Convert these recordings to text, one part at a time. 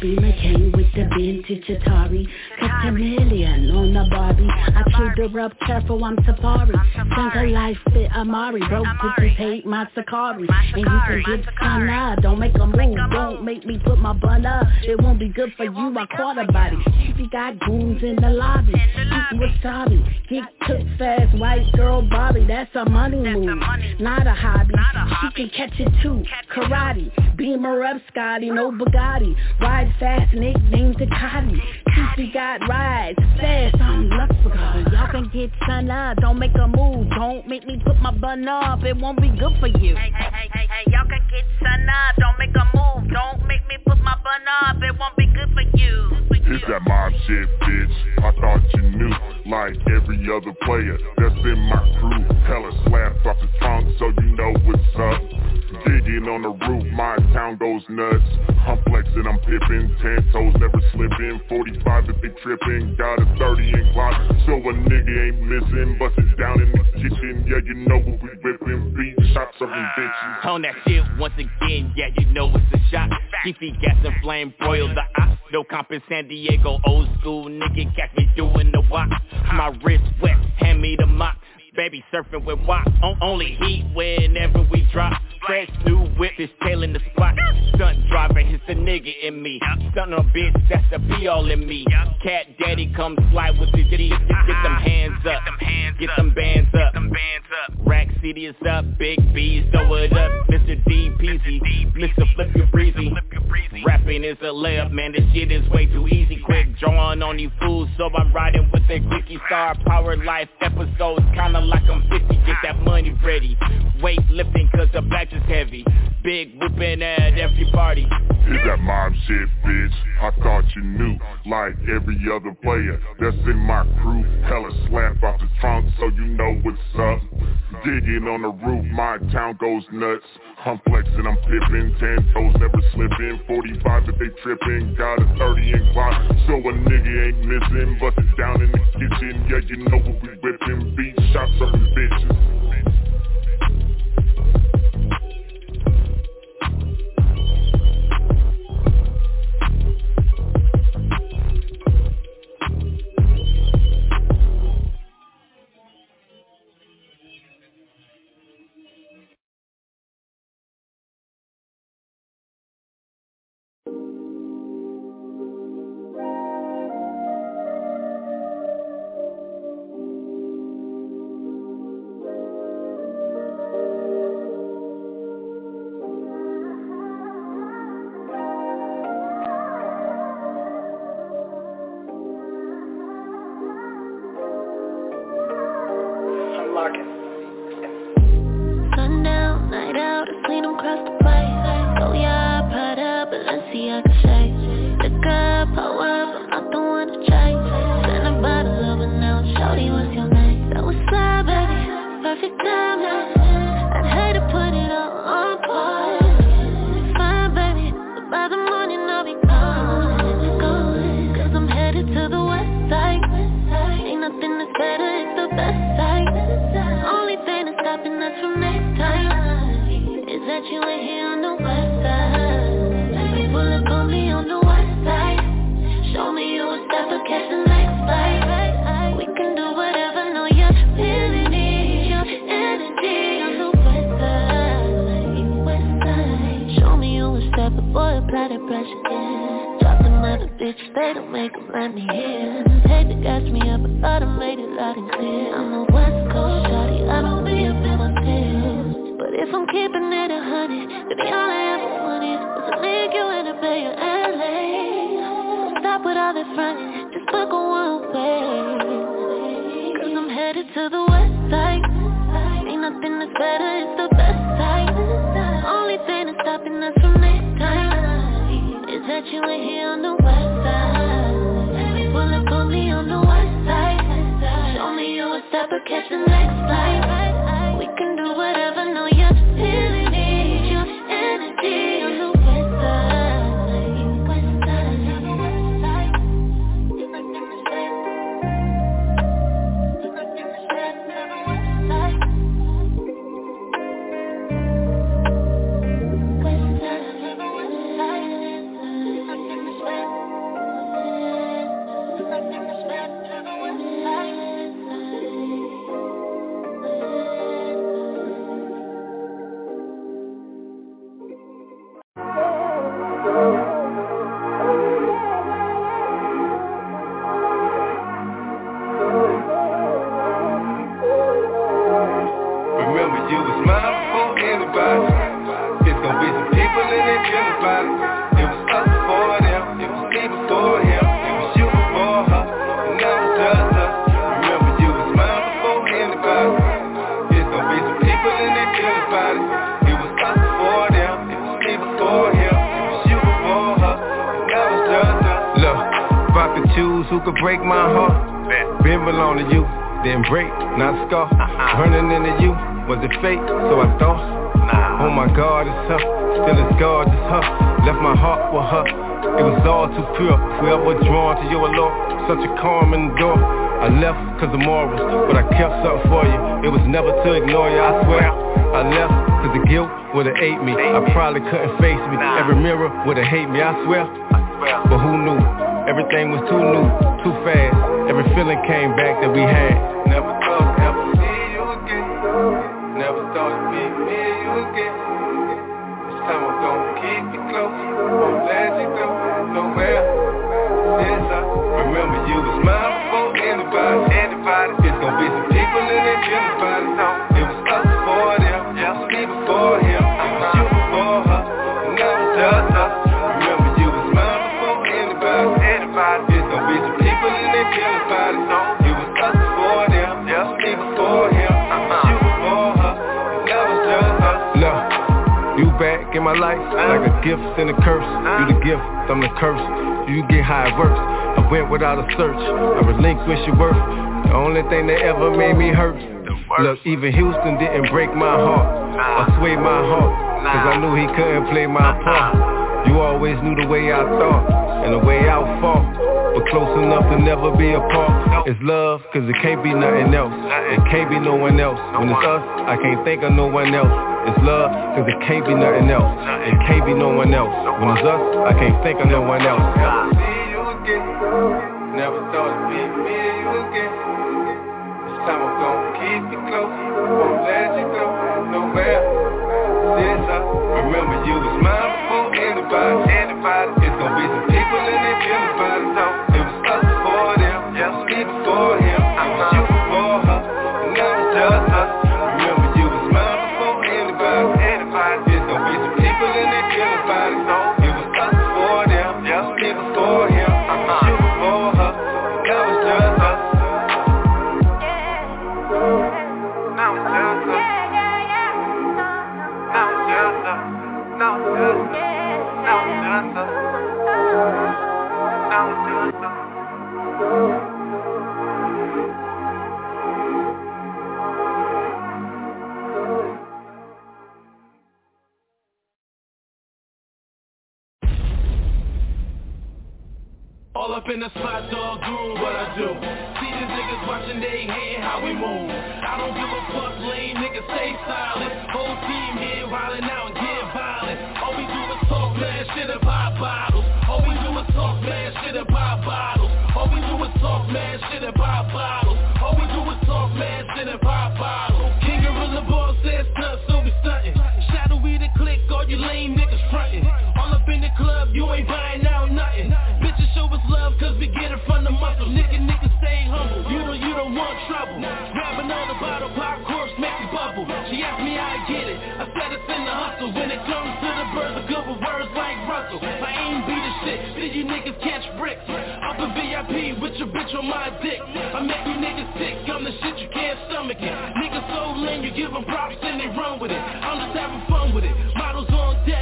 be McCain with the vintage Atari. Cut a million on the Barbie. I chewed her up careful, I'm Safari. Single life fit Amari. Broke bitches hate my Sakari. And you can get kinda, don't make a move. Don't make me put my bun up. It won't be good for you, I caught a body. She got goons in the lobby. Eating wasabi. Get cooked fast, white girl Bobby. That's a money move, not a hobby. She can catch it too. Karate. Beamer up Scotty, no Bugatti. Ride fast, nickname Ducati. She got rides fast, I'm Luxembourg. Y'all can get sun up, don't make a move. Don't make me put my bun up, it won't be good for you. Hey, hey, hey, hey, hey, y'all can get sun up, don't make a move. Don't make me put my bun up, it won't be good for you. It's that shit, bitch. I thought you knew, like every other player that's in my crew. Hella slaps off the trunk, so you know what's up. Digging on the roof, my town goes nuts. I'm flexing, I'm pipping, ten toes never slipping. 45 if they tripping, got a 30 in clock, so a nigga ain't missing. Bust it down in the kitchen, yeah you know what we whipping. Beat shots of bitches. On that shit once again, yeah you know it's a shot. Beefy gas and flame broil the ops. No comp in San Diego, old school nigga catch me doing the walk. My wrist wet, hand me the mop. Baby surfing with on only heat whenever we drop. Fresh new whip is tailing the spot. Stunt driver hits a nigga in me. Stunt on a bitch, that's the be all in me. Cat daddy come slide with the ditty. Get them hands up, get them bands up. Rack City is up, big B's throw it up. Mr. D Peasy, Mr. Flip your breezy. Rapping is a layup, man. This shit is way too easy. Quick drawing on these fools, so I'm riding with a quickie star. Power life episodes, kinda like I'm 50. Get that money ready. Weight lifting, cause the back is heavy. Big whooping at every party. It's that mom shit, bitch. I thought you knew, like every other player that's in my crew. Hella slap off the trunk, so you know what's up. Digging on the roof, my town goes nuts. I'm flexing, I'm pipping, ten toes never slipping. 45 if they tripping, got a 30 in clock, so a nigga ain't missing. Bust it down in the kitchen, yeah you know what we whipping. Beat shots them bitches. Me up, thought I made it loud and clear. I'm a west coast shawty, I don't be up in my. But if I'm keeping it a hundred, baby, in Bay LA. Stop with all frontin', just book a one way. Cause I'm headed to the west side. Ain't nothing that's better, it's the best side. Only thing that's stopping us from is that you ain't here on the west catch the next flight. We can do whatever, know too pure. Whoever drawn to your allure, such a calm in the door. I left cause of morals, but I kept something for you. It was never to ignore you, I swear. I left cause the guilt would've ate me. I probably couldn't face me. Every mirror would've hate me, I swear. But who knew? Everything was too new, too fast. Every feeling came back that we had. Gift and a curse. You the gift, I'm the curse. You get how it works. I went without a search. I relinquished your worth. The only thing that ever made me hurt. Look, even Houston didn't break my heart or sway my heart. Cause I knew he couldn't play my part. You always knew the way I thought and the way I fought. But close enough to never be apart. It's love, cause it can't be nothing else. It can't be no one else. When it's us, I can't think of no one else. Love, cause it can't be nothing else. It can't be no one else. When it's us, I can't think of no one else. In the spot, dog, doing what I do. See these niggas watching, they hating how we move. I don't give a fuck, lame niggas stay silent. Whole team here wildin' out and get violent. All we do is talk mad shit and pop bottles. All we do is talk mad shit and pop bottles. All we do is talk mad shit and pop bottles. All we do is talk mad shit and pop bottles. Muscle. Nigga, nigga, stay humble. You don't, you don't want trouble. Grab another bottle, pop corpse, make it bubble. She asked me how I get it. I said it's in the hustle. When it comes to the birds, a good with words like Russell. I ain't be the shit. Did you niggas catch bricks? Up in VIP with your bitch on my dick. I make you niggas sick. I'm the shit you can't stomach it. Niggas so lame, you give them props and they run with it. I'm just having fun with it. Models on deck.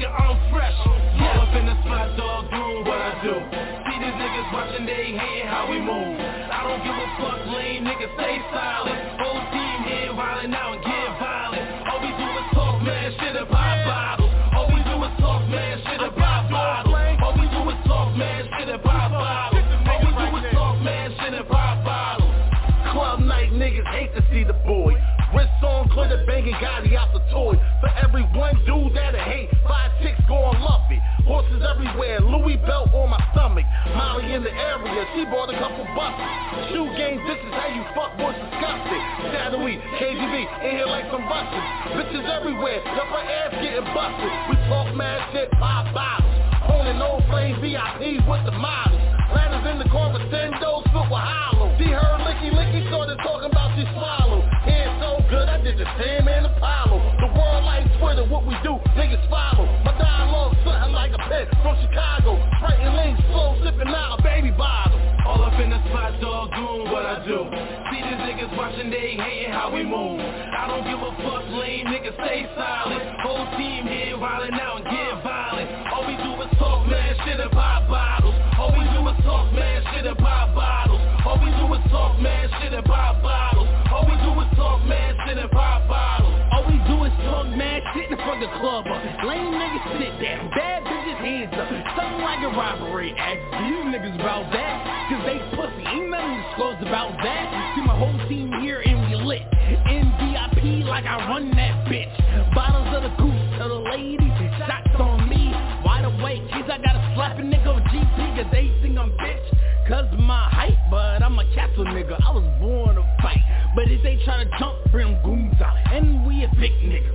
Nigga, I'm fresh. All up in the spot, dog, doing what I do. See these niggas watching, they hating how we move. I don't give a fuck, lame niggas stay silent. Whole team here wildin' out and get violent. All we do is talk mad shit and pop bottles. All we do is talk mad shit and pop bottles. All we do is talk mad shit and pop bottles. All we do is talk mad shit and pop bottles. Club night niggas hate to see the boy. Wrist on, glitter banging Gotti out the toy. For every one dude that I hate, Horses everywhere, Louis belt on my stomach. Molly in the area, she bought a couple bucks. Shoe game, this is how you fuck boys disgusting. Shadowy, KGB, in here like some Russians. Bitches everywhere, got my ass getting busted. We talk mad shit, pop bottles. Owning old flame VIPs with the models. Ladders in the car with Sendos filled with hollow. She heard licky licky, started talking about she swallowed. Hair so good, I did the same in Apollo. The world like Twitter, what we do, Red from Chicago. Franklin Lane, slow sipping out, baby bottle. All up in the spot, dog, doing what I do. See these niggas watching, they hating how we move. I don't give a fuck, lame niggas, stay silent. Whole team here wildin' out and get violent. All we do is talk, man, shit and pop bottles. All we do is talk, man, shit and pop bottles. All we do is talk, man, shit and pop bottles. All we do is talk, man, shit and pop bottles. All we do is talk, man, shit in front of the club. Lame niggas sit down, bad robbery. Ask these niggas about that, cause they pussy. Ain't nothing disclosed about that. See my whole team here and we lit. In VIP like I run that bitch. Bottles of the goose to the ladies, shots on me. Wide awake, kids I gotta slap a nigga with GP cause they think I'm bitch. Cause my height, but I'm a castle nigga. I was born to fight. But if they try to jump, bring goons out. And we a big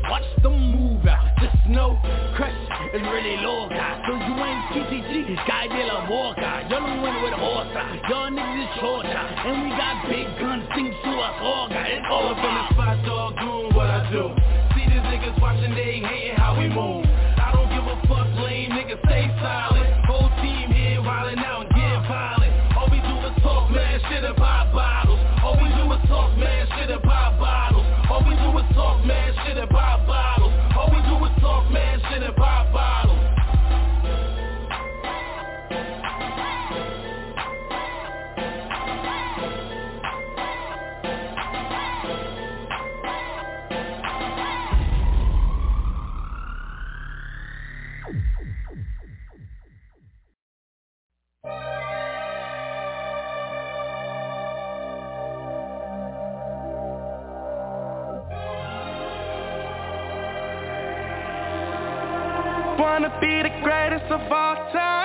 watch them move out. Snow crush is really low, guy. So you ain't TTG, guy de la guy. Y'all don't win with a horse out. Y'all niggas is short. Ah. And we got big guns, things to us all, guy. It's all up in the spot, dog, doing what I do. See these niggas watching, they hating how we move. I don't give a fuck, lame niggas, stay silent. Wanna be the greatest of all time.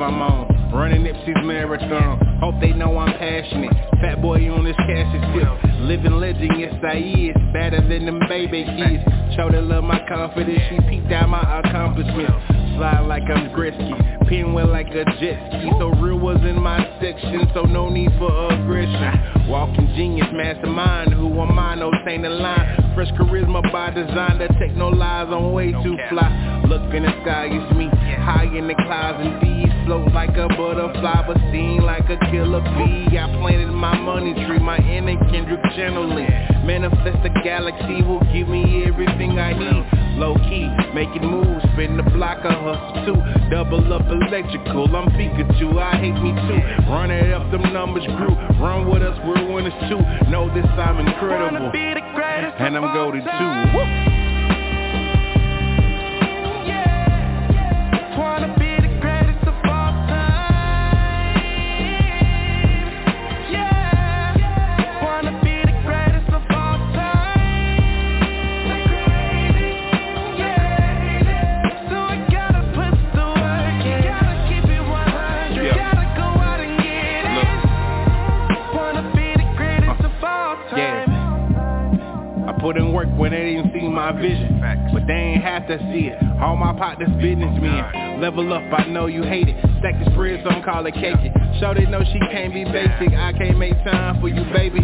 I'm on. Running Nipsey's marathon. Hope they know I'm passionate. Fat boy on this casket tip. Living legend, yes I is. Better than them baby kids. Show that love my confidence. She peeked out my accomplishments. Slide like I'm Gretzky. Pinwheel like a jet ski. So real was in my section. So no need for aggression. Walking genius, mastermind. Who am I? No saying the line. Fresh charisma by design. The techno lies. I'm way too fly. Look in the sky, it's me. High in the clouds and bees float like a butterfly, but sting like a killer bee. I planted my money tree, my inner Kendrick channeling. Manifest the galaxy will give me everything I need. Low key, making moves, spin the block, I hustle too. Double up electrical, I'm Pikachu, I hate me too. Run it up, them numbers grew. Run with us, we're winners too. Know this, I'm incredible. Wanna be the greatest And I'm goaded too. Woo! My vision. But they ain't have to see it. All my partners businessmen. Level up, I know you hate it. Stack the spread, some call it cake it. Show they know she can't be basic. I can't make time for you, baby.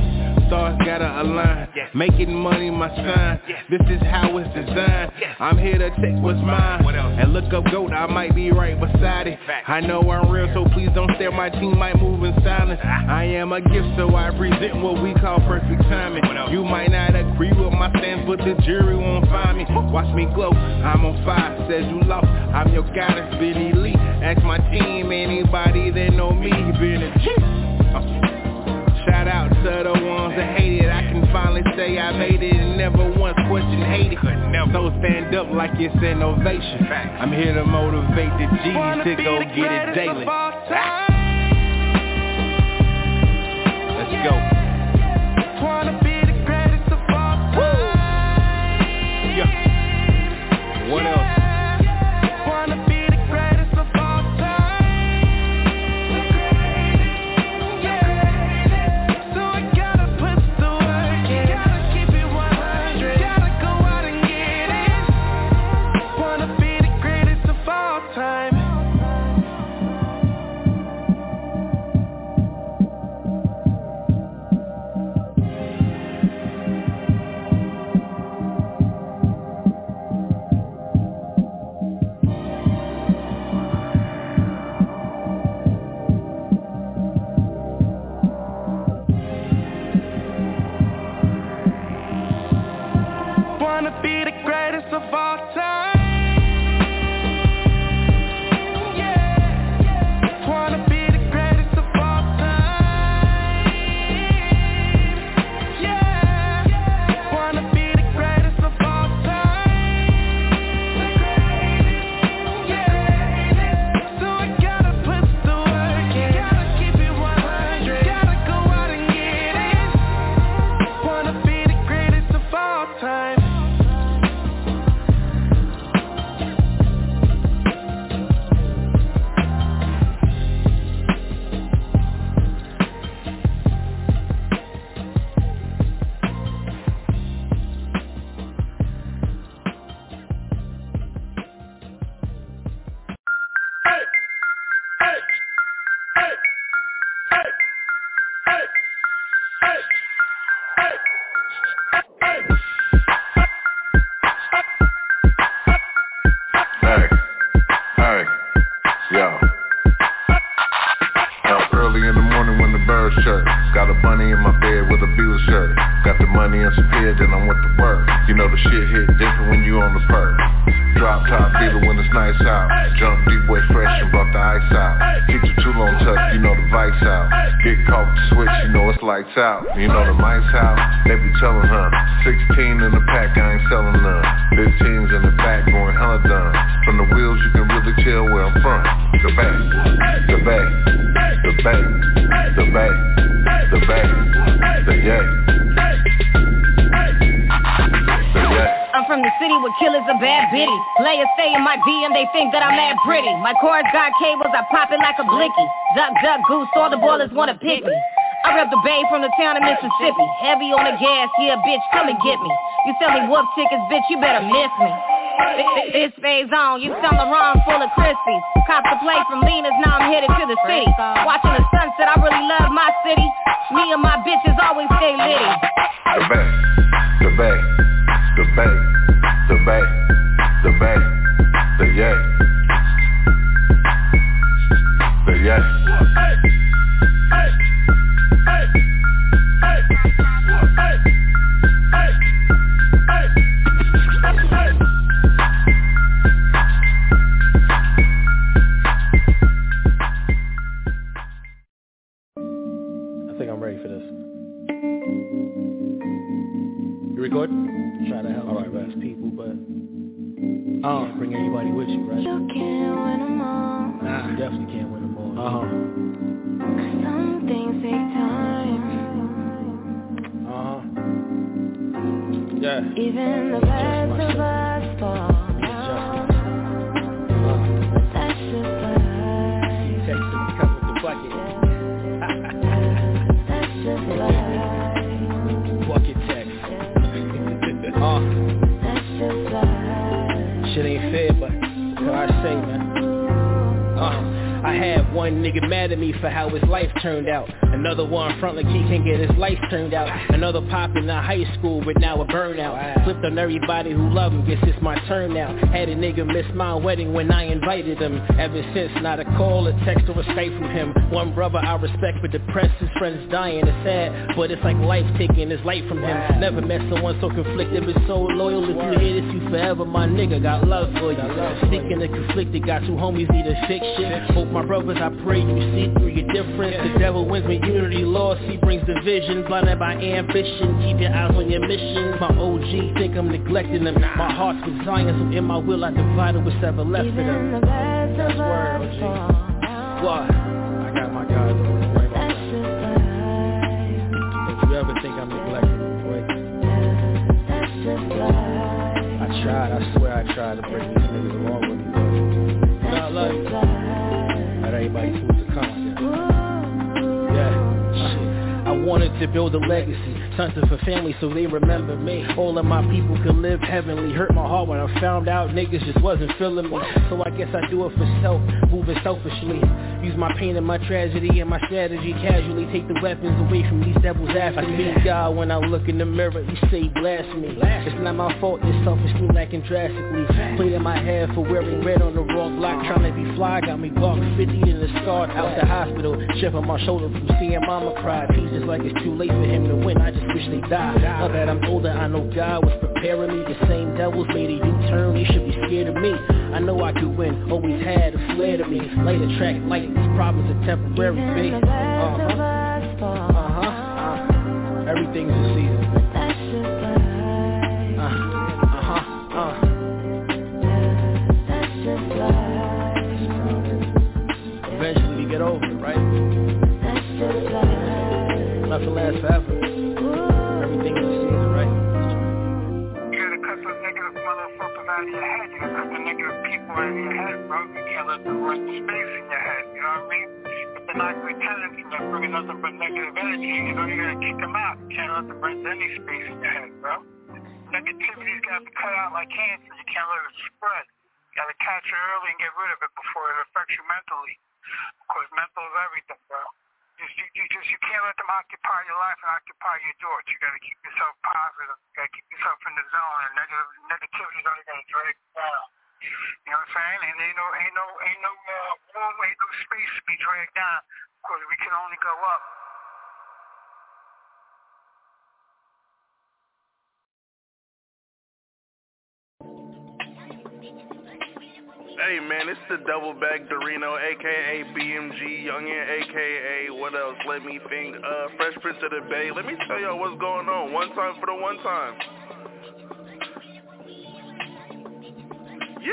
Stars gotta align. Making money my sign. This is how it's designed. I'm here to take what's mine. And look up goat, I might be right beside it. I know I'm real, so please don't stare. My team might move in silence. I am a gift, so I present what we call perfect timing. You might not agree with my stance, but the jury won't find me. Watch me glow, I'm on fire. Says you lost, I'm your goddess, that's been. Ask my team, anybody that know me, been a G. Shout out to the ones that hate it. I can finally say I made it and never once question hated. So stand up like it's an ovation. I'm here to motivate the G's Wanna go get it daily. of all time. Let's go. Wanna be the greatest of all time. Yeah. What else? Lights out. You know the mice out, they be telling her. 16 in the pack, I ain't selling none. 15's in the back, going hella done. From the wheels, you can really tell where I'm from. The back, the back, the back, the back, the back, the yeah. I'm from the city where killers are bad bitty. Players stay in my DM, they think that I'm mad pretty. My chorus got cables, I pop it like a blicky. Duck, duck, goose, all the ballers wanna pick me. I rep the bay from the town of Mississippi. Heavy on the gas, yeah, bitch, come and get me. You sell me wolf tickets, bitch, you better miss me. This phase on, you sell the wrong full of crispies. Cop the play from Lena's, now I'm headed to the city. Watching the sunset, I really love my city. Me and my bitches always stay litty. The back, the back, the back, the back, the back, the yeah. The yeah. Turned out. Another one front like he can't get his life turned out. Another pop in the high school, but now a burnout. Flipped on everybody who love him, guess it's my turn now. Had a nigga miss my wedding when I invited him. Ever since, not a call, a text, or a Skype from him. One brother I respect, but depressed, his friends dying. It's sad, but it's like life taking his life from him. Never met someone so conflicted, but so loyal. If you hear this, you forever, my nigga. Got love for you. Sticking and conflicted, got two homies need a fix shit. Hope my brothers, I pray you see through your difference. The devil wins when unity lost, he brings division. Blinded by ambition, keep your eyes on your mission. My OG think I'm neglecting them. My heart's with Zion, so in my will I divide it left for Even the That's of word, OG. fall. What? I got my there right That's about just life. that. If you ever think I'm neglecting them, boy, That's just life. I tried, I swear I tried to bring these niggas along with me, but not love you. Not everybody food to come, wanted to build a legacy, something for family so they remember me. All of my people could live heavenly. Hurt my heart when I found out niggas just wasn't feeling me. So I guess I do it for self, moving selfishly. Use my pain and my tragedy and my strategy casually. Take the weapons away from these devils after me. God, when I look in the mirror, you say blasphemy. It's not my fault, this self-esteem lacking drastically. Played in my head for wearing red on the wrong block. Trying to be fly, got me buck 50 in the start out the hospital. On my shoulder from seeing mama cry. Pieces like it's too late for him to win, I just wish they died. Now that I'm older, I know God was preparing me. The same devils made a U-turn, they should be scared of me. I know I could win, always had a flare to me. Light a track, light, these problems are temporary, Even baby. the best Uh-huh. of us fall Uh-huh. Uh, everything's a season. Let them run space in your head. You know what I mean? If they're not good tenants and they're bringing nothing but negative energy, you know, you gotta kick them out. You can't let them rent any space in your head, bro. Negativity's gotta be cut out like cancer. You can't let it spread. You gotta catch it early and get rid of it before it affects you mentally. Because mental is everything, bro. You, you, you just you can't let them occupy your life and occupy your thoughts. You gotta keep yourself positive. You gotta keep yourself in the zone. And negative negativity is only gonna drag you down. You know what I'm saying? And ain't no ain't no ain't no uh, room, ain't no space to be dragged down because we can only go up. Hey man, it's the double back Dorino, aka BMG Youngin, aka what else? Let me think. Uh, Fresh Prince of the Bay. Let me tell y'all what's going on. One time for the one time. Yeah.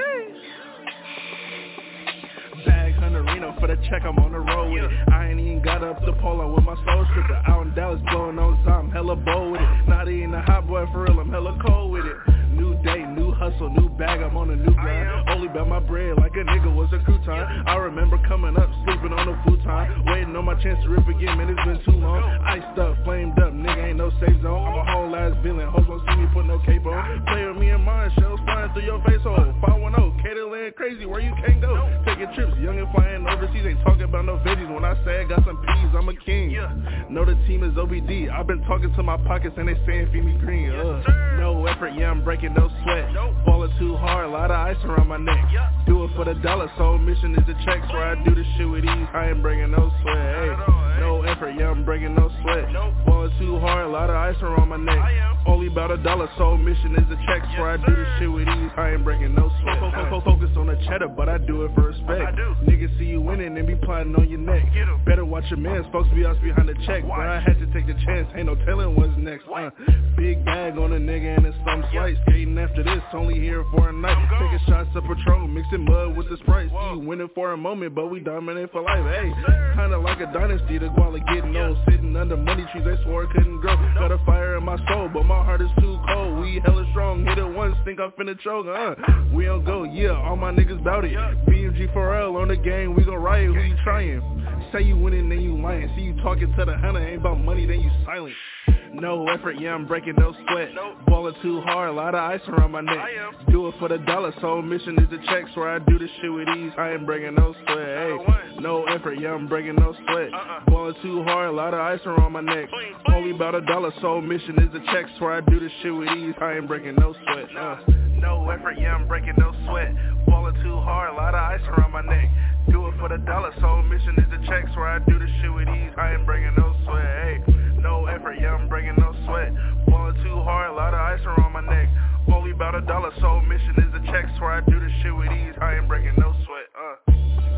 Bag Hunterino for the check, I'm on the road with it. I ain't even got up the polo with my soul stripper. Out in Dallas blowing on some, hella bold with it. Not even a hot boy for real, I'm hella cold with it. New day, new hustle, new bag, I'm on a new grind. Only bet my bread like a nigga was a crouton. I remember coming up, sleeping on a futon. Waiting on my chance to rip again, man, it's been too long. Iced up, flamed up, nigga ain't no safe zone. I'm a whole ass villain, hoes won't see me put no cape on. Play with me and mine, shells flying through your face hole. 510, Caterland crazy, where you can't go. Taking trips, young and flying overseas, ain't talking about no veggies. When I say I got some peas, I'm a king. Know the team is OBD, I've been talking to my pockets and they saying feed me green. Uh, no effort, yeah, I'm breaking no sweat. Falling too hard, a lot of ice around my neck. Do it for the dollar, so mission is the checks where I do the shit with ease. I ain't bringing no sweat. Hey, no effort, yeah, I'm breaking no sweat. Falling too hard, a lot of ice around my neck. Only about a dollar, so mission is the checks where I do the shit with ease. I ain't breaking no sweat. Focus on the cheddar, but I do it for respect. I do. Niggas see you winning and be plotting on your neck. Better watch your man, supposed to be us behind the check. But I had to take the chance, ain't no telling what's next. Uh, big bag on a nigga and it's some slice. Skating after this, only here for a night. Taking shots of Patron, mixing mud with the Sprite. See you winning for a moment, but we dominate for life. Hey, kinda like a dynasty, the guala getting old. Sitting under money trees, I swore it couldn't grow. Got a fire in my soul, but my heart is too cold. We hella strong, hit it once, think I'm finna choke. Uh, we don't go, yeah, all my niggas bout it. BMG 4L on the game, we gon' riot, who you trying? Say you winning, then you lying. See you talking to the hunter, ain't about money, then you silent. No effort, yeah, I'm breaking no sweat. Ballin' too hard, a lot of ice around my neck. Do it for the dollar, so mission is the checks where I do this shit with ease. I ain't breaking no sweat. Hey, no effort, yeah, I'm breaking no sweat. Ballin' too hard, a lot of ice around my neck. Only about a dollar, so mission is the checks where I do this shit with ease. I ain't breaking no sweat. Uh, no effort, yeah, I'm breaking no sweat. Ballin' too hard, a lot of ice around my neck. For the dollar, so mission is the checks where I do the shit with ease. I ain't breaking no sweat. Hey, no effort, yeah, I'm bringing no sweat. Ballin' too hard, a lot of ice around my neck. Only about a dollar, so mission is the checks where I do the shit with ease. I ain't breaking no sweat. Uh.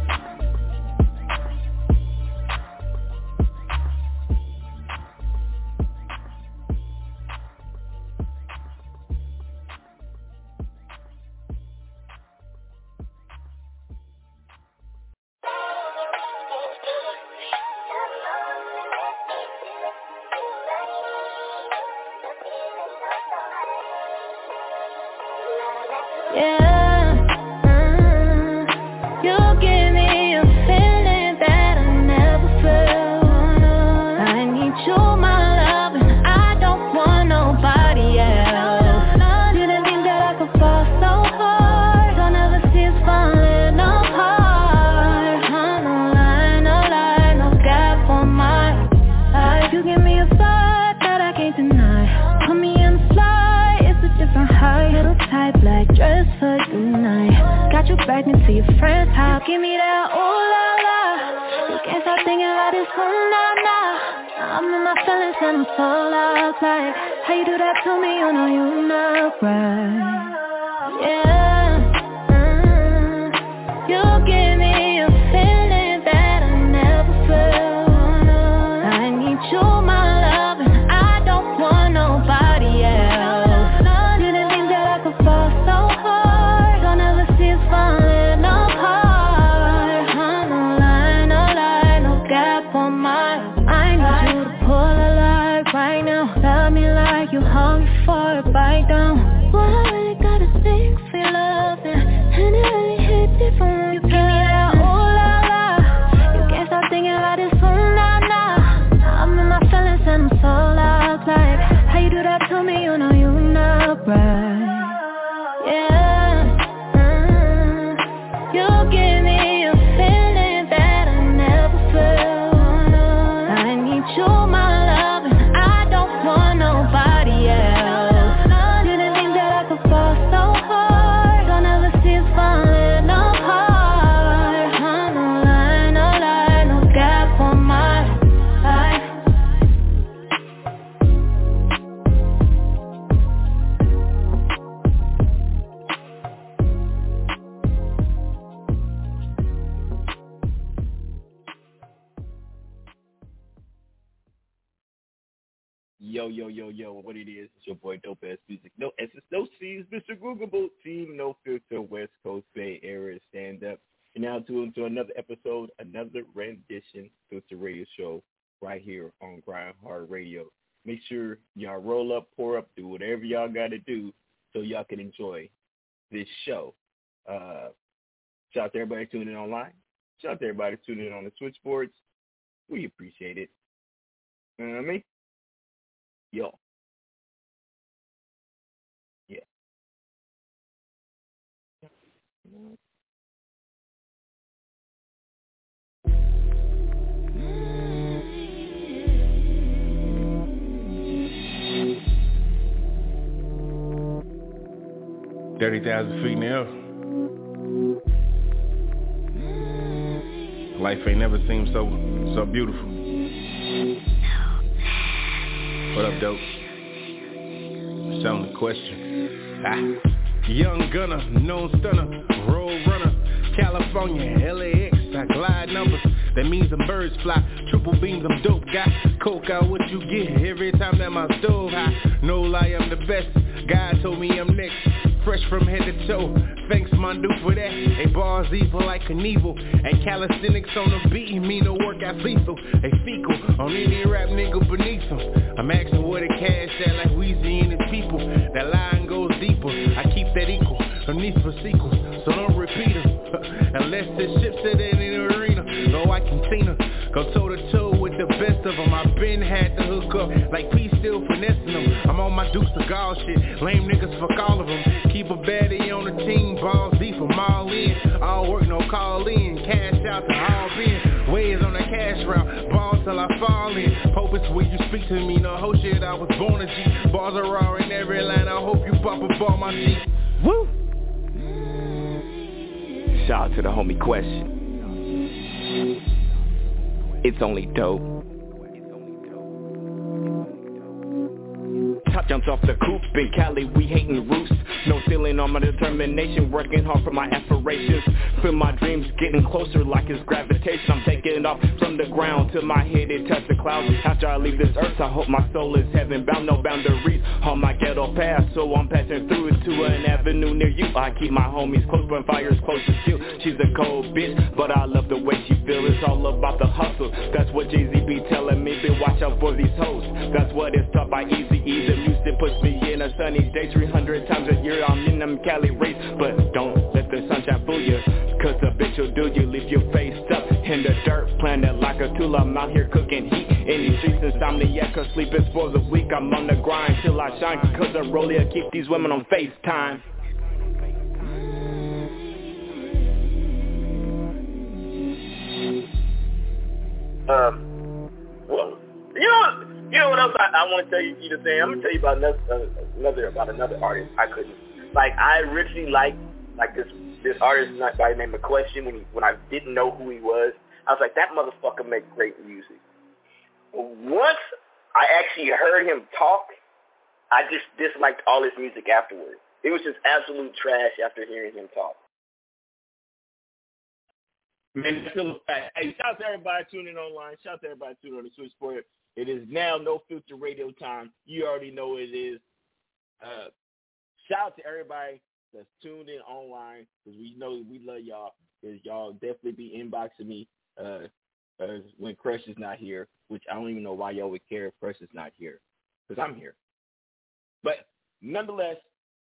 Yeah, Like how you do that to me? You know you're not right. Everybody tuning in on the switchboards. We appreciate it. You know what I mean? Yo. Yeah. Thirty thousand feet in Life ain't never seemed so so beautiful. What up, dope? It's on the question. Ah. Young gunner, known stunner, road runner, California, LAX, I glide numbers. That means them birds fly, triple beams, I'm dope guy. Coke out what you get every time that my stove high. No lie, I'm the best. God told me I'm next. Fresh from head to toe. Thanks, my dude, for that. They bars evil like an evil. And calisthenics on the beat mean work out lethal. They fecal on any rap nigga beneath them. I'm asking where the cash at like Weezy and his people. That line goes deeper. I keep that equal. No need for sequels, so don't repeat them. Unless the ship's it in the arena. No, I can see them. Go to I been had to hook up like P still finessing them. I'm on my Dukes of Gall shit. Lame niggas fuck all of them. Keep a baddie on the team. Balls deep from all in. All work, no call in. Cash out to all Ben. Ways on the cash route. Ball till I fall in. Hope it's when you speak to me. No whole shit, I was born a G. Bars are raw in every line. I hope you pop a ball, my G. Woo! Shout out to the homie Question. It's only dope. Jumps off the coop in Cali, we hating roost. No ceiling on my determination, working hard for my aspirations. Feel my dreams getting closer like it's gravitation. I'm taking off from the ground till my head it touch the clouds. After I leave this earth, I hope my soul is heaven bound, no boundaries on my ghetto path. So I'm passing through it to an avenue near you. I keep my homies close, but fire's close to you. She's a cold bitch, but I love the way she feel. It's all about the hustle. That's what Jay-Z be telling me. Be watch out for these hoes. That's what it's taught by Easy E. Music puts me in a sunny day 300 times a year. I'm in them Cali race, but don't let the sunshine fool you. Cause the bitch will do you, leave your face up in the dirt. Planet like a tool, I'm out here cooking heat. In these streets, insomniac, cause sleep is for the weak. I'm on the grind till I shine. Cause I roll I keep these women on FaceTime. Um, well, you know, you know what else I, I want to tell you, to say? I'm gonna tell you about another, another about another artist. I couldn't, like, I originally liked like this this artist by the name of Question when he when I didn't know who he was. I was like, that motherfucker make great music. Once I actually heard him talk, I just disliked all his music afterwards. It was just absolute trash after hearing him talk. Man, still a. Hey, shout out to everybody tuning online. Shout out to everybody tuning on the switchboard. It is now no filter radio time. You already know it is. Uh, shout out to everybody that's tuned in online because we know we love y'all. Because y'all definitely be inboxing me uh, uh, when Crush is not here, which I don't even know why y'all would care if Crush is not here because I'm here. But nonetheless,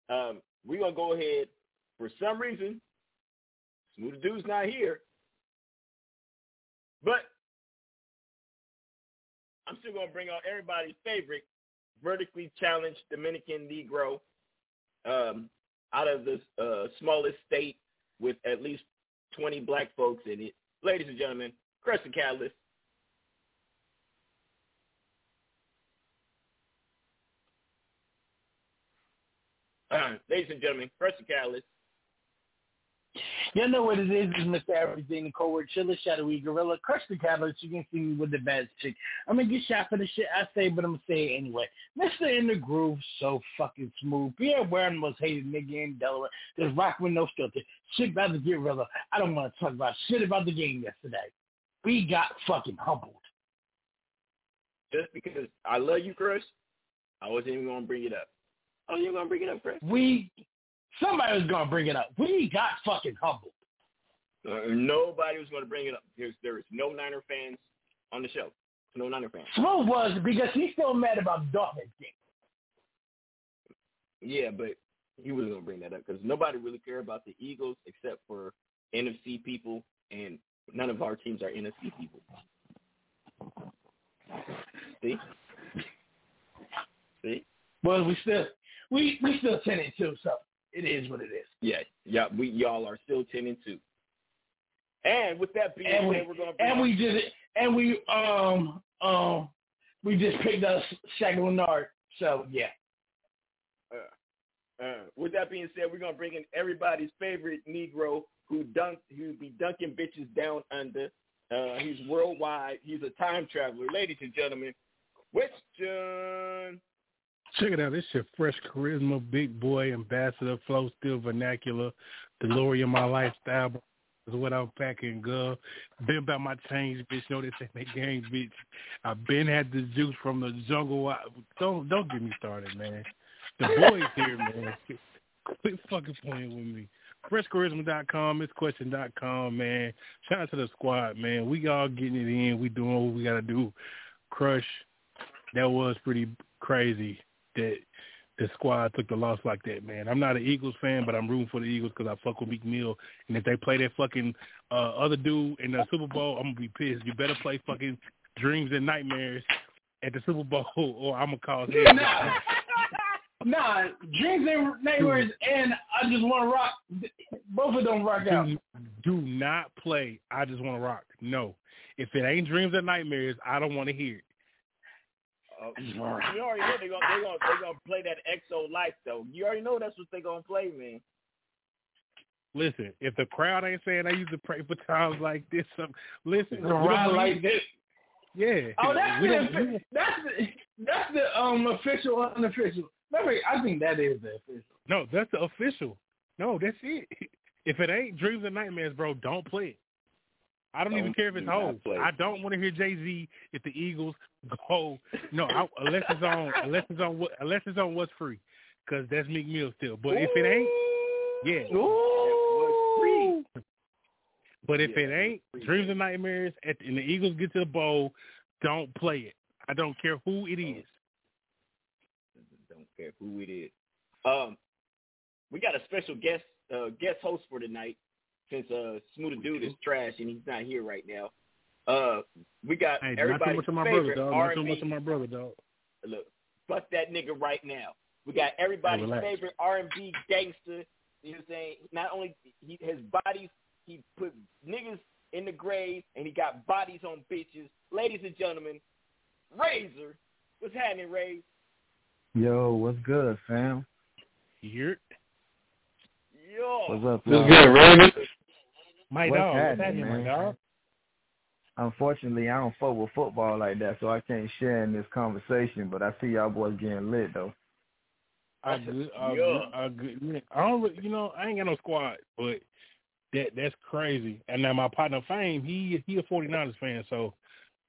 um, we're gonna go ahead. For some reason, Smooth Dude's not here. But I'm still to bring out everybody's favorite vertically challenged Dominican Negro um, out of the uh, smallest state with at least 20 black folks in it. Ladies and gentlemen, Crescent Catalyst. Uh, ladies and gentlemen, Crescent Catalyst. You know what it is, is Mr. Everything, the Covert Chiller, Shadowy Gorilla, Crush the Catalyst, you can see me with the bad chick. I'm gonna get shot for the shit I say, but I'm gonna say it anyway. Mr. In the Groove, so fucking smooth. Pierre Warren most hated nigga in Delaware. Just rock with no filter. Shit about get realer. I don't wanna talk about shit about the game yesterday. We got fucking humbled. Just because I love you, Chris, I wasn't even gonna bring it up. Oh, you're gonna bring it up, Chris? We somebody was gonna bring it up. We got fucking humbled. Uh, nobody was gonna bring it up. There's there is no Niner fans on the show. No Niner fans. Smooth was because he's still mad about the Dolphins game. Yeah, but he wasn't gonna bring that up because nobody really care about the Eagles except for NFC people, and none of our teams are NFC people. See, see. Well, we still we we still ten and two, so it is what it is. Yeah, yeah. We y'all are still ten and two. And with that being And we, said, we're gonna and we did it, and we um um we just picked up Shaq Leonard. So yeah, Uh, uh, with that being said, we're gonna bring in everybody's favorite Negro who dunk who be dunking bitches down under. Uh, he's worldwide. He's a time traveler, ladies and gentlemen. Question. Check it out. This your fresh charisma, big boy, ambassador, flow still vernacular, the glory of my lifestyle is what I'm packing, girl. Been about my change, bitch. Know this ain't that game, bitch. I've been had the juice from the jungle. I- Don't don't get me started, man. The boys here, man. Quit fucking playing with me. FreshCharisma.com, MissQuestion.com, man. Shout out to the squad, man. We all getting it in. We doing what we got to do. Crush, that was pretty crazy that the squad took the loss like that, man. I'm not an Eagles fan, but I'm rooting for the Eagles because I fuck with Meek Mill. And if they play that fucking uh, other dude in the Super Bowl, I'm going to be pissed. You better play fucking Dreams and Nightmares at the Super Bowl or I'm going to call him. nah, nah. Dreams and neighbors, and I just want to rock. Both of them rock out. Do, do not play I Just Want to Rock. No. If it ain't Dreams and Nightmares, I don't want to hear it. Uh, you already know they're gonna they're gonna they're gonna play that EXO life though. You already know that's what they're gonna play, man. Listen, if the crowd ain't saying I used to pray for times like this, um, listen, we don't Ride believe- like this. Yeah. Oh, that's we the, don't- that's the that's the um official unofficial. Remember, I think that is the official. No, that's the official. No, that's it. If it ain't Dreams and Nightmares, bro, don't play it. I don't, even Don't- care if it's do not Hove. play it. I don't want to hear Jay Z if the Eagles go. No, I, unless it's on unless it's on what unless it's on what's free, because that's Meek Mill still. But if it ain't, yeah. But if Yeah, it ain't Dreams and Nightmares at, and the Eagles get to the bowl, don't play it. I don't care who it is. Don't care who it is. Um, we got a special guest uh, guest host for tonight since uh Smooth Dude is trash and he's not here right now. Uh, we got Hey, not too everybody's much of my brother, favorite dog. Not R&B. too much of my brother, dog. Look, fuck that nigga right now. We got everybody's relax. favorite R&B gangster. You know what I'm saying? Not only he his bodies, he put niggas in the grave, and he got bodies on bitches. Ladies and gentlemen, Razor, what's happening, Ray? Yo, what's good, fam? You here. Yo. What's up, What's y'all? good, Raymond? My What's dog, what's happening, happening, my man? dog? Unfortunately, I don't fuck with football like that, so I can't share in this conversation. But I see y'all boys getting lit though. I good, I Yeah. good, I good. I don't, really- you know, I ain't got no squad, but that that's crazy. And now my partner Fame, he he a 49ers fan, so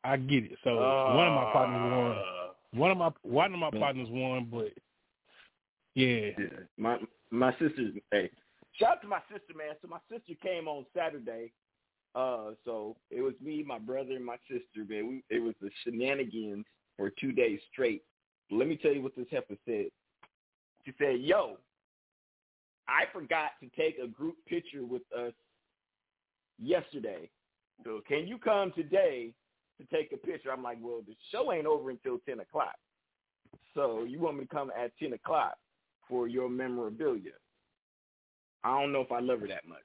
I get it. So one of my partners won. Uh. One of my one of my partners won, but yeah, My my sister's hey, shout out to my sister, man. So my sister came on Saturday. Uh, so it was me, my brother, and my sister, man. We, it was the shenanigans for two days straight. Let me tell you what this heifer said. She said, "Yo, I forgot to take a group picture with us yesterday. So can you come today to take a picture?" I'm like, "Well, the show ain't over until ten o'clock. So you want me to come at ten o'clock for your memorabilia?" I don't know if I love her that much.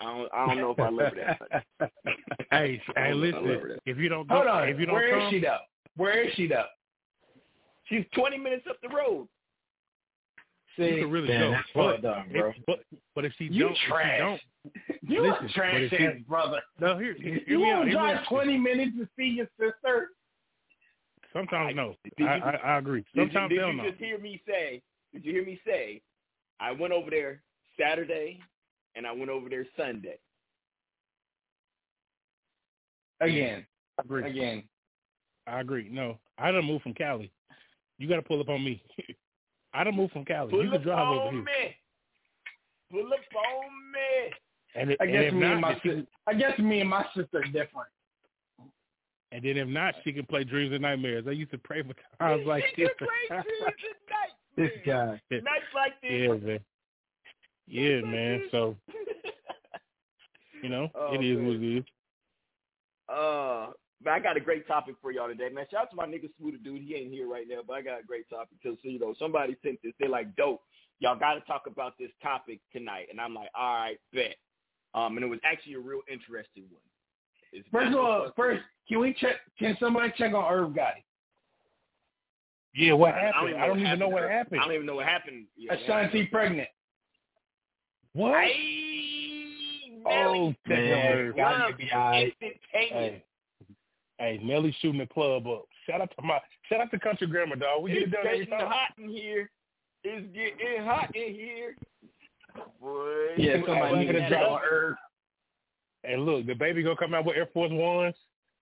I don't. I don't know if I love her that much. hey, I hey, don't know if I love her listen, that- if you don't go, Hold on. if you don't Where is come, she though? Where is she though? She's 20 minutes up the road. you See, can really man, go. that's But, fucked up, bro. if, but but if she You don't, if trash. she don't, You listen, a trash but if she- ass brother. no, here, here, You hear me out. want to hear me drive out. twenty minutes to see your sister? Sometimes no, you- I, I I agree. Did you, Sometimes did you know. just hear me say? Did you hear me say? I went over there Saturday, and I went over there Sunday. Again, I agree. again. I agree. No, I done moved from Cali. You got to pull up on me. I don't move from Cali. Pull you can drive over on here. me. Pull up on me. And, it, I and guess if me not, and my sister, I guess me and my sister are different. and then if not, she can play Dreams and Nightmares. I used to pray for times like She this. can play dreams at night. This guy. Nights like this. yeah, man. Yeah, man. So you know, Oh, it is man. what it is. Uh, but I got a great topic for y'all today, man. Shout out to my nigga Smooth dude. He ain't here right now, but I got a great topic because you know somebody sent this. They're like, "Dope, y'all got to talk about this topic tonight." And I'm like, "All right, bet." Um, and it was actually a real interesting one. It's First of all, first, can we check? Can somebody check on Irv Gotti? Yeah, what I happened? I don't even know what happened. I don't even know what happened. Yeah, Ashanti pregnant. What? Oh, man. Gotti be alright. Instantaneous. Hey, hey, Nelly shooting the club up. Shout out to my shout out to Country Grammar, dog. We get it It's done every getting time. hot in here. It's getting hot in here. Boy, Yeah, somebody boy, need to that drop up. on Hey, look, the baby gonna come out with Air Force Ones.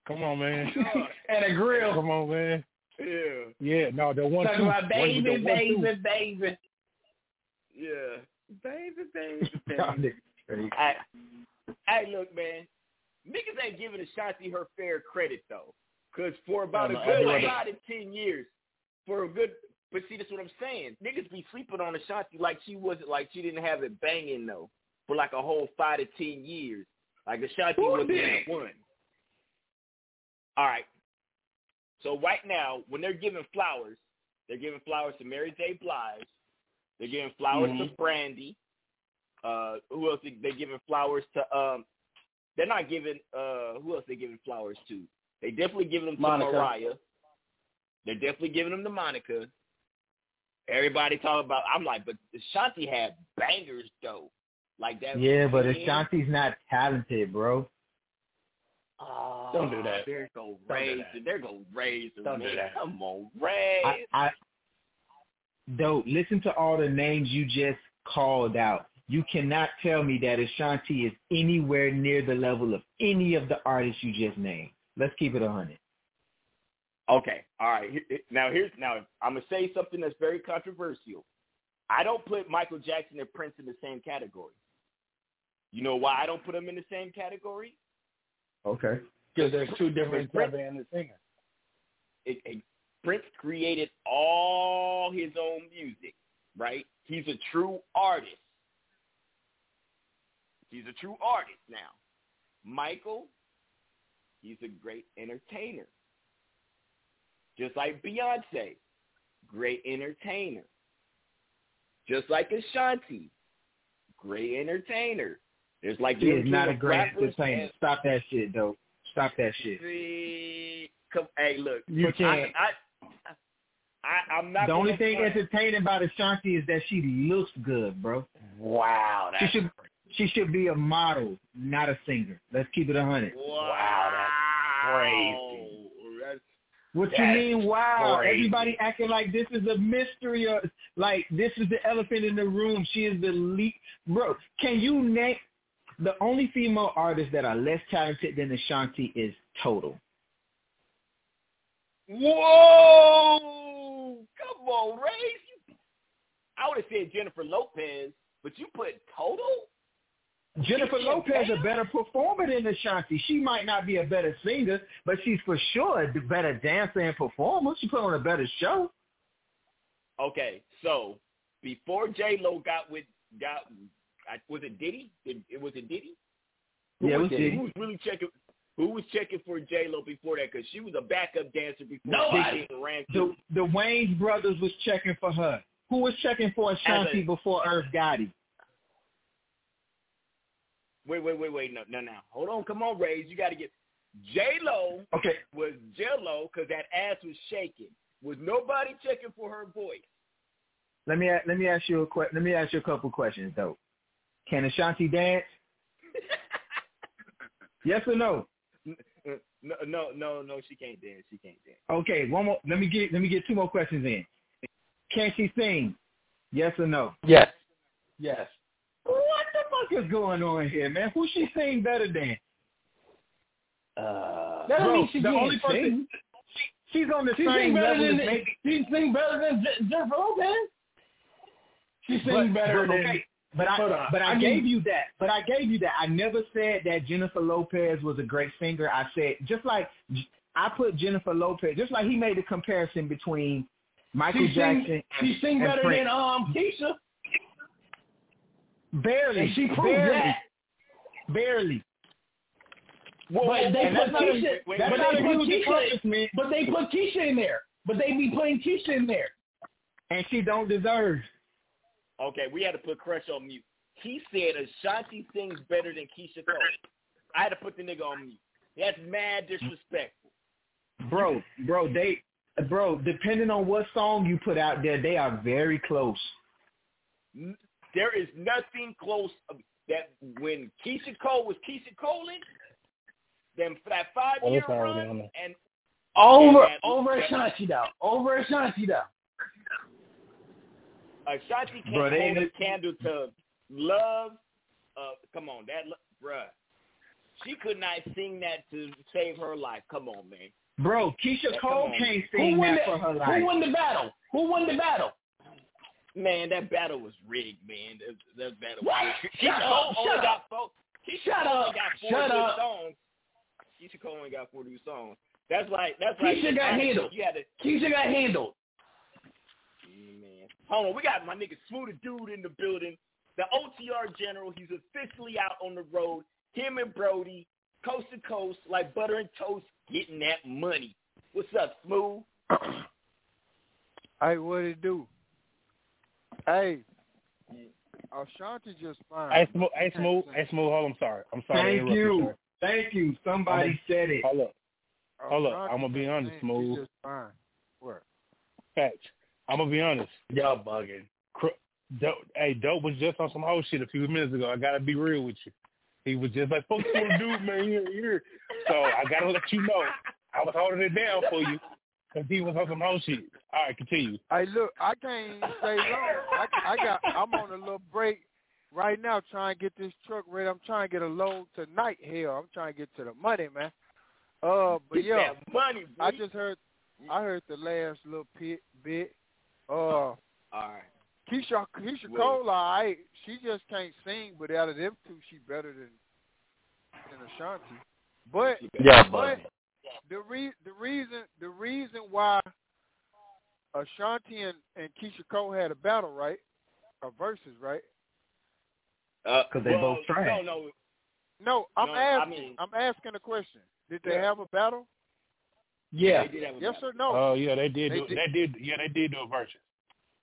Come on, man. Oh, and a grill. Come on, man. Yeah. Yeah, no, the one Talking two. about one- baby, one, baby, two. baby. Yeah. Baby, baby, baby. niggas hey, look, man. Niggas ain't giving Ashanti her fair credit, though. Because for about No, a good I do. five to ten years, for a good, but see, that's what I'm saying. Niggas be sleeping on Ashanti like she wasn't, like she didn't have it banging, though, for like a whole five to ten years. Like Ashanti Who wasn't did? that one. All right. So right now, when they're giving flowers, they're giving flowers to Mary J. Blige. They're giving flowers Mhm. to Brandy. Uh, who else? They, they're giving flowers to. Um, they're not giving. Uh, who else? They giving flowers to? They definitely giving them to Monica. Mariah. They're definitely giving them to Monica. Everybody talking about. I'm like, but Ashanti had bangers though. Like that. Yeah, but weekend. Ashanti's not talented, bro. Oh, Don't do that. There go do Razor. that. There go Razor. Don't do that. Come on, Ray. I, I though listen to all the names you just called out. You cannot tell me that Ashanti is anywhere near the level of any of the artists you just named. Let's keep it a hundred. Okay, all right. Here- here- Now here's now I'm gonna say something that's very controversial. I don't put Michael Jackson and Prince in the same category. You know why I don't put them in the same category? Okay. Because there's two different Prince- type and the singer. It, it, Prince created all his own music, right? He's a true artist. He's a true artist now. Michael, he's a great entertainer. Just like Beyonce, great entertainer. Just like Ashanti, great entertainer. There's like She is not a great entertainer. Stop that shit, though. Stop that shit. See, come, hey, look, You look, can't. I, I, I, I'm not. The only thing front. entertaining about Ashanti is that she looks good, bro. Wow, She that's should she should be a model, not a singer. Let's keep it a hundred. wow, that's crazy. That's, What That's you mean? Wow! crazy. Everybody acting like this is a mystery, or like this is the elephant in the room. She is the lead, bro. Can you name the only female artist that are less talented than Ashanti is Total? Whoa! On, Ray. I would have said Jennifer Lopez, but you put Total. Jennifer Lopez a better performer than Ashanti. She might not be a better singer, but she's for sure a better dancer and performer. She put on a better show. Okay, so before J Lo got with got, was it Diddy? It, it was it Diddy? Who Yeah, it was Who was really checking? Who was checking for J Lo before that? Because she was a backup dancer before Nobody. she ran The through. the Wayans brothers was checking for her. Who was checking for Ashanti As a- before Irv Gotti? Wait, wait, wait, wait. No, no, no. Hold on. Come on, Rays. You got to get J Lo Okay, was J Lo because that ass was shaking. Was nobody checking for her voice? let me let me ask you a que- let me ask you a couple questions though. Can Ashanti dance? yes or no? No, no, no, no. She can't dance. She can't dance. Okay, one more. Let me get let me get two more questions in. Can she sing? Yes or no? Yes. Yes. What the fuck is going on here, man? Who she sing better than? Uh, That don't bro, mean she the can't only person, sing. She's on the She same sing better level as than maybe. she sing better than Je- Jennifer Lopez. She sing But- better but than. okay, But Hold I, on. but I, I mean- gave you that. But I gave you that. I never said that Jennifer Lopez was a great singer. I said just like I put Jennifer Lopez, just like he made the comparison between Michael she Jackson. sing, and, she sing better Prince. than um Keyshia. barely. And she proved barely, that. barely. but they put a- Keyshia. but that's not they put Keyshia. accomplishment. But they put Keyshia in there. But they be putting Keyshia in there. and she don't deserve. Okay, we had to put Crush on mute. He said Ashanti sings better than Keyshia Cole. I had to put the nigga on mute. That's mad disrespectful. Bro, bro, they, bro, depending on what song you put out there, they are very close. There is nothing close that when Keyshia Cole was Keyshia Coling, then for that five Oh, year it's run and Over and that- over that- Ashanti though. Over Ashanti though. Ashanti can't Bro, hold a candle to love. Uh, come on, that bruh. She could not sing that to save her life. Come on, man. Bro, Keyshia Yeah, Cole can't sing won that the, for her life. Who won the battle? Who won the battle? Man, that battle was rigged, man. That, that battle What? was rigged. Shut Keyshia up, Cole only shut got up. four. Keyshia Shut Cole up, got four shut up. songs. Keyshia Cole only got four good songs. That's like that's like Keyshia got handled. You had to, Keyshia got handled. man. Hold on, we got my nigga Smooth Dude in the building. The OTR General, he's officially out on the road. Him and Brody, coast to coast, like butter and toast, getting that money. What's up, Smooth? Hey, what it do? Hey, Ashanti just fine. Hey, smooth, hey, smooth, hey, smooth. Hold on, I'm sorry. I'm sorry. Thank you. sir. Thank you. Somebody I'm said it. Hold up, hold up. I'm gonna be just honest, smooth. She just fine. What? Facts. I'm gonna be honest. Y'all bugging. Cr- Dope, hey, Dope was just on some whole shit a few minutes ago. I gotta be real with you. He was just like, "Fuck you, dude, man, here, here." So I gotta let you know, I was holding it down for you because he was on some whole shit. All right, continue. Hey, look, I can't even stay long. I, I got. I'm on a little break right now, trying to get this truck ready. I'm trying to get a load tonight. Hell, I'm trying to get to the money, man. Uh, but Get yeah, that money, boy. I just heard. I heard the last little bit. Bit. Uh, All right. Keyshia Keyshia Well- Cole, all right. She just can't sing, but out of them two, she better than than Ashanti. But Yeah, but the re- the reason the reason why Ashanti and, and Keyshia Cole had a battle, right? A versus, right? Uh, 'Cause they both trash. No, no. No, I'm No, I asking. mean- I'm asking a question. Did they Yeah. have a battle? Yeah. They did have a Yes battle. or no? Oh yeah, they did. They do, did- They did. Yeah, they did do a version.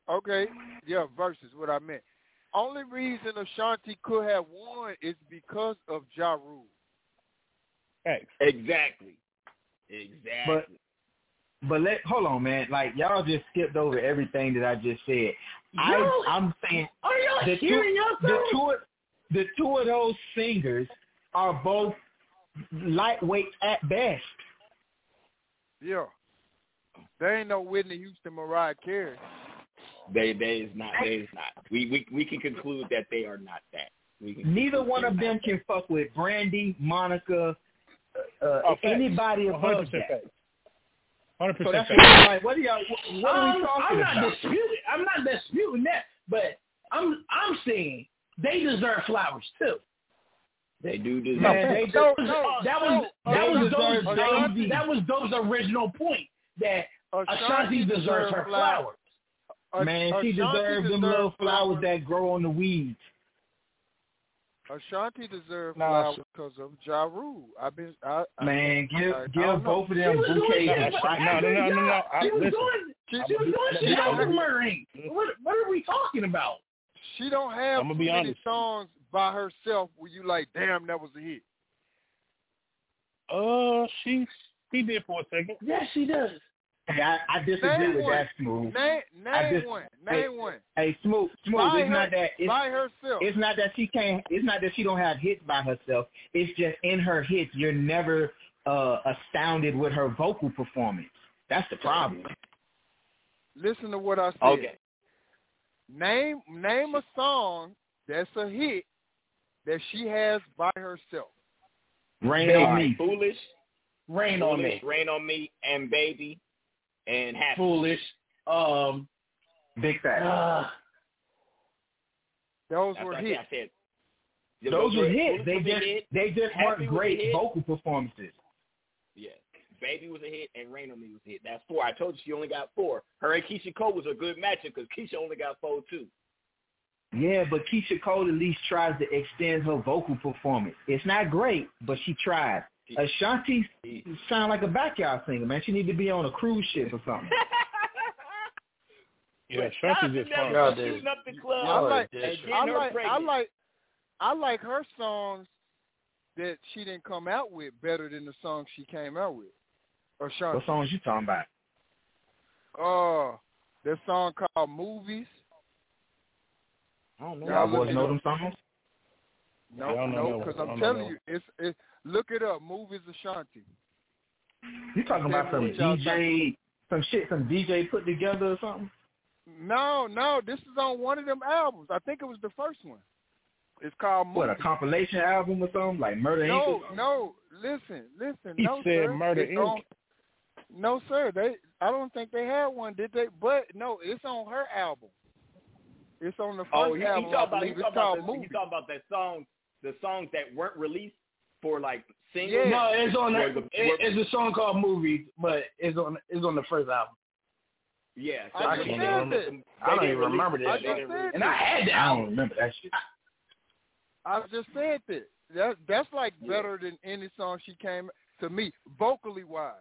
Okay, yeah, versus what I meant. Only reason Ashanti could have won is because of Ja Rule. Facts. Exactly. Exactly. But but let hold on, man. Like y'all just skipped over everything that I just said. I, I'm saying Are y'all the hearing two, the yourself? two of, the two of those singers are both lightweight at best. Yeah. There ain't no Whitney Houston, Mariah Carey. They they is not they is not. We we we can conclude that they are not that. Neither one of them can fuck with Brandy, Monica, uh, Oh, facts. anybody 100% above that. facts. Hundred So percent that's what I'm like. What are y'all? What, what are we Um, talking I'm not about? disputing. I'm not disputing that, but I'm I'm saying they deserve flowers too. They do deserve. Man, they that was no, that was no, that was those Jay-Z. that was those original point that Ashanti deserves deserves her flowers. flowers. Man, she deserves them little flowers that grow on the weeds. Ashanti deserves Nah, flowers because of Ja Rule. I've been, I, I, Man, give I- I give don't know. both of them bouquets doing of it. No, no, no, no, no, no. I- She was listen. doing She, she was doing she shit don't- murdering. What what are we talking about? she don't have I'ma be many honest. songs by herself where you like, damn, that was a hit. Uh, she she did for a second. Yes, she does. Hey, I, I disagree Name with one. that, Smooth. Name, name just- one. hey, Name one. Hey, Smooth, Smooth. By it's her- not that. It's, by herself. it's not that she can't. It's not that she don't have hits by herself. It's just in her hits, you're never uh, astounded with her vocal performance. That's the problem. Listen to what I said. Okay. Name name a song that's a hit that she has by herself. Rain All on me. Foolish. Rain on me. Rain on me, and baby. and Happy. Foolish. Um, Big fat. uh, Those were what I hits. said. I Those were Foolish hits. They was just hit. they just Happy weren't great vocal performances. Yeah. Baby was a hit and Rain on Me was a hit. That's four. I told you she only got four. Her and Keyshia Cole was a good matchup because Keyshia only got four too. Yeah, but Keyshia Cole at least tries to extend her vocal performance. It's not great, but she tries. Ashanti sound like a backyard singer, man. She need to be on a cruise ship or something. Yeah, Shout Shanti just to fine. them shooting up the club. I like, and getting I like, I like, I like her songs that she didn't come out with better than the songs she came out with. Ashanti. what songs you talking about? Uh, that song called Movies. I don't know. Y'all boys know them songs? I No, don't know no, because. I I'm telling know. you, it's it. Look it up. Movies of Ashanti. You talking about some me what y'all DJ, some shit, some DJ put together or something? No, no, this is on one of them albums. I think it was the first one. It's called Movies. What a compilation album or something like Murder Inc. No, no. Listen, listen. He no, said sir. Murder, It's Inc. on- no, sir. They. I don't think they had one, did they? But no, it's on her album. It's on the first Oh, you, you album. talking about believe you it's talking about, called the, you Movies. talking about that song, the songs that weren't released for like singles. Yeah. no, it's on. Where The, the- it, it's a song called "Movies," but it's on. It's on the first album. Yeah, I so just they said didn't- that. they I don't even remember that. I didn't just release- said And I had that. I don't remember that shit. I just said that. That that's like better than any song she came to me vocally wise.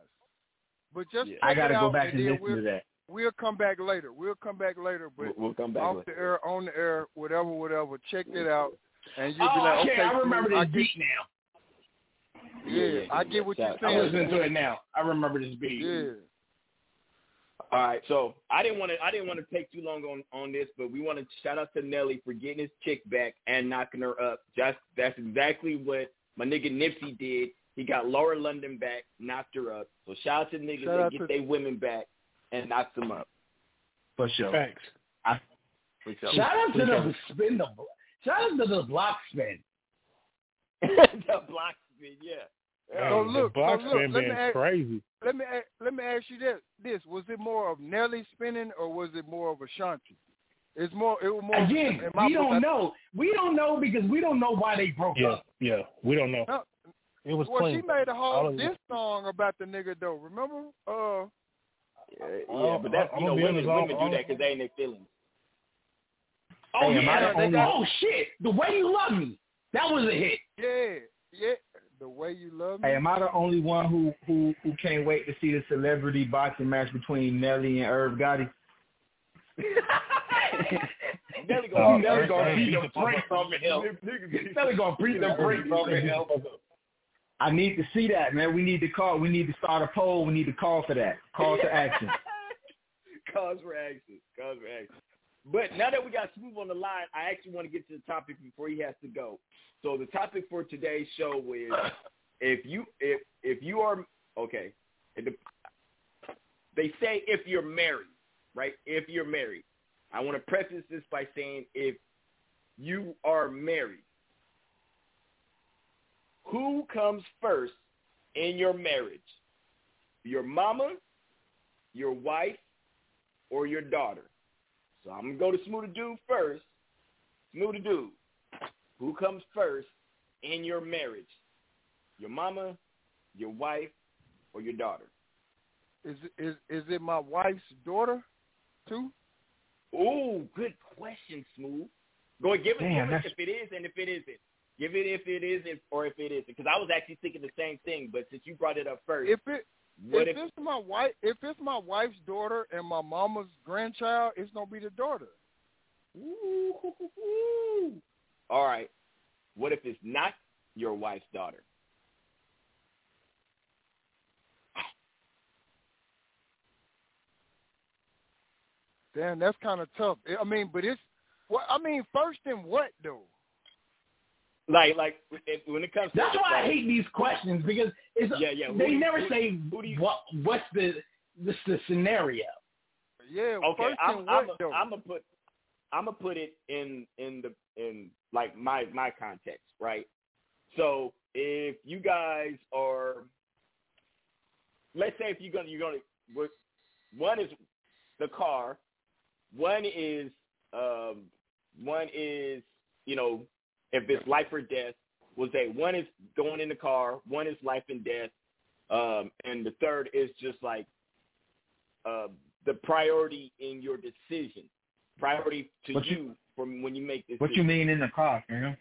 But just Yeah. I gotta go back and and listen we'll, to that. We'll come back later. We'll come back later. But We'll, we'll come back. off with the air, on the air, whatever, whatever. Check it out, and you'll Oh, be like, okay, okay, I remember Smooth, this I beat now. get, yeah, I get what you're Shout- I'm listening to it now. I remember this beat. Yeah. All right, so I didn't want to I didn't want to take too long on on this, but we want to shout out to Nelly for getting his chick back and knocking her up. Just that's exactly what my nigga Nipsey did. He got Lauren London back, knocked her up. So shout out to niggas Shout that get their women back and knocks them up. For sure. Facts. For sure. Shout out to the spin the. Shout out to the block spin. the block spin, yeah. Man, So the look, so block look, let me ask- crazy. Let me let me ask you this: This was it more of Nelly spinning or was it more of Ashanti? It's more. It was more. Again, in we don't know. We don't know because we don't know why they broke Yeah, up. yeah. We don't know. No, It was well, clean. she made a whole this song about the nigga though. Remember? Uh, Yeah, Oh, but that's I'm you know women honest, women don't- do I that because they ain't their feelings. Oh Hey, am I yeah. the only- oh shit. The way you love me. That was a hit. yeah, yeah. The way you love me. Hey, am I the only one who who who can't wait to see the celebrity boxing match between Nelly and Irv Gotti? Nelly Oh, gonna, Nelly Nelly gonna beat the brakes off of him. Nelly gonna beat the brakes off of him. I need to see that, man. We need to call. We need to start a poll. We need to call for that. Call to action. Cause for action. Cause for action. But now that we got Smooth on the line, I actually want to get to the topic before he has to go. So the topic for today's show is if you if if you are okay, they say if you're married, right? If you're married. I want to preface this by saying if you are married, who comes first in your marriage? Your mama, your wife, or your daughter? So I'm gonna go to Smooth Dude first. Smooth Dude, who comes first in your marriage? Your mama, your wife, or your daughter? Is is is it my wife's daughter too? Oh, good question, Smooth. Go and give it Damn, give it if it is and if it isn't. Give it if it is if, or if it isn't. Because I was actually thinking the same thing, but since you brought it up first, If it if if, it's my wife, if it's my wife's daughter and my mama's grandchild, it's gonna be the daughter. Ooh. All right. What if it's not your wife's daughter? Damn, that's kind of tough. I mean, but it's what I mean. First in what though? Like, like when it comes to That's why I hate these questions because it's Yeah, yeah. Who they you- never who- say who do you- what what's the this the scenario. Yeah, Okay, first I'm in I'm what though? I'm gonna put I'm gonna put it in in the in like my my context, right? So if you guys are, let's say if you're gonna you're gonna we're, one is the car, one is um, one is you know if it's life or death. We'll say one is going in the car, one is life and death, um, and the third is just like uh, the priority in your decision, priority to What you, you- from when you make this. What you mean in the car, man?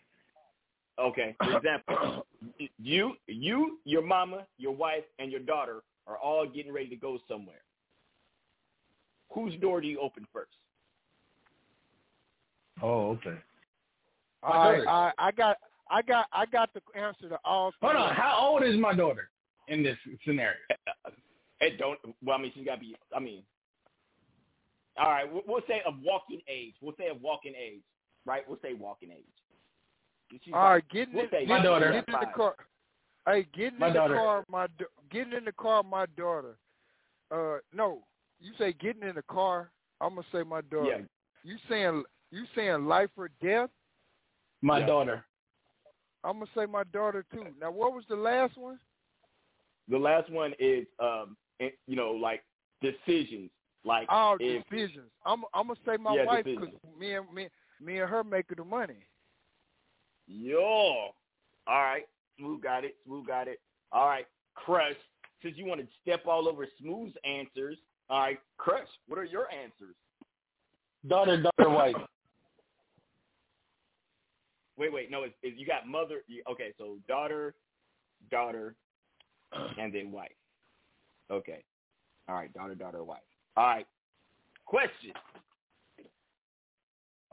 Okay, for example, you, you, your mama, your wife, and your daughter are all getting ready to go somewhere. Whose door do you open first? Oh, okay. All right, I, I got, I got, I got the answer to all. Hold on. How old is my daughter in this scenario? It don't. Well, I mean, she's got to be. I mean, all right. We'll, we'll say of walking age. We'll say of walking age, right? We'll say walking age. She's All right, getting we'll in, say she's getting in the car. Hey, getting My in daughter. the car, my getting in the car, my daughter. Uh, no, you say getting in the car. I'm gonna say my daughter. Yeah. You saying you saying life or death? My Yeah. daughter. I'm gonna say my daughter too. Now, what was the last one? The last one is, um, you know, like decisions. Like All if, decisions. I'm I'm gonna say my Yeah, wife because me and me me and her making the money. Yo. All right. Smooth got it. Smooth got it. All right. Crush. Since you want to step all over Smooth's answers, all right. Crush. What are your answers? Daughter, daughter, wife. Wait, wait. No, it's, it's, you got mother. Okay, so daughter, daughter, and then wife. Okay. All right. Daughter, daughter, wife. All right. Question.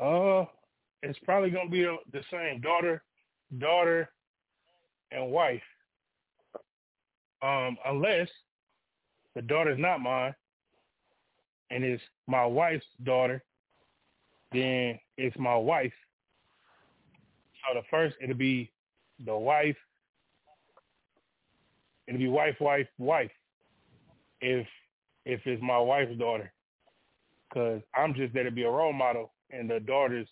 Uh, it's probably gonna be the same daughter, daughter, and wife. Um, unless the daughter's not mine, and it's my wife's daughter, then it's my wife. So the first it'll be the wife. It'll be wife, wife, wife. If if it's my wife's daughter, because I'm just there to be a role model in the daughter's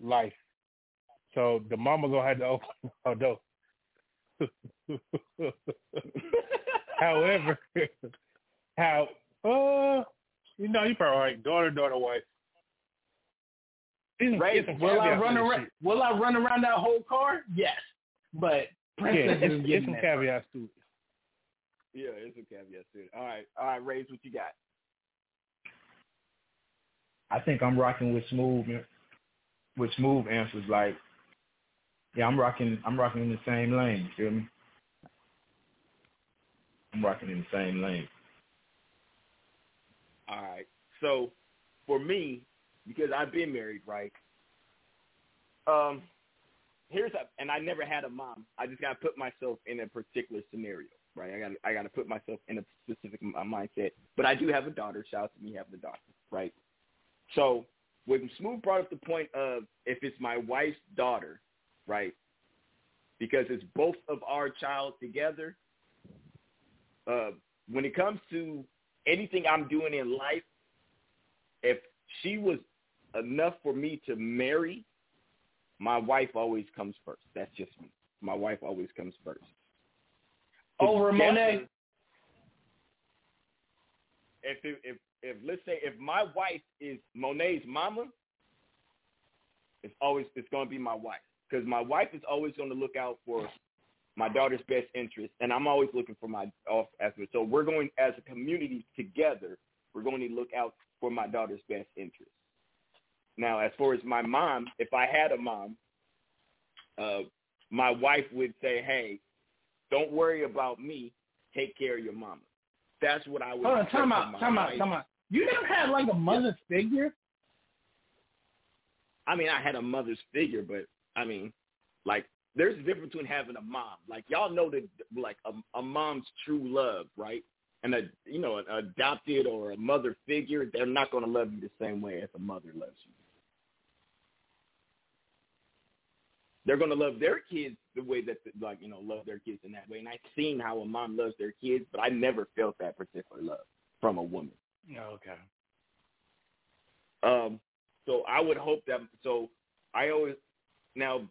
life. So the mama gonna have to open her door. However, how uh you know you probably right. Daughter, daughter, wife. There's- Right? Will I run around? shit. Will I run around that whole car? Yes, but Yeah, Princess it's, isn't it's some caveats to it. Yeah, it's a caveat to it. All right. All right, Raise, what you got? I think I'm rocking with smooth with smooth answers like yeah, I'm rocking I'm rocking in the same lane, you feel me? I'm rocking in the same lane. All right. So for me, because I've been married, right? Um, here's a, and I never had a mom. I just got to put myself in a particular scenario, right? I gotta, I got to put myself in a specific mindset. But I do have a daughter. Shout out to me having a daughter, right? So when Smooth brought up the point of if it's my wife's daughter, right? Because it's both of our child together. Uh, when it comes to anything I'm doing in life, if she was enough for me to marry, my wife always comes first. That's just me. My wife always comes first. Over Together, Monet. If it, if if let's say if my wife is Monet's mama, it's always it's going to be my wife because my wife is always going to look out for my daughter's best interest, and I'm always looking for my off after. So we're going as a community together. We're going to look out for my daughter's best interest. Now, as far as my mom, if I had a mom, uh, my wife would say, "Hey, don't worry about me. Take care of your mama." That's what I would. Hold on, time out, time out, time out. You never had like a mother figure? I mean, I had a mother's figure, but I mean, like, there's a difference between having a mom. Like, y'all know that, like, a, a mom's true love, right? And a, you know, an adopted or a mother figure, they're not going to love you the same way as a mother loves you. They're going to love their kids the way that, like, you know, love their kids in that way. And I've seen how a mom loves their kids, but I never felt that particular love from a woman. Okay. Um, so I would hope that. So I always now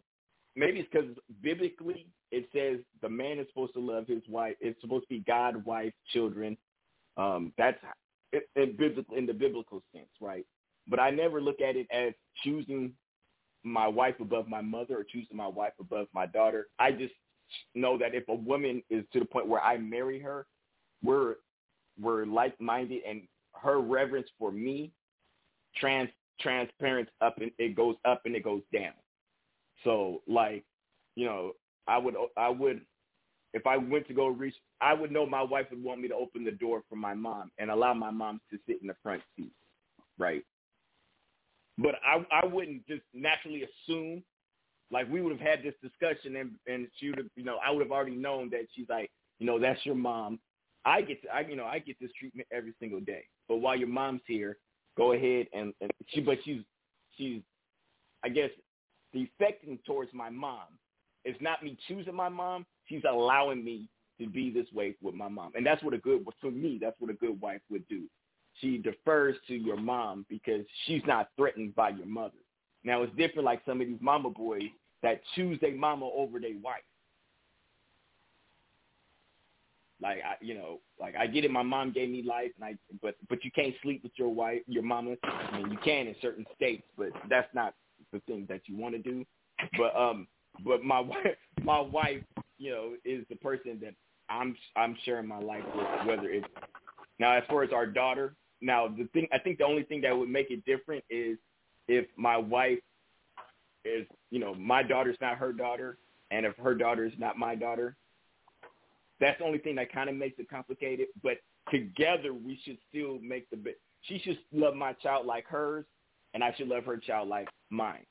maybe it's because biblically it says the man is supposed to love his wife. It's supposed to be God, wife, children. Um, that's in, in, biblical, in the biblical sense, right? But I never look at it as choosing my wife above my mother or choosing my wife above my daughter. I just know that if a woman is to the point where I marry her, we're we're like minded and her reverence for me trans transparent up and it goes up and it goes down. So like, you know, I would I would if I went to go reach I would know my wife would want me to open the door for my mom and allow my mom to sit in the front seat. Right. But I I wouldn't just naturally assume like we would have had this discussion and and she would have you know I would have already known that she's like you know that's your mom. I get to, I you know I get this treatment every single day. But while your mom's here, go ahead and, and she but she's she's I guess defecting towards my mom. It's not me choosing my mom. She's allowing me to be this way with my mom, and that's what a good for me. That's what a good wife would do. She defers to your mom because she's not threatened by your mother. Now it's different, like some of these mama boys that choose their mama over their wife. Like I, you know, like I get it. My mom gave me life, and I, but but you can't sleep with your wife, your mama. I mean, you can in certain states, but that's not the thing that you want to do. But um, but my wife, my wife, you know, is the person that I'm I'm sharing my life with. Whether it's now as far as our daughter, now the thing I think the only thing that would make it different is if my wife is, you know, my daughter's not her daughter, and if her daughter is not my daughter, that's the only thing that kind of makes it complicated. But together, we should still make the bit. She should love my child like hers, and I should love her child like mine.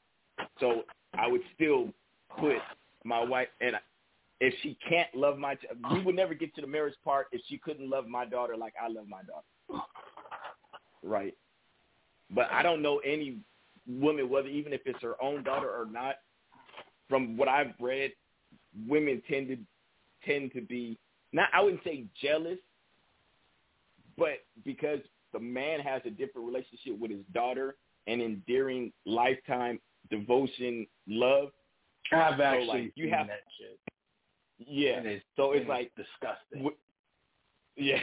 So I would still put my wife, and if she can't love my, we would never get to the marriage part if she couldn't love my daughter like I love my daughter. Right. But I don't know any woman, whether even if it's her own daughter or not. From what I've read, women tend to tend to be not I wouldn't say jealous, but because the man has a different relationship with his daughter and endearing lifetime devotion, love. I've so actually like, you have that shit. yeah. And it's- so it's and like disgusting. With, yeah,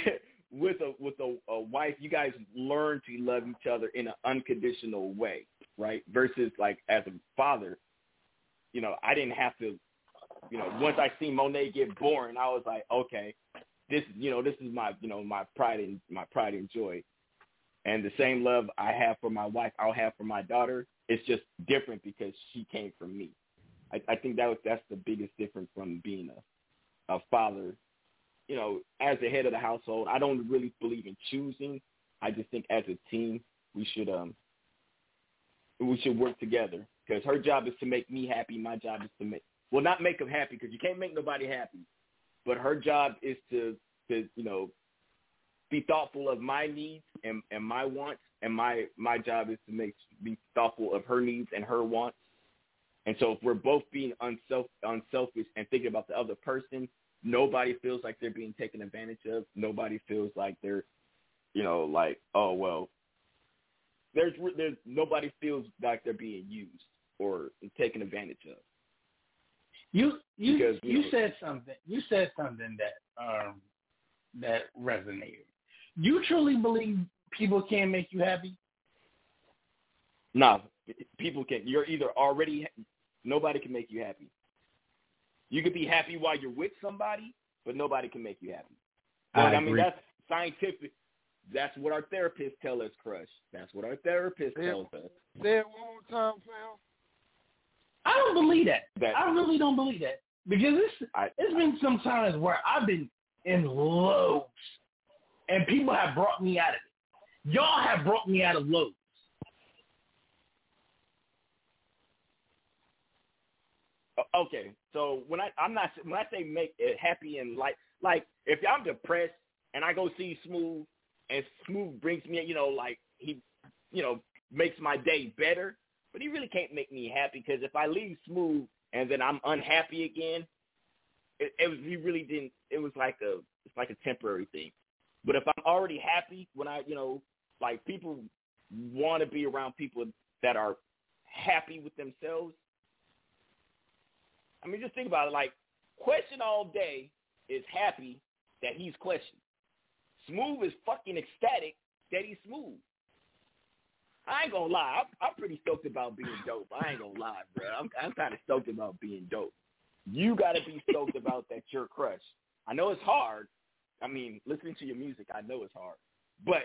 with a with a, a wife, you guys learn to love each other in an unconditional way, right? Versus like as a father, you know, I didn't have to, you know, once I seen Monet get born, I was like, okay, this, you know, this is my, you know, my pride and my pride and joy. And the same love I have for my wife, I'll have for my daughter. It's just different because she came from me. I, I think that was that's the biggest difference from being a a father. You know, as the head of the household, I don't really believe in choosing. I just think as a team, we should um we should work together because her job is to make me happy. My job is to make well not make them happy because you can't make nobody happy, but her job is to to you know be thoughtful of my needs and, and my wants, and my my job is to make be thoughtful of her needs and her wants. And so if we're both being unself unselfish and thinking about the other person, nobody feels like they're being taken advantage of. Nobody feels like they're, you know, like oh well. There's there's nobody feels like they're being used or taken advantage of. You you Because, you you know- said something. You said something that um that resonated. You truly believe people can make you happy? No, people can. You're either already. Nobody can make you happy. You could be happy while you're with somebody, but nobody can make you happy. I Well, I, mean, agree. that's scientific. That's what our therapists tell us, Crush. That's what our therapist Yeah. tells us. Say it one more time, fam. I don't believe that. That- I really don't believe that because it's it's been some times where I've been in lows, and people have brought me out of it. Y'all have brought me out of lows. Okay, so when I I'm not when I say make it happy and like like if I'm depressed and I go see Smooth and Smooth brings me you know like he you know makes my day better, but he really can't make me happy because if I leave Smooth and then I'm unhappy again, it, it was he really didn't. It was like a it's like a temporary thing. But if I'm already happy when I you know like people want to be around people that are happy with themselves I mean, just think about it. Like, Question all day is happy that he's questioned. Smooth is fucking ecstatic that he's Smooth. I ain't gonna lie, I'm, I'm pretty stoked about being dope. I ain't gonna lie, bro. I'm I'm kind of stoked about being dope. You gotta be stoked about that your crush. I know it's hard. I mean, listening to your music, I know it's hard, but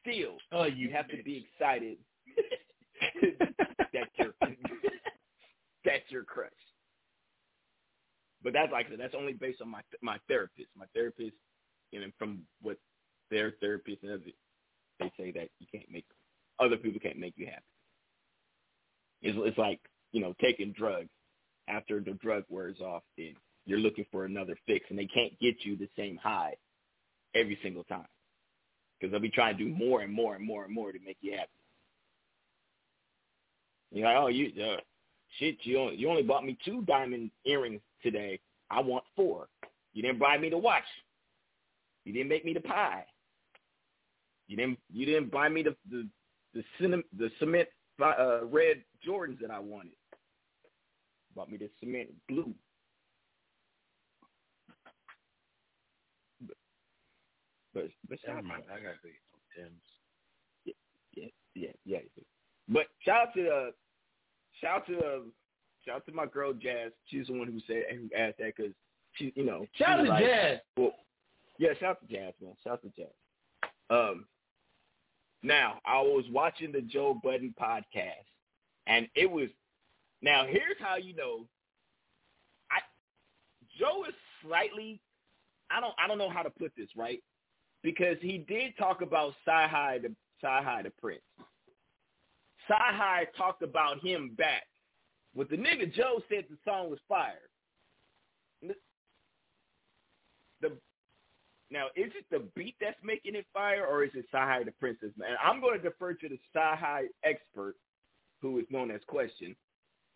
still, Oh, you have to be excited that your that's your crush. But that's like that's only based on my my therapist. My therapist, you know, from what their therapist and other, they say that you can't make other people can't make you happy. It's it's like you know taking drugs. After the drug wears off, then you're looking for another fix, and they can't get you the same high every single time because they'll be trying to do more and more and more and more to make you happy. You're like, oh, you uh, shit, you only, you only bought me two diamond earrings today. I want four. You didn't buy me the watch. You didn't make me the pie. You didn't you didn't buy me the the the, cinem- the cement uh, red Jordans that I wanted. Bought me the cement blue. But but, but shout out I got the Tim's. yeah, yeah, yeah, yeah. But shout out to uh, shout out to uh, shout out to my girl Jazz. She's the one who said who asked that because she, you know, Shout out to like- Jazz. Well, yeah, shout out to Jazz, man. Shout out to Jazz. Um, now I was watching the Joe Budden podcast, and it was. Now here's how you know. I Joe is slightly. I don't. I don't know how to put this right because he did talk about CyHi the CyHi the Prynce. CyHi talked about him back. But the nigga Joe said the song was fire. The now is it the beat that's making it fire, or is it CyHi the Princess? Man, I'm going to defer to the CyHi expert, who is known as Question.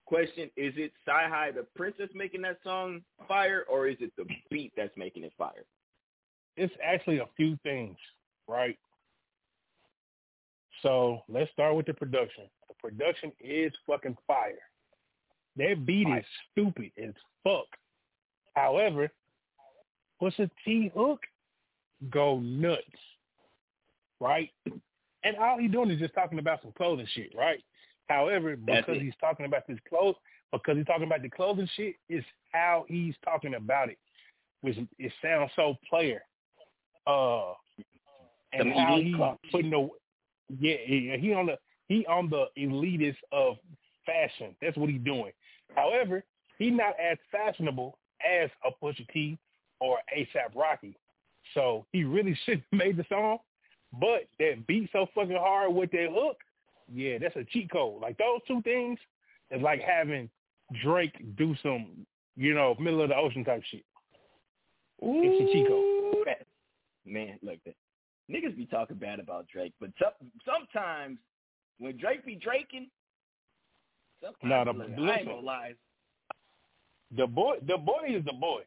Question: Is it CyHi the Princess making that song fire, or is it the beat that's making it fire? It's actually a few things, right? So let's start with the production. The production is fucking fire. That beat is stupid as fuck. However, Pusha T hook go nuts, right? And all he doing is just talking about some clothing shit, right? However, That's because it. he's talking about this clothes, because he's talking about the clothing shit, is how he's talking about it, which it sounds so player. Uh, and Some how elite he putting the yeah, yeah, he on the he on the elitist of fashion. That's what he's doing. However, he's not as fashionable as a Pusha T or ASAP Rocky. So he really shouldn't have made the song. But that beat so fucking hard with that hook, yeah, that's a cheat code. Like those two things is like having Drake do some, you know, middle of the ocean type shit. It's a cheat code. Ooh, Man, look, that niggas be talking bad about Drake, but some, sometimes when Drake be draking, sometimes Nah, the- look, I ain't gonna lie. The boy, the boy is the boy.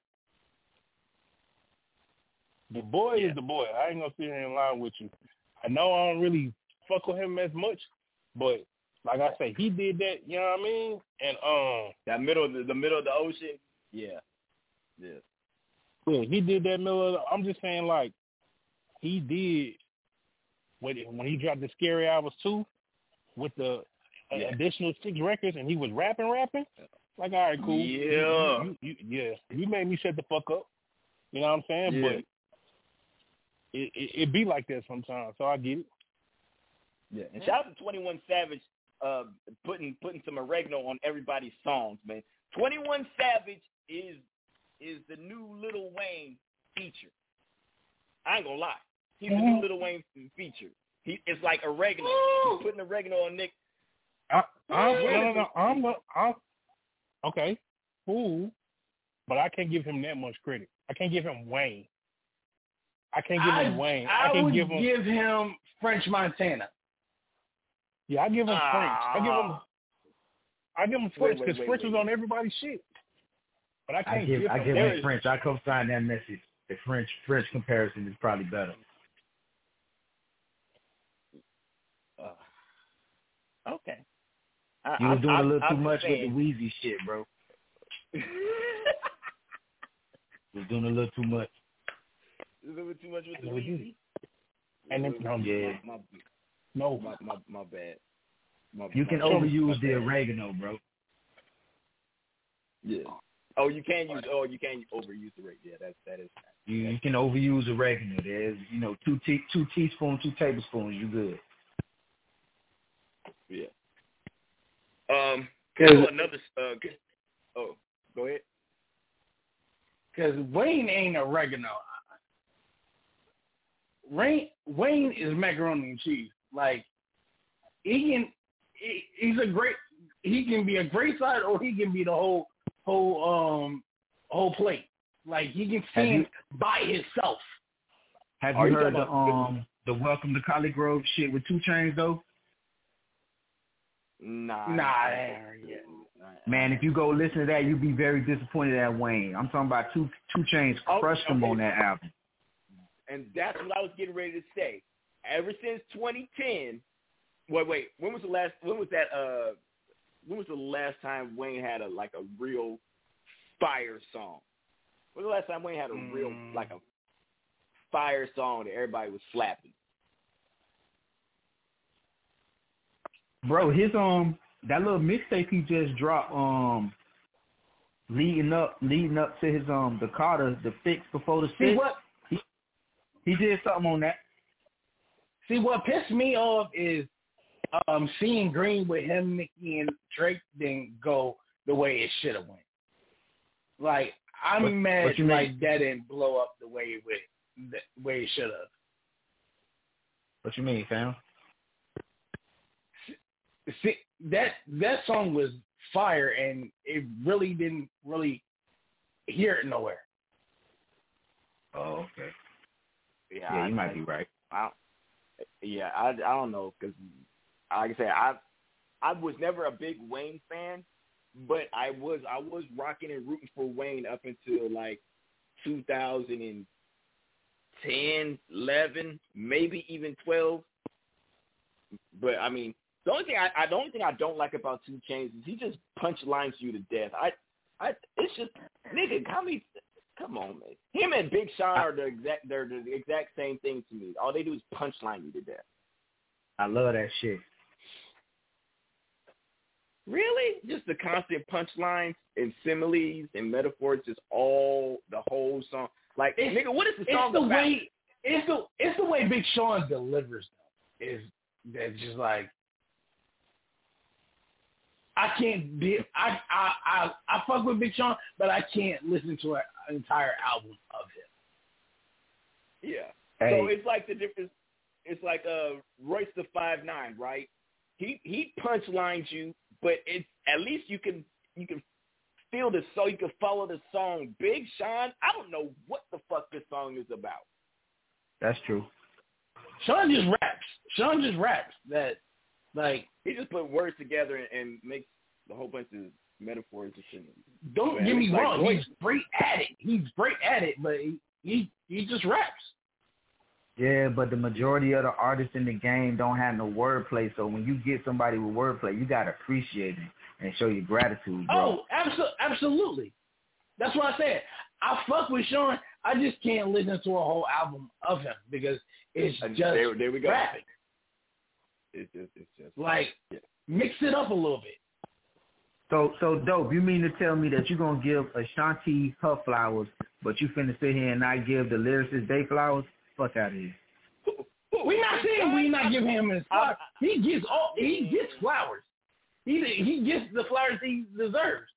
The boy is the boy. I ain't gonna sit here and lie with you. I know I don't really fuck with him as much, but like I say, he did that. You know what I mean? And um, that middle, of the, the middle of the ocean, yeah, yeah. Yeah, he did that middle. Of the, I'm just saying, like he did when when he dropped the Scary Hours too, with the uh, Yeah. additional six records, and he was rapping, rapping. Like, all right, cool. Yeah. you, you, you, yeah. You made me shut the fuck up. You know what I'm saying? Yeah. But it, it it be like that sometimes, so I get it. Yeah, and shout out to Twenty One Savage, uh, putting putting some oregano on everybody's songs, man. Twenty One Savage is is the new Lil Wayne feature. I ain't gonna lie, he's the new Lil Wayne feature. He it's like oregano. He's putting oregano on Nick. I, I'm, no, no, no. I'm, I'm okay, cool, but I can't give him that much credit. I can't give him Wayne. I can't give him Wayne. I, I, can would give him. give him French Montana. Yeah, I give him French. I give him. I give him French because French wait. was on everybody's shit. But I can't I give I him. give him French. I co-sign that message. The French French comparison is probably better. Uh, okay. I, You was doing I- a little I'm too much with the saying. Weezy shit, bro. You was doing a little too much. A little too much with the you And then no, oh, Yeah. My, no, my, my, my bad. My, You can my- overuse the oregano, bro. Yeah. Oh, you can use. Oh, you can overuse the oregano. Yeah, that that is. You, you can overuse oregano. There's, you know, two te- two teaspoons, two tablespoons. You good. Yeah. Um. Cause- oh, another. Uh, g- oh, go ahead. because Wayne ain't oregano. Wayne Wayne is macaroni and cheese. Like he can, he, he's a great. He can be a great side, or he can be the whole whole um whole plate. Like he can Have you- by himself. Have you you heard the um the Welcome to ColleGrove shit with two Chainz though? Nah. Nah, I ain't heard yet. Man, if you go listen to that, you'd be very disappointed at Wayne. I'm talking about two two Chainz Oh, crushed him okay. on that album. And that's what I was getting ready to say. Ever since 2010, wait, wait, when was the last? When was that? Uh, when was the last time Wayne had a like a real fire song? When was the last time Wayne had a real Mm. like a fire song that everybody was slapping? Bro, his um that little mixtape he just dropped um leading up leading up to his um the Carter the fix before the See six. what? He, he did something on that. See what pissed me off is um seeing Green with him, Nicki, and Drake didn't go the way it should have went. Like I'm What- mad what like that didn't blow up the way it went, the way it should have. What you mean, fam? See that that song was fire and it really didn't really hear it nowhere. Oh, okay. Yeah, Yeah, I- you might I- be right. I, yeah, I, I don't know because, like I said, I I was never a big Wayne fan, but I was I was rocking and rooting for Wayne up until like 2010, 11, maybe even 12. But I mean, the only thing I, I the only thing I don't like about Two Chainz is he just punch lines you to death. I I it's just nigga, how many Come on, man. Him and Big Sean are the exact they're the exact same thing to me. All they do is punchline you to death. I love that shit. Really? Just the constant punchlines and similes and metaphors, just all the whole song. Like, It's- nigga, what is the It's song the about? way it's the it's the way Big Sean delivers them. Is that just like I can't be I I I I fuck with Big Sean, but I can't listen to an entire album of him. Yeah. Hey. So it's like the difference. It's like uh Royce da Five Nine, right? He he punchlines you, but it's at least you can you can feel the song. You can follow the song. Big Sean, I don't know what the fuck this song is about. That's true. Sean just raps. Sean just raps. That like He just put words together and, and makes a whole bunch of metaphors and shit. don't Man, get me it's like wrong, Royce- he's great at it. He's great at it, but he he, he just raps. Yeah, but the majority of the artists in the game don't have no wordplay. So when you get somebody with wordplay, you gotta appreciate it and show your gratitude, bro. Oh, absolutely, absolutely. That's what I said. I fuck with Sean. I just can't listen to a whole album of him because it's just there, there we go. rapping. It's just, it's just Like mix it up a little bit. So so dope. You mean to tell me that you're gonna give Ashanti her flowers, but you finna sit here and not give the lyricist they flowers? Fuck out of here. We not saying we not giving him his flowers. He gets all he gets flowers. He he gets the flowers he deserves.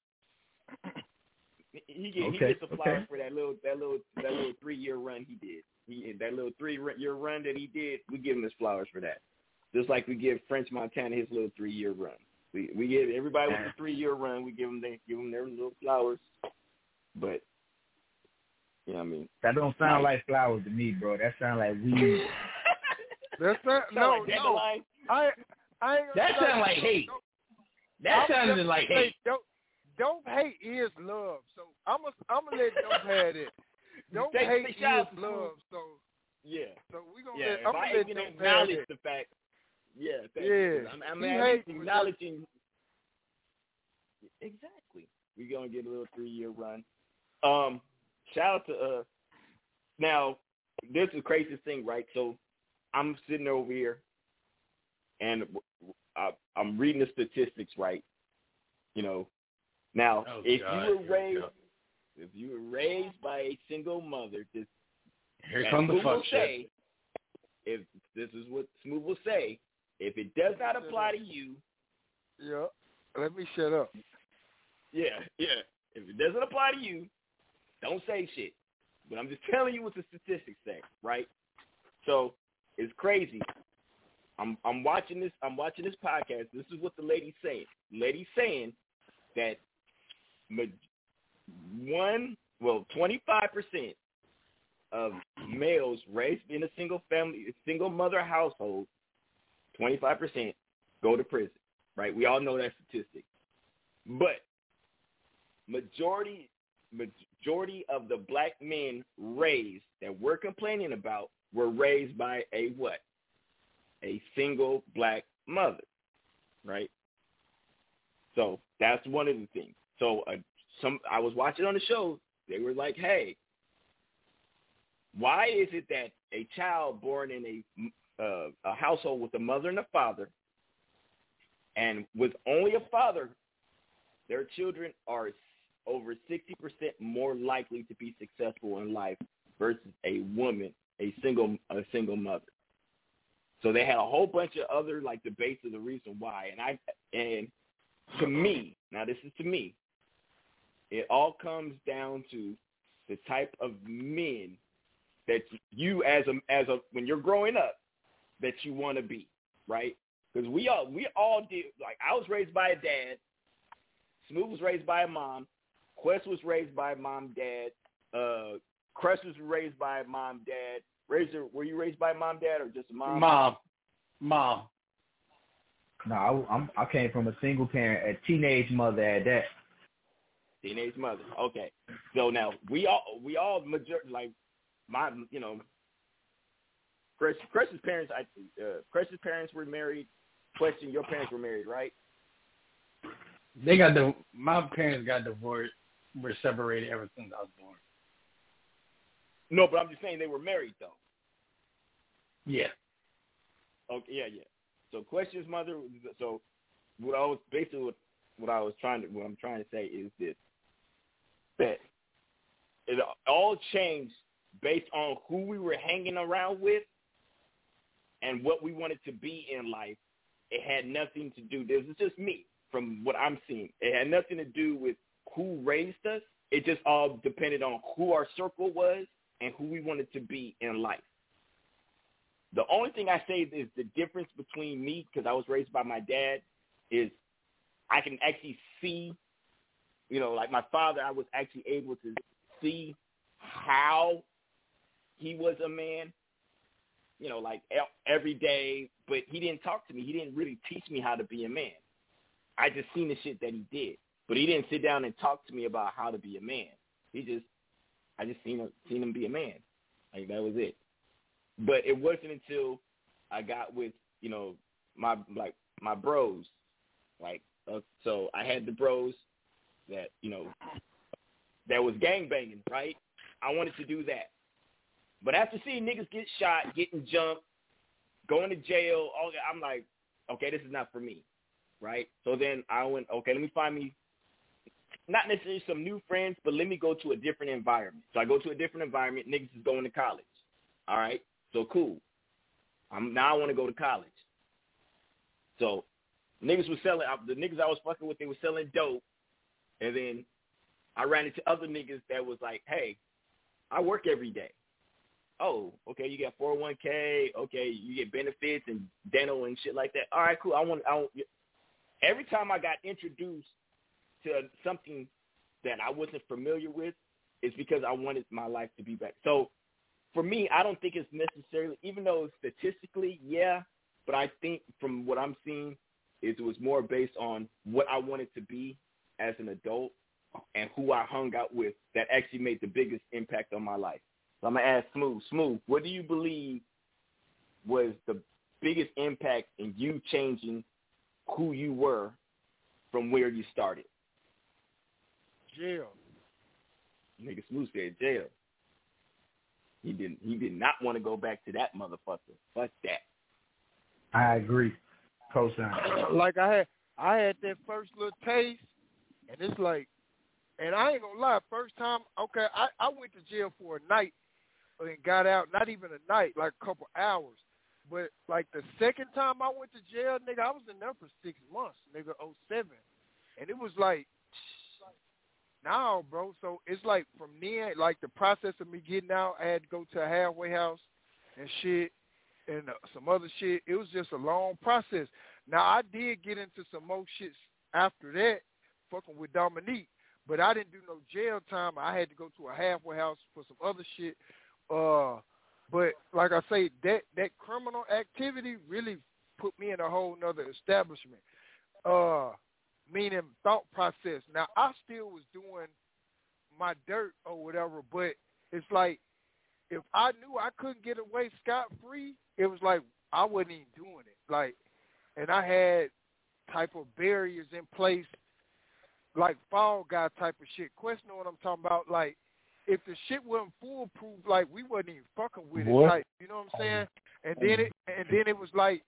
he, get, he gets the flowers okay. for that little that little that little three year run he did. He that little three year run that he did. We give him his flowers for that. Just like we give French Montana his little three year run. We we give everybody with a three year run. We give them they give them their little flowers. But you know what I mean. That don't sound like flowers to me, bro. That sound like weed. That's not, Sound no, like no. I, I That lie. sound like hate. That I'm sounded just like gonna say, hate. Dope, dope hate is love. So I'm gonna I'm gonna let dope have it. Dope Take- hate take is love. So Yeah. so we gonna Yeah, let if I'm gonna let even acknowledge the fact, yeah, thank Yeah. you. I'm, I'm He at hate least was just- acknowledging. Exactly. We're gonna get a little three year run. Um, shout out to uh. Now, this is the craziest thing, right? So, I'm sitting over here, and I, I'm reading the statistics right. You know, now Oh, if God, you were here raised, go. if you were raised by a single mother, this Here comes the Smooth will shit. say, if this is what Smooth will say, if it does not apply to you, Yeah. Let me shut up. yeah, yeah. If it doesn't apply to you, don't say shit. But I'm just telling you what the statistics say, right? So it's crazy. I'm I'm watching this. I'm watching this podcast. This is what the lady's saying. Lady's saying that one, well, 25 percent of males raised in a single family, single mother household, 25 percent go to prison. Right? We all know that statistic. But majority majority of the black men raised that we're complaining about were raised by a what? A single black mother, right? So that's one of the things. So uh, some I was watching on the show. They were like, "Hey, why is it that a child born in a uh, a household with a mother and a father, and with only a father, their children are over 60% more likely to be successful in life versus a woman, a single a single mother. So they had a whole bunch of other like debates of the reason why, and I and to me, now this is to me, it all comes down to the type of men that you as a as a when you're growing up that you want to be, right? Because we all we all did like I was raised by a dad, Smooth was raised by a mom, Quest was raised by mom, dad. Uh, Crest was raised by mom, dad. Razor, were you raised by mom, dad, or just a mom? Mom, mom. No, I, I'm, I came from a single parent, a teenage mother at that. Teenage mother. Okay. So now we all we all major like my you know Chris Chris's parents I uh Chris's parents were married. Question, your parents were married, right? They got the my parents got divorced. We're separated ever since I was born. No, but I'm just saying they were married though. Yeah. Okay, yeah, yeah. So question's mother. So what I was basically what, what I was trying to what I'm trying to say is this: that it all changed based on who we were hanging around with and what we wanted to be in life. It had nothing to do. This is just me from what I'm seeing. It had nothing to do with who raised us. It just all depended on who our circle was and who we wanted to be in life. The only thing I say is the difference between me, because I was raised by my dad, is I can actually see, you know, like my father, I was actually able to see how he was a man, you know, like every day, but he didn't talk to me. He didn't really teach me how to be a man. I just seen the shit that he did, but he didn't sit down and talk to me about how to be a man. He just, I just seen him, seen him be a man. Like that was it. But it wasn't until I got with, you know, my like my bros, like uh, so I had the bros that you know that was gang banging, right? I wanted to do that, but after seeing niggas get shot, getting jumped, going to jail, all that, I'm like, okay, this is not for me, right? So then I went, okay, let me find me not necessarily some new friends, but let me go to a different environment. So I go to a different environment. Niggas is going to college. All right, so cool. I'm now I want to go to college. So niggas was selling the niggas I was fucking with. They were selling dope, and then I ran into other niggas that was like, "Hey, I work every day. Oh, okay, you got 401k. Okay, you get benefits and dental and shit like that. All right, cool. I want. I want. Every time I got introduced to something that I wasn't familiar with, it's because I wanted my life to be better. So for me, I don't think it's necessarily, even though statistically, yeah, but I think from what I'm seeing, it was more based on what I wanted to be as an adult and who I hung out with that actually made the biggest impact on my life. So I'm gonna ask Smooth. Smooth, what do you believe was the biggest impact in you changing who you were from where you started? Jail. Nigga Smooth said jail. He didn't. He did not want to go back to that motherfucker. Fuck that. I agree. Cosign. like I had I had that first little taste and it's like and I ain't gonna lie, first time okay, I, I went to jail for a night and got out, not even a night, like a couple hours. But like the second time I went to jail, nigga, I was in there for six months, nigga, oh seven. And it was like now, bro. So it's like from then, like the process of me getting out, I had to go to a halfway house and shit and uh, some other shit. It was just a long process. Now I did get into some more shit after that, fucking with Dominique, but I didn't do no jail time. I had to go to a halfway house for some other shit. Uh, but like I say, that that criminal activity really put me in a whole nother establishment. Uh, meaning thought process. Now I still was doing my dirt or whatever, but it's like if I knew I couldn't get away scot free, it was like I wasn't even doing it. Like, and I had type of barriers in place, like fall guy type of shit. Question what I'm talking about? Like, if the shit wasn't foolproof, like we wasn't even fucking with What? it. Type, you know what I'm saying? Oh. And then it, and then it was like,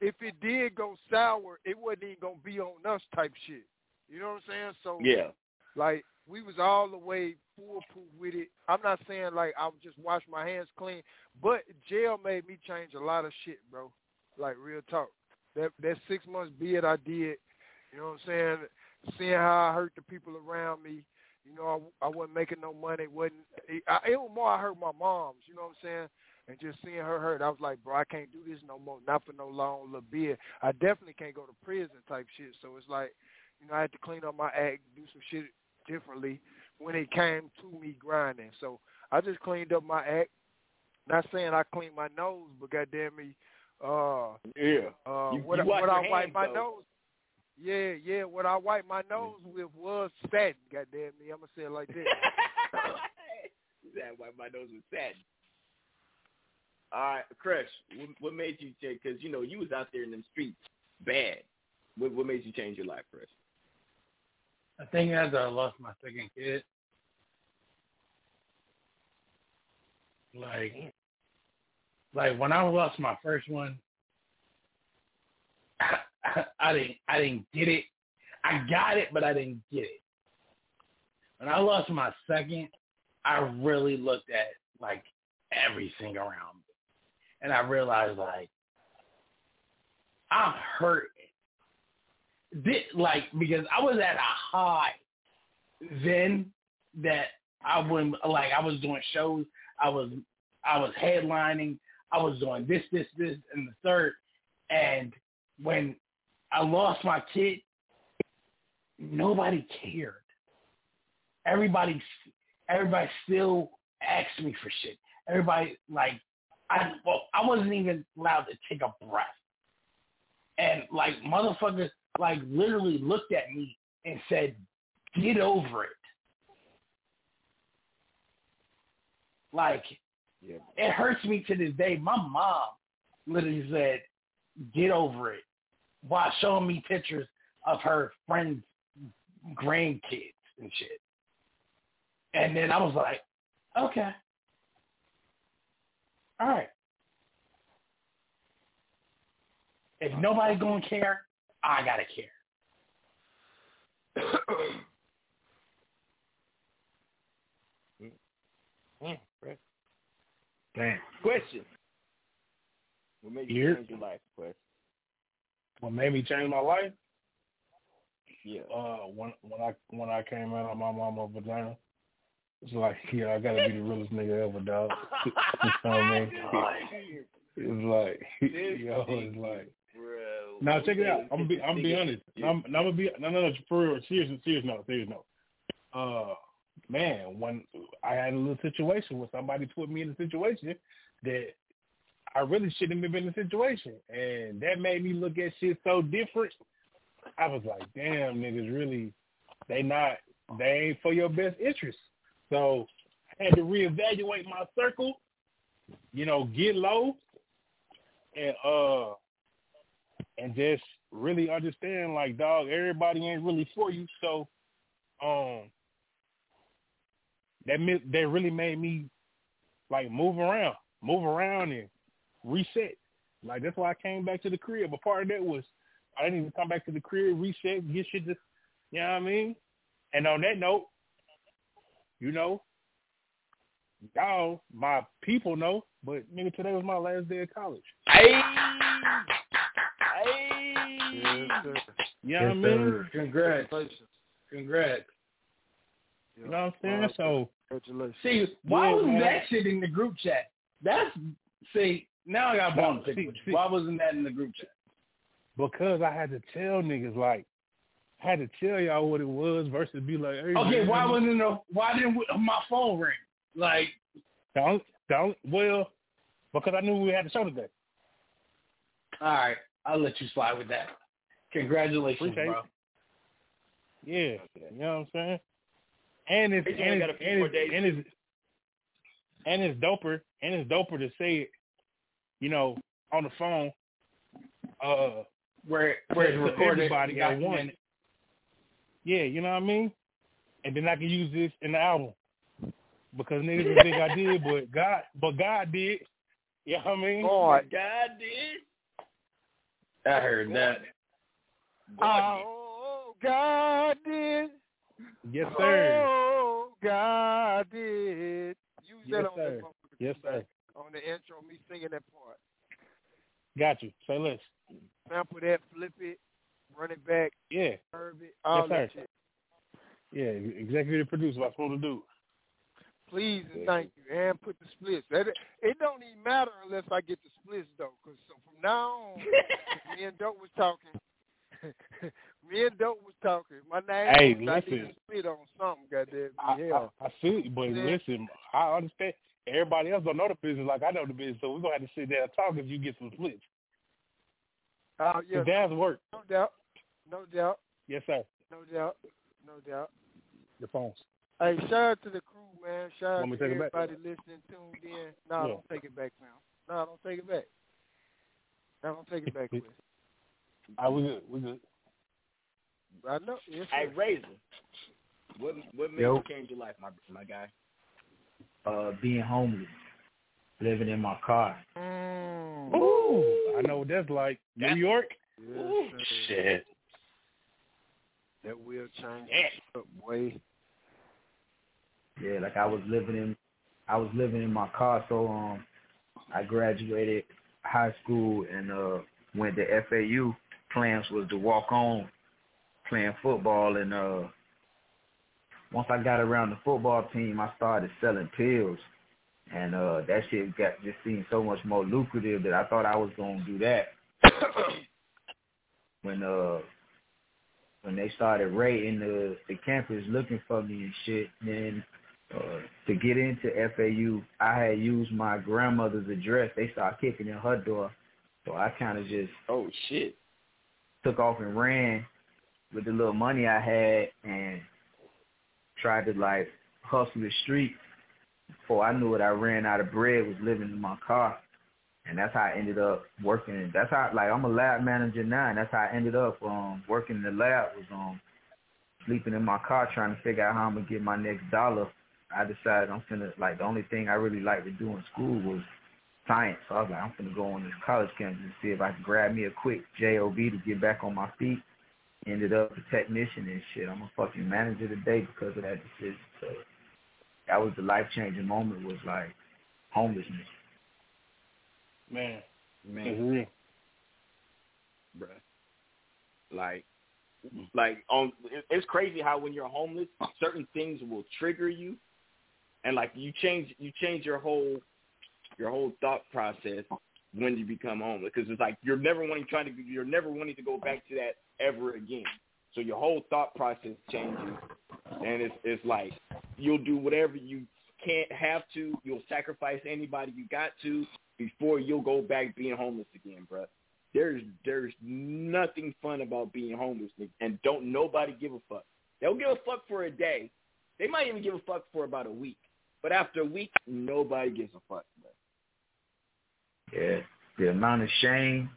if it did go sour, it wasn't even gonna be on us type shit. You know what I'm saying? So Yeah. like we was all the way foolproof with it. I'm not saying like I would just wash my hands clean, but jail made me change a lot of shit, bro. Like real talk. That that six months bid I did, you know what I'm saying? Seeing how I hurt the people around me. You know, I, I wasn't making no money. wasn't it, I, it was more I hurt my moms. You know what I'm saying? And just seeing her hurt, I was like, bro, I can't do this no more. Not for no long little bid. I definitely can't go to prison type shit. So it's like, you know, I had to clean up my act, do some shit differently when it came to me grinding. So I just cleaned up my act. Not saying I cleaned my nose, but goddamn me, uh, Yeah. uh, You- what, you what I wipe my though. nose. Yeah, yeah. What I wiped my mm-hmm. nose with was satin. Goddamn me, I'm gonna say it like that. that why my nose was sad. All right, Crush. What, what made you change? Because you know you was out there in them streets, bad. What, what made you change your life, Crush? I think after I lost my second kid, like, like when I lost my first one, I, I didn't, I didn't get it. I got it, but I didn't get it. When I lost my second, I really looked at like everything around me, and I realized like I'm hurt this, like because I was at a high then that I wouldn't like I was doing shows, I was I was headlining, I was doing this, this, this, and the third. And when I lost my kid, nobody cared. Everybody everybody still asked me for shit. Everybody like I well, I wasn't even allowed to take a breath. And like motherfuckers like literally looked at me and said, "Get over it." Like Yeah. it hurts me to this day. My mom literally said, "Get over it," while showing me pictures of her friends' grandkids and shit. And then I was like, "Okay, all right." If nobody gonna care, I gotta care. Mm, Damn. Question. What made you Here. change your life, Question? What made me change my life? Yeah. Uh, when when I when I came out of my mama vagina, it's like, yeah, I gotta be the realest nigga ever, dog. you know what I mean? It's like, yo, it's like. Bro. Now check it out. I'm gonna be I'm gonna be honest. I'm, I'm gonna be no no no for real. Serious serious no serious no. Uh, man, when I had a little situation where somebody put me in a situation that I really shouldn't have been in a situation, and that made me look at shit so different. I was like, damn, niggas really, they not, they ain't for your best interest. So I had to reevaluate my circle. You know, get low, and uh and just really understand like dog everybody ain't really for you so um that that really made me like move around, move around and reset. Like that's why I came back to the crib. But part of that was I didn't even come back to the crib, reset, get shit. just you know what I mean? And on that note, you know, y'all, my people know, but nigga, today was my last day of college. Hey, hey. You know what I mean? Congrats. Congrats. You know what I'm saying? So Congratulations. See, why wasn't that shit in the group chat? That's see, now I got bone See, see. Why wasn't that in the group chat? because I had to tell niggas like I had to tell y'all what it was versus be like, hey, Okay, man, why wasn't no? Why didn't my phone ring? Like, don't don't well because I knew we had the show today. all right, I'll let you slide with that. Congratulations, Appreciate bro. it. Yeah, you know what I'm saying. And it's Hey, Jay, and got it's, a few and more it's, days. and it's and it's doper and it's doper to say it, you know, on the phone. Uh, Where where it's recorded, everybody at once. documented. Yeah, you know what I mean? And then I can use this in the album. Because niggas didn't think I did, but God but God did. You know what I mean? Boy, God did. I heard that. Oh, God did. Yes, sir. Oh, God did. Use Yes, that on sir. that Yes, sir. on the intro, me singing that part. Got you. Say less. Sample that, flip it, run it back, Yeah. curve it, all Yes, that sir. shit. Yeah, executive producer, what I'm supposed to do. Please and thank you, and put the splits. That it don't even matter unless I get the splits though, because so from now on, me and Dope was talking. me and Dope was talking. My name Hey, was not even listen. split on something. Goddamn, I, hell. I, I see, but Yeah. listen, I understand. Everybody else don't know the business like I know the business, so we're gonna have to sit there and talk if you get some splits. Oh uh, yeah, Cause that's work. no doubt, no doubt, Yes, sir. no doubt, no doubt. The phones. Hey, shout out to the crew, man. Shout out to to take it back? everybody listening, tuned in. No, Yeah. don't take it back, now. No, don't take it back. No, don't take it back, Chris. I we good. We good. I know. Yes, Hey. Razor. What what made Yo. you change your life, my my guy? Uh, being homeless, living in my car. Mm. Ooh, I know what that's like. New York. Yes, Ooh, shit. That will change Yeah. up way. Yeah, like I was living in, I was living in my car. So um, I graduated high school and uh went to FAU. Plans was to walk on playing football and uh once I got around the football team, I started selling pills. And uh that shit got just seemed so much more lucrative that I thought I was gonna do that. when uh when they started raiding the the campus looking for me and shit, then uh to get into FAU, I had used my grandmother's address. They started kicking in her door. So I kind of just oh shit took off and ran with the little money I had and tried to like hustle the street. Before I knew it, I ran out of bread, was living in my car. And that's how I ended up working. That's how, like, I'm a lab manager now, and that's how I ended up um, working in the lab, was um, sleeping in my car trying to figure out how I'm going to get my next dollar. I decided I'm finna, like, the only thing I really liked to do in school was science. So I was like, I'm finna go on this college campus and see if I can grab me a quick JOB to get back on my feet. Ended up a technician and shit. I'm a fucking manager today because of that decision. So that was the life changing moment. Was like homelessness. Man, man, real. bruh. Like, mm. like um, on it's crazy how when you're homeless, certain things will trigger you, and like you change you change your whole your whole thought process when you become homeless because it's like you're never wanting trying to you're never wanting to go back to that ever again. So your whole thought process changes, and it's it's like you'll do whatever you can't have to. You'll sacrifice anybody you got to before you'll go back being homeless again, bruh. There's there's nothing fun about being homeless, and don't nobody give a fuck. They'll give a fuck for a day. They might even give a fuck for about a week, but after a week, nobody gives a fuck. Bruh. Yeah, the amount of shame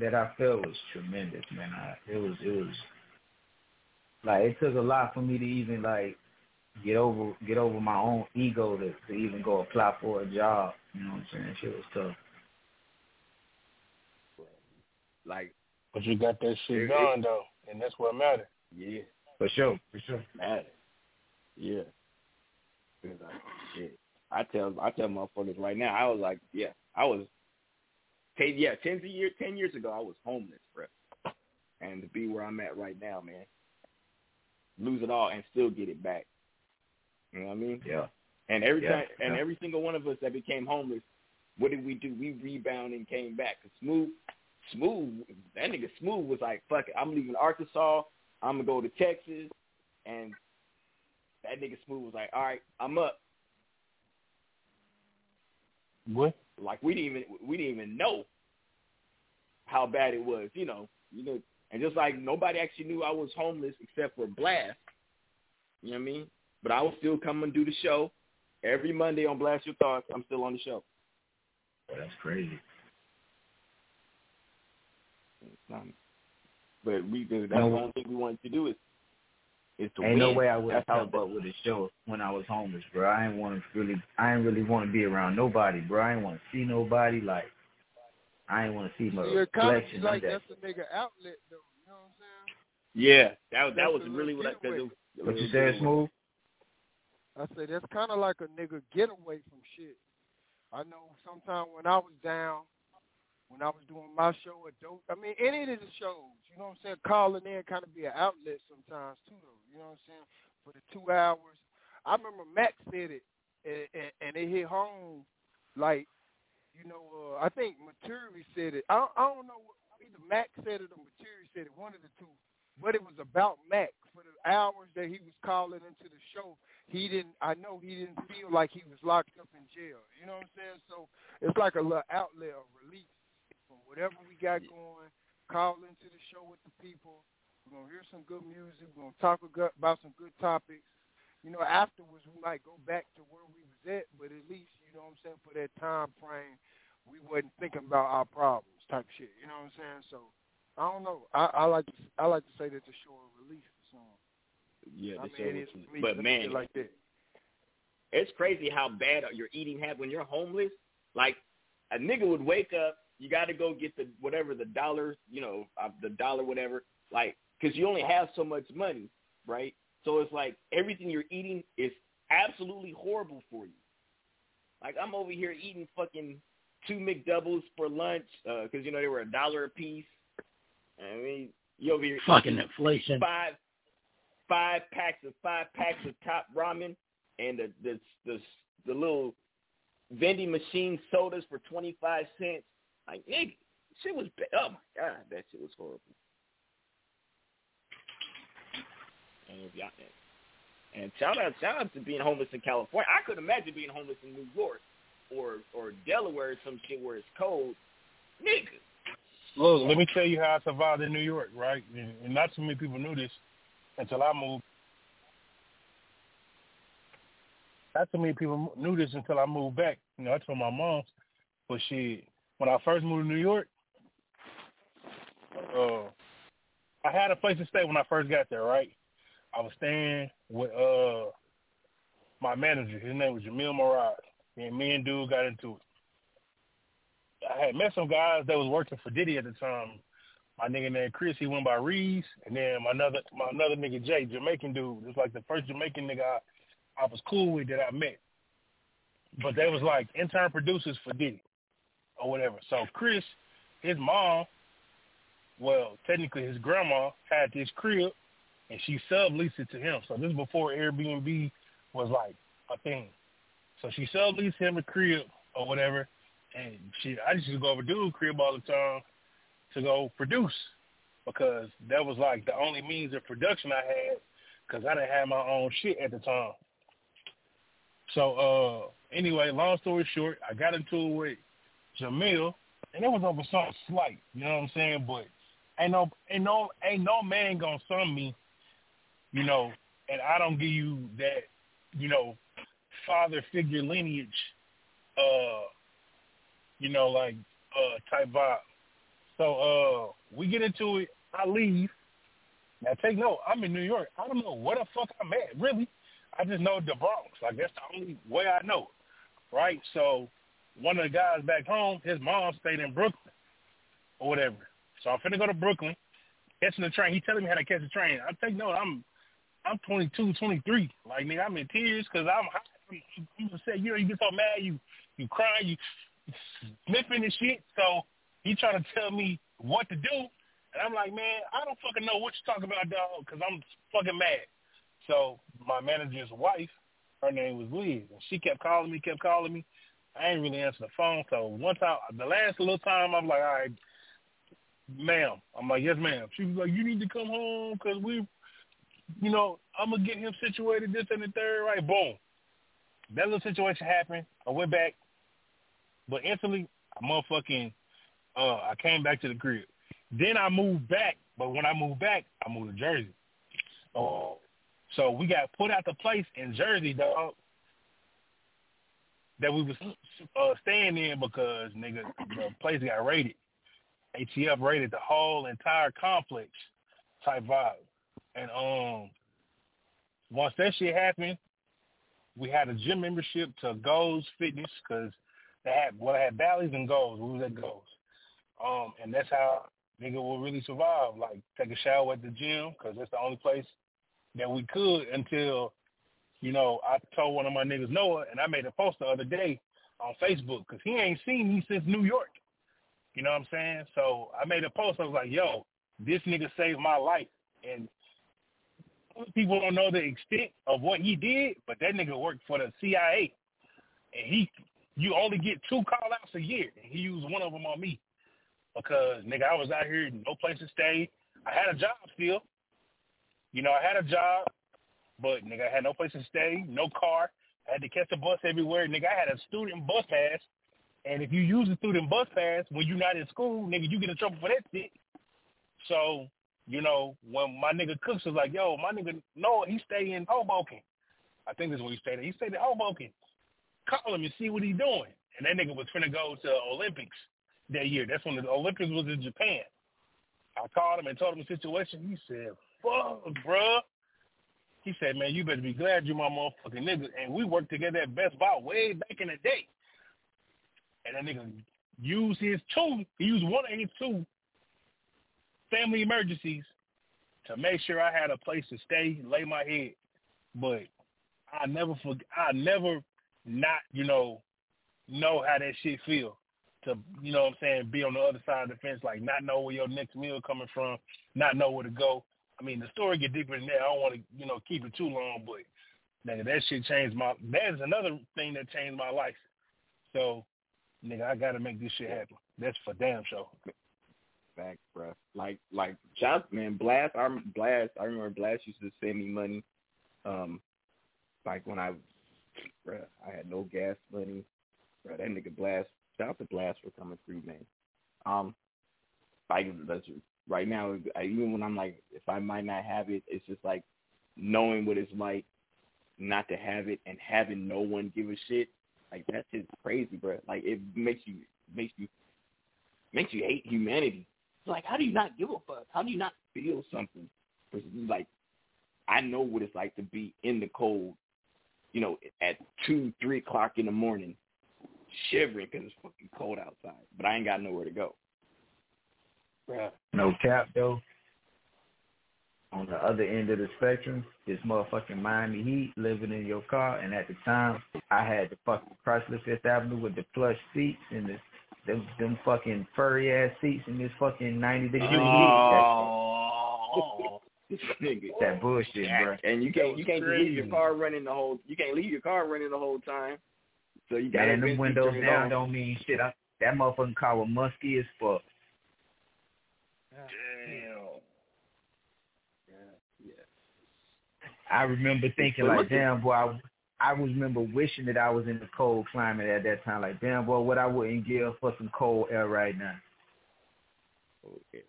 that I felt was tremendous, man. I, it was it was like it took a lot for me to even like get over get over my own ego to, to even go apply for a job. You know what I'm saying? Shit was tough. Like, But you got that shit It- going it- though, and that's what matters. yeah, For sure, for sure. matter. Yeah. I, shit. I tell I tell motherfuckers right now. I was like, yeah, I was. Ten, yeah, ten years ten years ago, I was homeless, bro. And to be where I'm at right now, man, lose it all and still get it back. You know what I mean? Yeah. And every Yeah, time, and yeah. every single one of us that became homeless, what did we do? We rebounded and came back. 'Cause Smooth, Smooth, that nigga Smooth was like, fuck it, I'm leaving Arkansas. I'm gonna go to Texas, and that nigga Smooth was like, all right, I'm up. What? Like we didn't even we didn't even know how bad it was, you know, you know, and just like nobody actually knew I was homeless except for Blast. You know what I mean? But I would still come and do the show every Monday on Blast Your Thoughts. I'm still on the show. That's crazy. But we that's No. the only thing we wanted to do is is to Ain't win. no way I would have That's how up with the show when I was homeless, bro. I ain't want to really, I ain't really want to be around nobody, bro. I ain't want to see nobody. Like, I ain't want to see my See, it kind reflection. like none of that's a nigga outlet, though. You know what I'm saying? Yeah, that was that That's was really what I getaway. cause it, What you was said, really Smooth? I said that's kind of like a nigga getaway from shit. I know sometime when I was down, when I was doing my show at Dope, I mean any of the shows, you know what I'm saying, calling in kind of be an outlet sometimes too, though. You know what I'm saying? For the two hours, I remember Max said it, and, and, and it hit home, like, you know, uh, I think Maturi said it. I, I don't know either Max said it or Maturi said it, one of the two. But it was about Mac for the hours that he was calling into the show. He didn't. I know he didn't feel like he was locked up in jail. You know what I'm saying? So it's like a little outlet of release whatever we got going. Call into the show with the people. We're gonna hear some good music. We're gonna talk about some good topics. You know, afterwards we might go back to where we was at, but at least you know what I'm saying for that time frame, we wasn't thinking about our problems type shit. You know what I'm saying? So I don't know. I, I like to I like to say that the show a release song. Yeah, I the mean, show it was, is but man, like that. it's crazy how bad your eating habit when you're homeless. Like a nigga would wake up, you got to go get the whatever the dollar, you know, uh, the dollar whatever, like because you only have so much money, right? So it's like everything you're eating is absolutely horrible for you. Like I'm over here eating fucking two McDoubles for lunch because you know they were a dollar a piece. I mean, you over here Fucking inflation. Five five packs of five packs of top ramen and the the the, the little vending machine sodas for twenty five cents. Like nigga, shit was ba- oh my god, that shit was horrible. And if y'all and shout out shout out to being homeless in California. I could imagine being homeless in New York or or Delaware or some shit where it's cold. Nigga. Look, let me tell you how I survived in New York, right? And, not too many people knew this until I moved. Not too many people knew this until I moved back. You know, I told my mom, but shit, when I first moved to New York, uh, I had a place to stay when I first got there, right? I was staying with uh my manager. His name was Jamil Murad. And me and dude got into it. I had met some guys that was working for Diddy at the time. My nigga named Chris, he went by Reeves, and then my another my another nigga Jay, Jamaican dude. It was like the first Jamaican nigga I, I was cool with that I met. But they was like intern producers for Diddy or whatever. So Chris, his mom, well, technically his grandma had this crib and she subleased it to him. So this is before Airbnb was like a thing. So she subleased him a crib or whatever, and she I used to go over dude crib all the time to go produce because that was like the only means of production I had because I didn't have my own shit at the time. So uh anyway, long story short, I got into it with Jamil, and it was over something slight, you know what I'm saying? But ain't no ain't no ain't no man gonna sum me, you know, and I don't give you that, you know, father figure lineage, uh, you know, like uh type vibe. So uh we get into it, I leave. Now take note, I'm in New York. I don't know where the fuck I'm at, really. I just know the Bronx. Like that's the only way I know, right? So one of the guys back home, his mom stayed in Brooklyn or whatever. So I'm finna go to Brooklyn, catching the train. He telling me how to catch the train. I take note. I'm I'm 22, 23. Like nigga, I'm in tears because I'm I'm, I'm saying, you know, you get so mad, you you cry, you sniffing and shit. So he trying to tell me what to do, and I'm like, man, I don't fucking know what you talking about, dog, because I'm fucking mad. So my manager's wife, her name was Liz, and she kept calling me, kept calling me. I ain't really answer the phone. So one time, the last little time, I'm like, all right, ma'am. I'm like, yes, ma'am. She was like, you need to come home because we, you know, I'm gonna get him situated, this and the third. Right, boom. That little situation happened. I went back, but instantly, I motherfucking, uh, I came back to the crib. Then I moved back, but when I moved back, I moved to Jersey. Oh, so we got put out the place in Jersey, dog, that we was uh, staying in because nigga the place got raided. ATF raided the whole entire complex type vibe. And um once that shit happened, we had a gym membership to Gold's Fitness because they had well, they had Bally's and Gold's. We was at Gold's. Um, and that's how nigga will really survive. Like take a shower at the gym because that's the only place that we could until, you know, I told one of my niggas Noah, and I made a post the other day on Facebook because he ain't seen me since New York. You know what I'm saying? So I made a post. I was like, yo, this nigga saved my life. And people don't know the extent of what he did, but that nigga worked for the CIA. And he, you only get two call outs a year. And he used one of them on me because, nigga, I was out here, no place to stay. I had a job still. You know, I had a job, but, nigga, I had no place to stay, no car. I had to catch a bus everywhere. Nigga, I had a student bus pass and if you use a student bus pass when you're not in school, nigga, you get in trouble for that shit. So, you know, when my nigga Cooks was like, yo, my nigga Noah, he stay in Hoboken. I think this is where he stayed. He stayed in Hoboken. Call him and see what he doing. And that nigga was finna go to Olympics that year. That's when the Olympics was in Japan. I called him and told him the situation. He said, fuck, bruh. He said, man, you better be glad you my motherfucking nigga. And we worked together at Best Buy way back in the day and that nigga used his two, he used one of his two family emergencies to make sure I had a place to stay, lay my head. But I never forget, I never not, you know, know how that shit feel to, you know what I'm saying, be on the other side of the fence, like not know where your next meal coming from, not know where to go. I mean, the story get deeper than that. I don't want to, you know, keep it too long, but nigga, that shit changed my, that is another thing that changed my life. So nigga, I gotta make this shit happen. That's for damn sure. Facts, bro. Like, like, shout man, Blast. I Blast. I remember Blast used to send me money. Um, like when I, bro, I had no gas money. Bro, that nigga Blast. Shout out to Blast for coming through, man. Um, like right now. Even when I'm like, if I might not have it, it's just like knowing what it's like not to have it and having no one give a shit like that's just crazy, bro. Like it makes you makes you makes you hate humanity. It's like how do you not give a fuck? How do you not feel something? Like I know what it's like to be in the cold, you know, at two, three o'clock in the morning, shivering because it's fucking cold outside. But I ain't got nowhere to go. Bruh. No cap though on the other end of the spectrum, this motherfucking Miami Heat living in your car, and at the time, I had the fucking Chrysler Fifth Avenue with the plush seats and the them, them fucking furry ass seats in this fucking ninety degree oh. heat. that bullshit, bro. And you can't you can't leave your car running the whole you can't leave your car running the whole time. So you got to them windows down don't mean shit. I, that motherfucking car was musky as fuck. Damn. Yeah. I remember thinking like, damn boy, I, I remember wishing that I was in the cold climate at that time. Like, damn boy, what I wouldn't give for some cold air right now. Okay,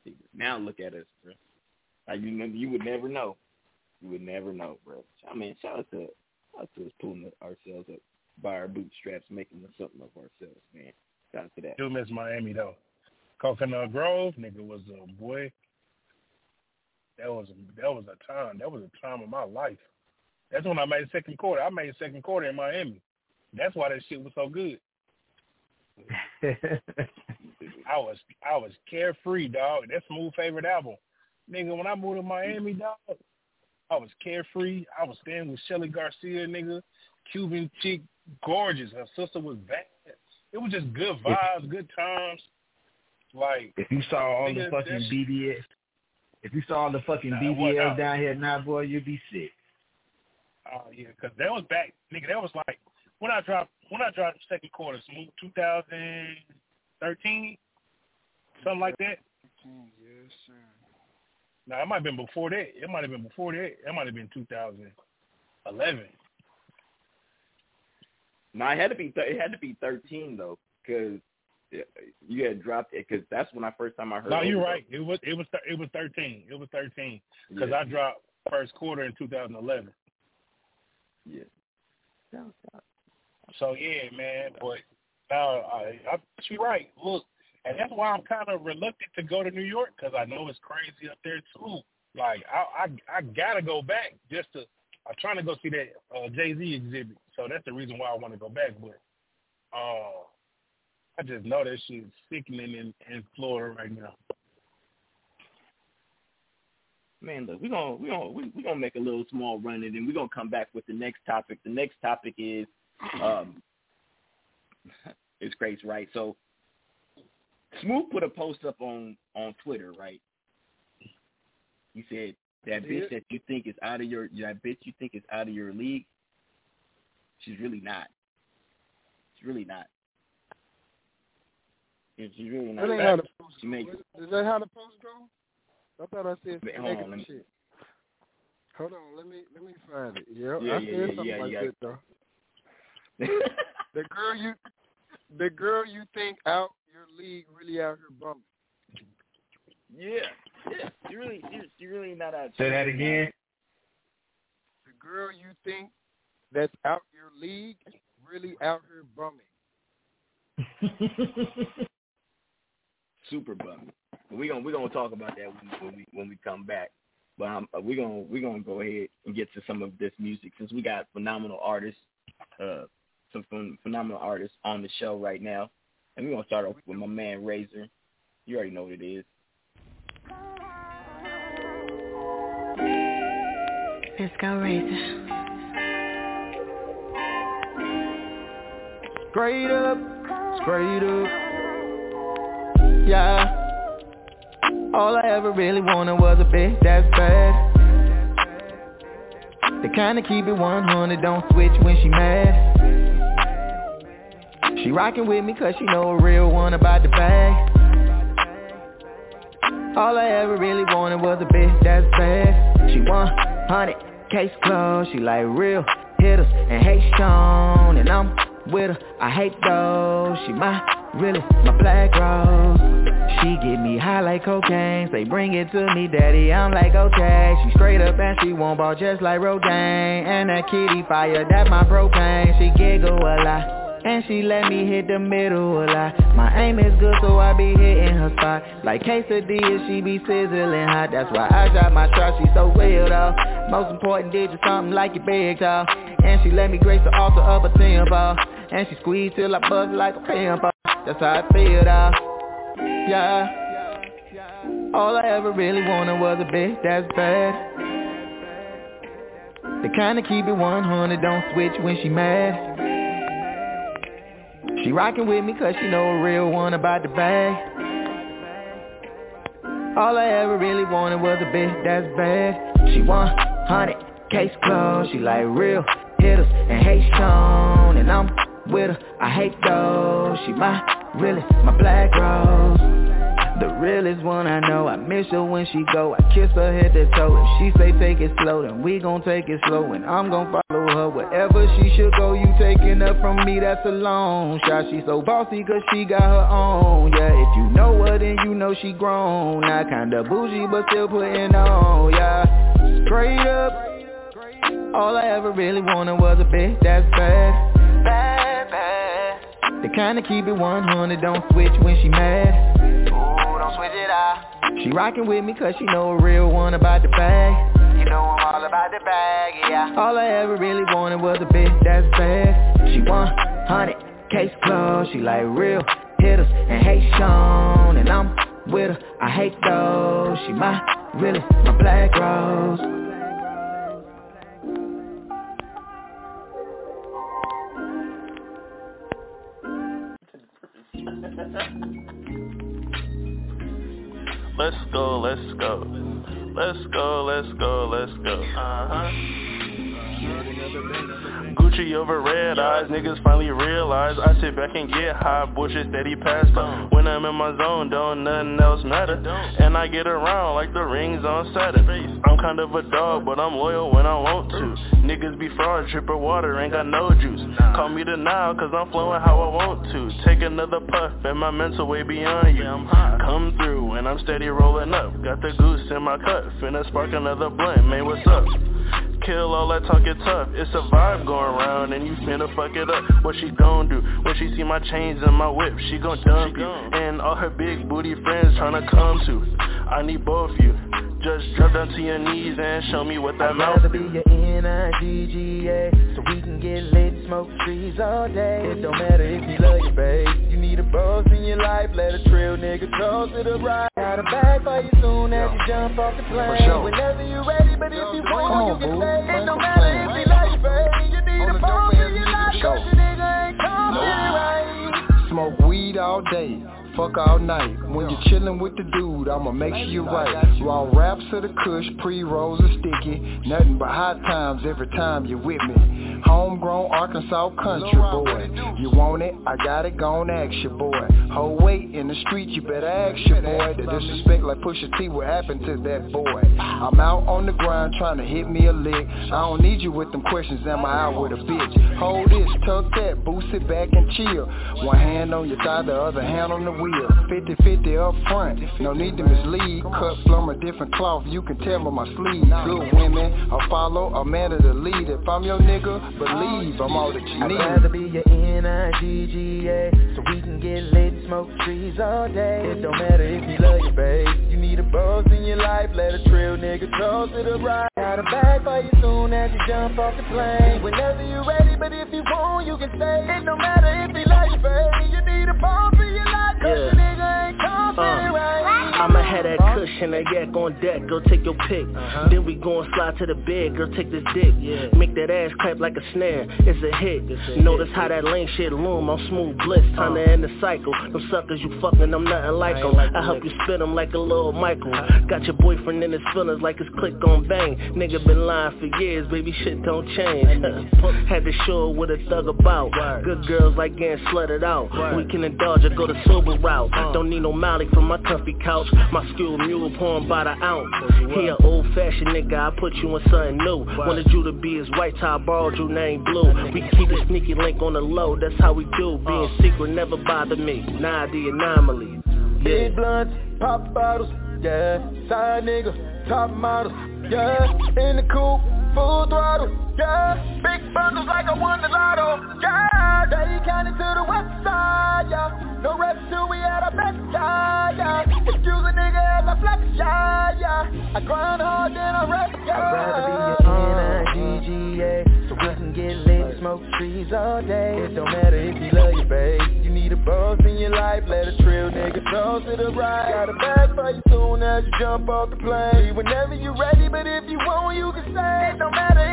okay. Now look at us, bro. Like, you know, you would never know. You would never know, bro. I mean, shout out to shout out to us pulling ourselves up by our bootstraps, making something of ourselves, man. Shout out to that. Do miss Miami though. Coconut Grove, nigga, was a boy that was a, that was a time. That was a time of my life. That's when I made second quarter. I made second quarter in Miami. That's why that shit was so good. I was I was carefree, dog. That's Smooth favorite album. Nigga, when I moved to Miami, dog, I was carefree. I was staying with Shelly Garcia, nigga. Cuban chick, gorgeous. Her sister was bad. It was just good vibes, good times. Like If you saw all the fucking that BBS, if you saw all the fucking Nah, it wasn't BBS down here now, boy, you'd be sick. Oh yeah, because that was back, nigga. That was like when I dropped when I dropped second quarter, smooth 2013, something like that. Yes, sir. No, it might have been before that. It might have been before that. It might have been 2011. No, it had to be th- it had to be thirteen though, because you had dropped it because that's when I first time I heard. No, you're Overdose. right. It was it was it was 13. It was 13 because Yeah. I dropped first quarter in 2011. Yeah. So yeah, man. But now I, I you're right. Look, and that's why I'm kind of reluctant to go to New York because I know it's crazy up there too. Like I I I gotta go back just to. I'm trying to go see that uh, Jay Z exhibit, so that's the reason why I want to go back. But uh, I just know that shit's sickening in, in Florida right now. Man, look, we're gonna we're gonna we, we're gonna make a little small run and then we're gonna come back with the next topic. The next topic is um it's Grace, right? So Smooth put a post up on on Twitter, right? He said that bitch that you think is out of your that bitch you think is out of your league, she's really not. She's really not. Yeah, She's really not. That ain't how the post She Is that how the post go? I thought I said Wait, some hold on, let me- shit. Hold on, let me let me find it. Yeah, Yeah, I yeah, said yeah, something yeah, like yeah. that though. the girl you the girl you think out your league really out here bumming. Yeah, yeah. You really, you, you really not out. Say that again. The girl you think that's out your league really out here bumming. Super bummy. We're gonna we're gonna talk about that when, when we when we come back. But um, we gonna we're gonna go ahead and get to some of this music since we got phenomenal artists, uh, some phenomenal artists on the show right now, and we're gonna start off with my man Razor. You already know what it is. Let's go, Razor. Straight up, straight up. Yeah. All I ever really wanted was a bitch that's bad. The kind of keep it 100, don't switch when she mad. She rockin' with me cause she know a real one about the bag. All I ever really wanted was a bitch that's bad. She 100, case closed. She like real hitters and hate Sean. And I'm with her, I hate those. She my really my black rose. She get me high like cocaine. Say bring it to me, daddy. I'm like okay. She straight up and she won't ball just like Rogaine. And that kitty fire, that my propane. She giggle a lot. And she let me hit the middle a lot My aim is good so I be hitting her spot Like quesadilla she be sizzling hot That's why I drop my shot, she so real though Most important did you something like your big toe And she let me grace the altar of a tempo And she squeeze till I buzz like a pimple That's how I feel though. Yeah. All I ever really wanted was a bitch that's bad. The kind of keep it 100, don't switch when she mad. She rockin' with me cause she know a real one about the bag. All I ever really wanted was a bitch that's bad. She 100, case closed. She like real hitters and hate Sean And I'm with her, I hate those. She my, really, my black rose the realest one I know, I miss her when she go. I kiss her head to toe. If she say take it slow, then we gon' take it slow. And I'm gon' follow her wherever she should go. You taking her from me, that's a long shot. She so bossy cause she got her own. Yeah, if you know her, then you know she grown. Not kinda bougie, but still putting on. Yeah, straight up. All I ever really wanted was a bitch that's Bad, The kinda keep it 100, don't switch when she mad don't switch it out. She rockin' with me cause she know a real one about the bag. You know I'm all all about the bag, yeah. All I ever really wanted was a bitch that's bad. She 100, case closed. She like real hitters and hate Sean, and I'm with her. I hate those. She my really my black rose. Let's go, let's go. Let's go, let's go, let's go. Uh-huh. Gucci over red eyes, niggas finally realize I sit back and get high, bullshit steady passed by When I'm in my zone, don't nothing else matter. And I get around like the rings on Saturn. I'm kind of a dog, but I'm loyal when I want to. Niggas be fraud, dripper water, ain't got no juice. Call me the Nile, cause I'm flowing how I want to. Take another puff, and my mental way beyond you. Come through, and I'm steady rolling up. Got the goose in my cut, finna spark another blunt, man what's up? Kill all that talking tough, it's a vibe going around and you finna fuck it up. What she gon' do, when she see my chains and my whip, she gon' dump you. And all her big booty friends tryna come to. I need both you, just drop down to your knees and show me what that I'd mouth rather do. be your N-I-G-G-A So we can get lit, smoke trees all day. It don't matter if you love your babe. You need a boss in your life, let a trail nigga toss it up right. Got a bag for you soon as you jump off the plane. Whenever you ready, but if you want, Come you on, can boo. stay. It don't matter if you love your Smoke weed all day, fuck all night. When you're chillin' with the dude, I'ma make sure you're right. Raw raps of the kush, pre-rolls are sticky. Nothing but hot times every time you're with me. Homegrown Arkansas country boy. You want it? I got it, gon' ask your boy. Whole weight in the street, you better ask your boy. The disrespect like Pusha T, what happened to that boy? I'm out on the grind trying to hit me a lick. I don't need you with them questions, am I out with a bitch? Hold this, tuck that, boost it back and chill. One hand on your thigh, the other hand on the wheel. 50-50 up front, no need to mislead. Cut from a different cloth, you can tell by my sleeve. Good women, I follow, a man of the lead. If I'm your nigga, believe I'm all that you I'd need. rather be your N-I-G-G-A So we can get lit, smoke trees all day It don't matter if you love your babe You boss in your life, let a trail nigga toss it up right. Got a bag for you soon as you jump off the plane. Whenever you ready, but if you want, you can stay. It don't matter if you love your babe You need a boss in your life, cause Yeah. your nigga ain't coming Uh, right have that uh-huh. cushion, that yak on deck, girl take your pick. Uh-huh. Then we gon' slide to the bed, girl take this dick. Make that ass clap like a snare, it's a hit. Notice how that lame shit loom, I'm smooth bliss Time to uh. end the cycle, them suckers you fucking, I'm nothing like them I help you spin them like a little Michael. Uh-huh. Got your boyfriend in his feelings like his click on bang. Nigga been lying for years, baby shit don't change. Had to show what a thug about. Good girls like getting slutted out. We can indulge or go the sober route. Uh. Don't need no Malik from my comfy couch. My skilled mule pouring by the ounce. He an old fashioned nigga, I put you in something new. Wanted you to be his white tie, borrowed your name blue. We can keep a sneaky link on the low, that's how we do. Being uh. secret never bother me, nah the anomaly. Big blunts, pop bottles, yeah. Side nigga, top models, yeah. In the coupe, full throttle, yeah. Big bundles like I won the lotto, yeah. Daddy county to the west side, yeah. No reps till we at our best, yeah, yeah. Excuse a nigga as I flex, yeah, yeah. I grind hard, then I rest, yeah. I'd rather be your N-I-G-G-A So we can get lit, smoke trees all day. It don't matter if you love your babe. You need a boss in your life, let a trail nigga toss it up right. Got a bag for you soon as you jump off the plane. Whenever you're ready, but if you want, you can stay. It don't matter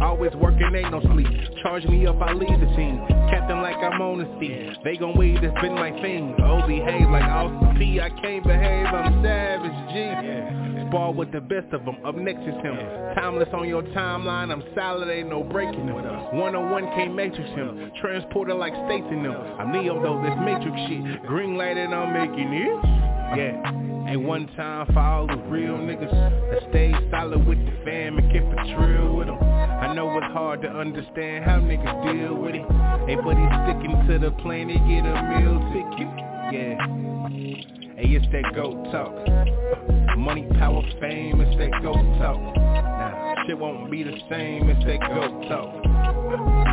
Always working, ain't no sleep. Charge me up, I leave the scene. Captain like I'm on the sea. They gon' wait, it's been my thing. Oh, behave like Austin P. I can't behave, I'm savage, Spar with the best of them, up next is him. Timeless on your timeline, I'm solid, ain't no breaking them. One on one can't matrix him. Transporter like states in them. I'm Neo though, this matrix shit. Green light and I'm making it. Yeah. Ain't one time for all the real niggas that stay solid with the fam and keep it trill with them. I know it's hard to understand how niggas deal with it. Hey, but he's sticking to the plan to get a meal ticket. Yeah. Hey, it's that GOAT talk. Money, power, fame, it's that GOAT talk. Nah, shit won't be the same, it's that GOAT talk.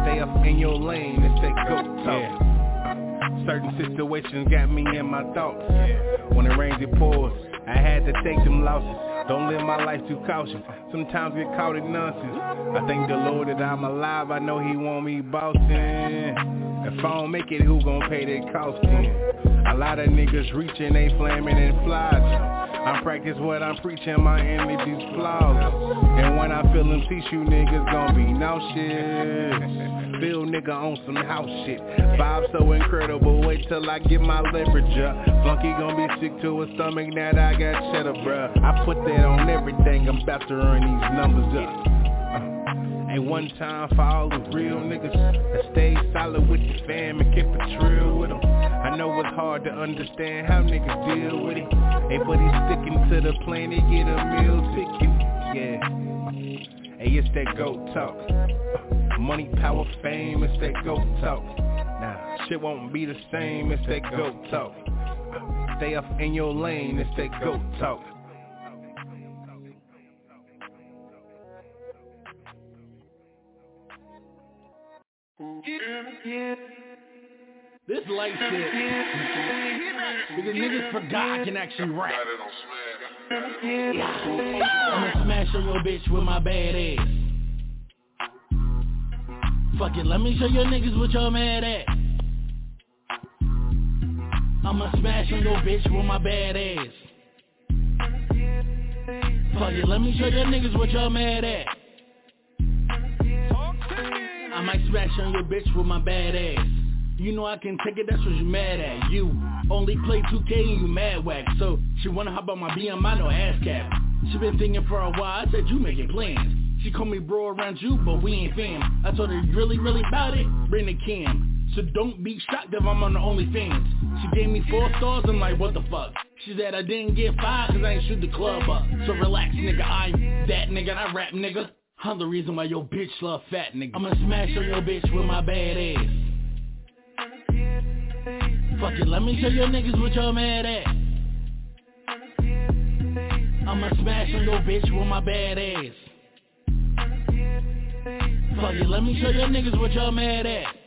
Stay up in your lane, it's that GOAT talk. Yeah. Certain situations got me in my thoughts. When it rains, it pours. I had to take them losses. Don't live my life too cautious. Sometimes get caught in nonsense. I thank the Lord that I'm alive. I know He want me bossing. If I don't make it, who gon' pay that then? A lot of niggas reaching, they flaming and flogging. I practice what I'm preaching, my energy's flawless. And when I feel them teach you niggas gon' be nauseous. Bill nigga on some house shit. Vibe so incredible, wait till I get my leverage up. Flunky gon' be sick to a stomach that I got cheddar, bruh. I put that on everything, I'm about to earn these numbers up. Uh, ain't one time for all the real niggas that stay solid with the fam and keep it trill with them. I know it's hard to understand how niggas deal with it. He's sticking to the plan to get a meal ticket. Yeah. Hey, it's that GOAT talk. Uh, money, power, fame, it's that GOAT talk. Nah, shit won't be the same, it's that GOAT talk. Uh, stay up in your lane, it's that GOAT talk. This light shit. Because niggas forgot I can actually rap. I'ma smash on your bitch with my bad ass. Fuck it, let me show your niggas what y'all mad at. I'ma smash on your bitch with my bad ass. Fuck it, let me show your niggas what y'all mad at. I might smash on your bitch with my bad ass. You know I can take it, that's what you mad at. You only play 2K and you mad whack. So she wanna hop on my BMI, no ass cap. She been thinking for a while, I said you making plans. She called me bro around you, but we ain't fam. I told her really, really about it, bring the cam. So don't be shocked if I'm on the OnlyFans. She gave me four stars, I'm like, what the fuck? She said I didn't get five cause I ain't shoot the club up. So relax nigga, I'm that nigga, I rap nigga. I'm the reason why your bitch love fat nigga. I'ma smash on your bitch with my bad ass. Fuck it, let me show your niggas what y'all mad at. I'ma smash on your bitch with my bad ass. Fuck it, let me show your niggas what y'all mad at.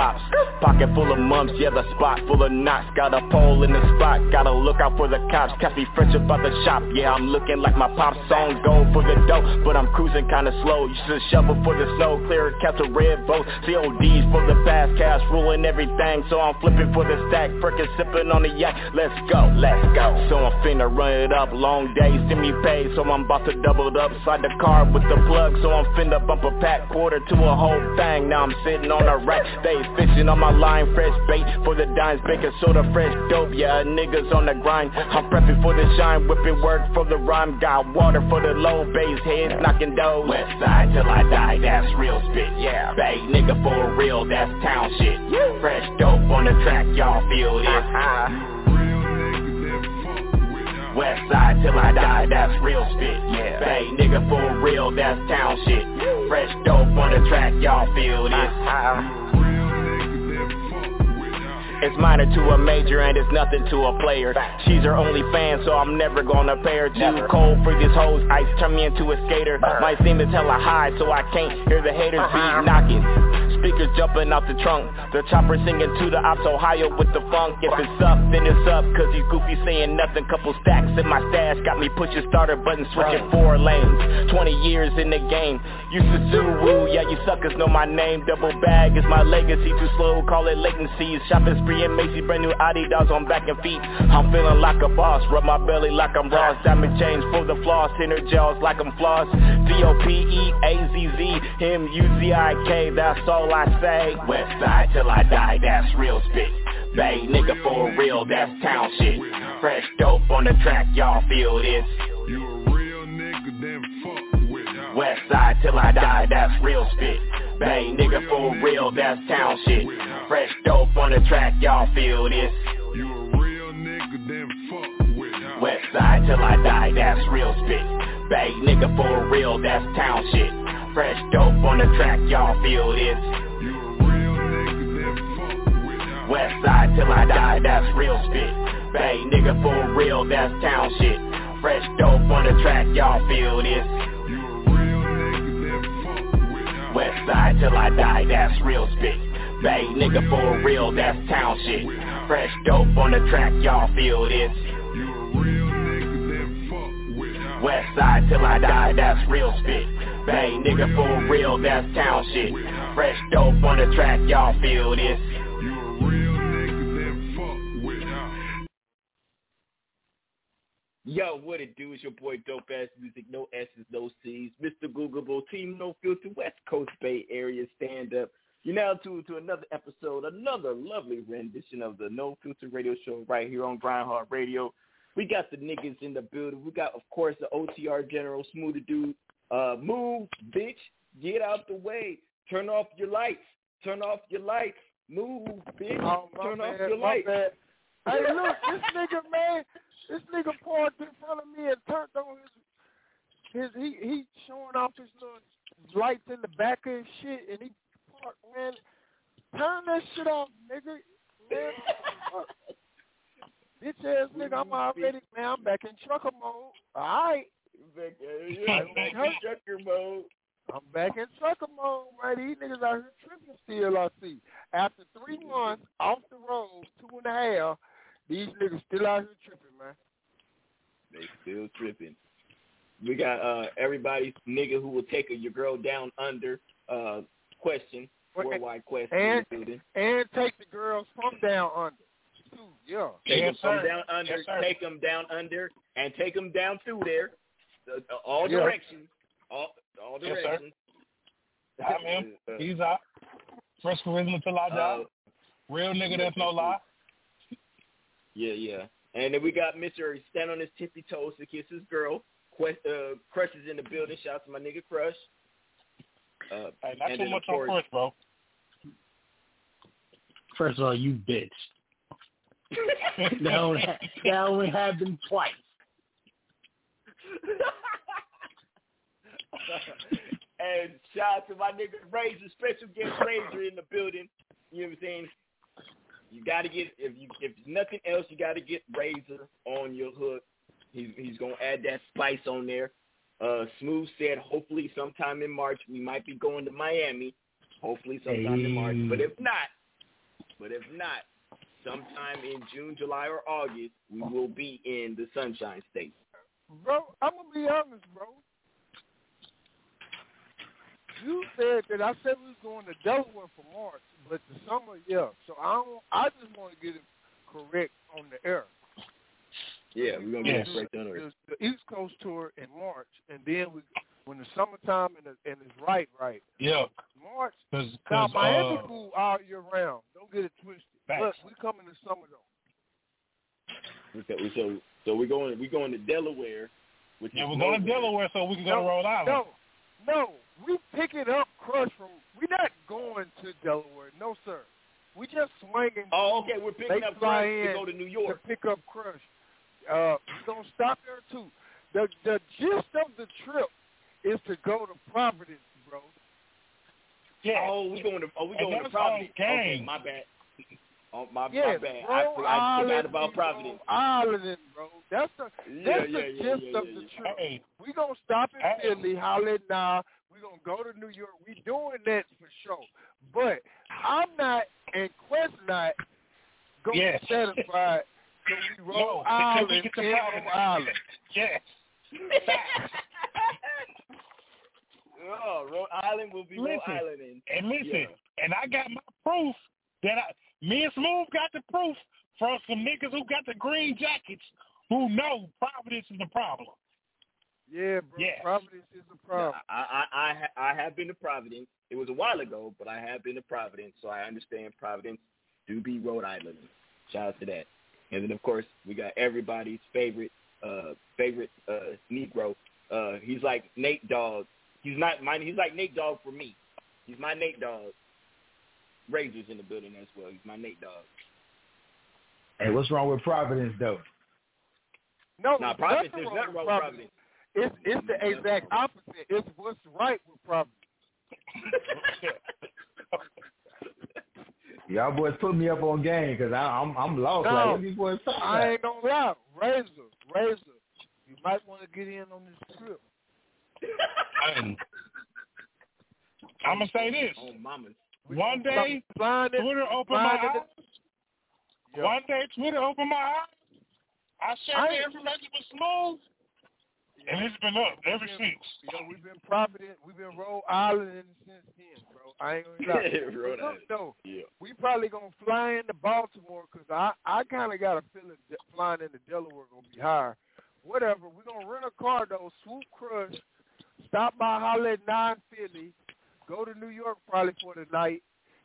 Bops Pocket full of mumps, yeah the spot full of knots. Got a pole in the spot, gotta look out for the cops. Me fresh up out the shop, yeah I'm looking like my pop song. Go for the dough, but I'm cruising kinda slow. You should shovel for the snow, clear catch a red boat CODs for the fast cash, ruling everything. So I'm flipping for the stack, frickin' sipping on the yak. Let's go, let's go. So I'm finna run it up, long days, send me pay. So I'm about to double it up, slide the car with the plug. So I'm finna bump a pack, quarter to a whole thing. Now I'm sitting on a rack. They fishing on my line, fresh bait for the dimes, baking soda, fresh dope. Yeah, niggas on the grind. I'm prepping for the shine, whipping work for the rhyme. Got water for the low bass, heads knocking doors. West side till I die, that's real spit. Yeah, bay nigga for real, that's town shit. Fresh dope on the track, y'all feel this. Uh-huh. West side till I die, that's real spit. Yeah, Bay nigga for real, that's town shit. Fresh dope on the track, y'all feel this. It's minor to a major and it's nothing to a player. She's her only fan, so I'm never gonna pay her. Too cold for these hoes, ice turn me into a skater. My seam is hella high, so I can't hear the haters beat uh-huh. knocking. Speakers jumping out the trunk. The chopper singing to the ops Ohio with the funk. If it's up, then it's up Cause these goofies saying nothing. Couple stacks in my stash Got me pushing starter button Switching four lanes. 20 years in the game. Used to Suwu, yeah you suckers know my name. Double bag is my legacy. Too slow, call it latency. Shopping spree and Macy Brand new Adidas on back and feet. I'm feeling like a boss Rub my belly like I'm Ross. Diamond chains for the floss Inner gels like I'm floss. D-O-P-E-A-Z-Z M-U-Z-I-K That's all I say. West side till I die, that's real spit. Bay nigga for real, that's town shit. Fresh dope on the track, y'all feel this. You a real nigga, then fuck with her. West side till I die, that's real spit Bay nigga for real, that's town shit. Fresh dope on the track, y'all feel this. You a real nigga, then fuck with her. West side till I die, that's real spit. Bay nigga for real, that's town shit. Fresh dope on the track, y'all feel this. You a real nigga, then fuck with her. West side till I die, that's real spit. Bay nigga for real, that's town shit. Fresh dope on the track, y'all feel this West side till I die, that's real spit. Bay nigga for real, that's town shit. Fresh dope on the track, y'all feel this. West side till I die, that's real spit. Bay nigga for real, that's town shit. Fresh dope on the track, y'all feel this Yo, what it do? It's your boy Dope Ass Music, no S's, no C's, Mr. Googleable, Team No Filter, West Coast Bay Area stand up. You're now tuned to another episode, another lovely rendition of the No Filter Radio Show right here on Grindhard Radio. We got the niggas in the building. We got, of course, the OTR General, Smoother Dude. Uh, move, bitch. Get out the way. Turn off your lights. Turn off your lights. Move, bitch. Oh, Turn off your lights. bad. Hey, look, this nigga, man, this nigga parked in front of me and turned on his, his he he showing off his little lights in the back of his shit, and he parked, man. Turn that shit off, nigga. Man, bitch ass nigga, I'm already, man, I'm back in trucker mode. All right. Back, yeah, back in trucker mode. I'm back in trucker mode, right? These niggas out here tripping still, I see. After three months off the road, two and a half, these niggas still out here tripping, man. They still tripping. We got uh everybody's nigga who will take a, your girl down under uh question, worldwide question. And and take the girls from down under. Too, yeah. Take them from down under, take them down under, and take them down through there. Uh, all Yeah. directions. All all Yes, sir. directions. I'm him. Uh, He's out. Fresh charisma till I die. uh, Real nigga, that's no lie. Yeah, yeah. And then we got Mr. Stand on his tippy toes to kiss his girl. Quest, uh, Crush is in the building. Shout out to my nigga Crush. Uh, Hey, not too much of on course, Fresh, bro. First of all, you bitch. that only that only happened twice. and shout out to my nigga Razor, special guest Razor in the building. You know what I'm saying? You gotta get if you if nothing else, you gotta get Razor on your hook. He's he's gonna add that spice on there. Uh, Smooth said hopefully sometime in March we might be going to Miami. Hopefully sometime in March. But if not, but if not, sometime in June, July, or August, we will be in the Sunshine State. Bro, I'm gonna be honest, bro. You said that I said we was going to Delaware for March, but the summer, yeah. So I don't. I just want to get it correct on the air. Yeah, we're gonna Yeah. get it straight down there. The, the East Coast tour in March, and then we, when the summertime and, the, and it's right, right. Yeah. March. Cause, Now 'cause, Miami uh, cool all year round. Don't get it twisted. Facts. But we coming in the summer though. Okay, so so we're going we're going to Delaware, which yeah, is we're going to. Delaware so we can go to No, Rhode Island. No, no, we picking up Crush from. We not going to Delaware. No, sir. We just swinging. Oh, okay, we're picking They up fly Crush to in go to New York. to pick up Crush. Uh, we're gonna stop there too. The the gist of the trip is to go to Providence, bro. Yeah. Oh, we going to oh we going to that's Providence. Okay, my bad. Oh my, Yeah, my bad. Rhode I, forgot- I Island, forgot about we Providence. Rhode Island, bro. That's the that's yeah, the yeah, gist yeah, of yeah, the yeah. trip. We gonna stop in Philly, holler at now. We gonna go to New York. We doing that for sure. But I'm not and Quest not gonna Yes. be satisfied till we No, Rhode till we Island, get to in Rhode Providence. Island. Yes. oh, Rhode Island will be Rhode Island. And, And listen, yeah. and I got my proof that I, me and Smooth got the proof from some niggas who got the green jackets who know Providence is the problem. Yeah, bro. Yes. Providence is a problem. I, I, I, ha- I have been to Providence. It was a while ago, but I have been to Providence, so I understand Providence do be Rhode Island. Shout out to that. And then, of course, we got everybody's favorite, uh, favorite uh, Negro. Uh, he's like Nate Dogg. He's not mine. He's like Nate Dogg for me. He's my Nate Dogg. Razor's in the building as well. He's my Nate dog. Hey, what's wrong with Providence though? No, Nah, Providence, nothing there's nothing wrong with Providence. It's it's the exact opposite. It's what's right with Providence. Y'all boys put me up on game because I'm I'm lost. No, like, what these boys talking I about? ain't gonna lie. Razor, Razor, you might want to get in on this trip. And I'm gonna say this: Oh, mamas. One day Flying in- Twitter opened my flying in eyes. One day Twitter opened my eyes. I shared I the information with Smooth, and it's been up ever since. You know, we've been Providence, we've been Rhode Island since then, bro. I ain't gonna lie. Rhode But Island. look, though, Yeah. we probably gonna fly into Baltimore because I I kind of got a feeling that flying into Delaware gonna be higher. Whatever, we're gonna rent a car though, swoop crush, stop by holler at nine Philly, go to New York probably for the night.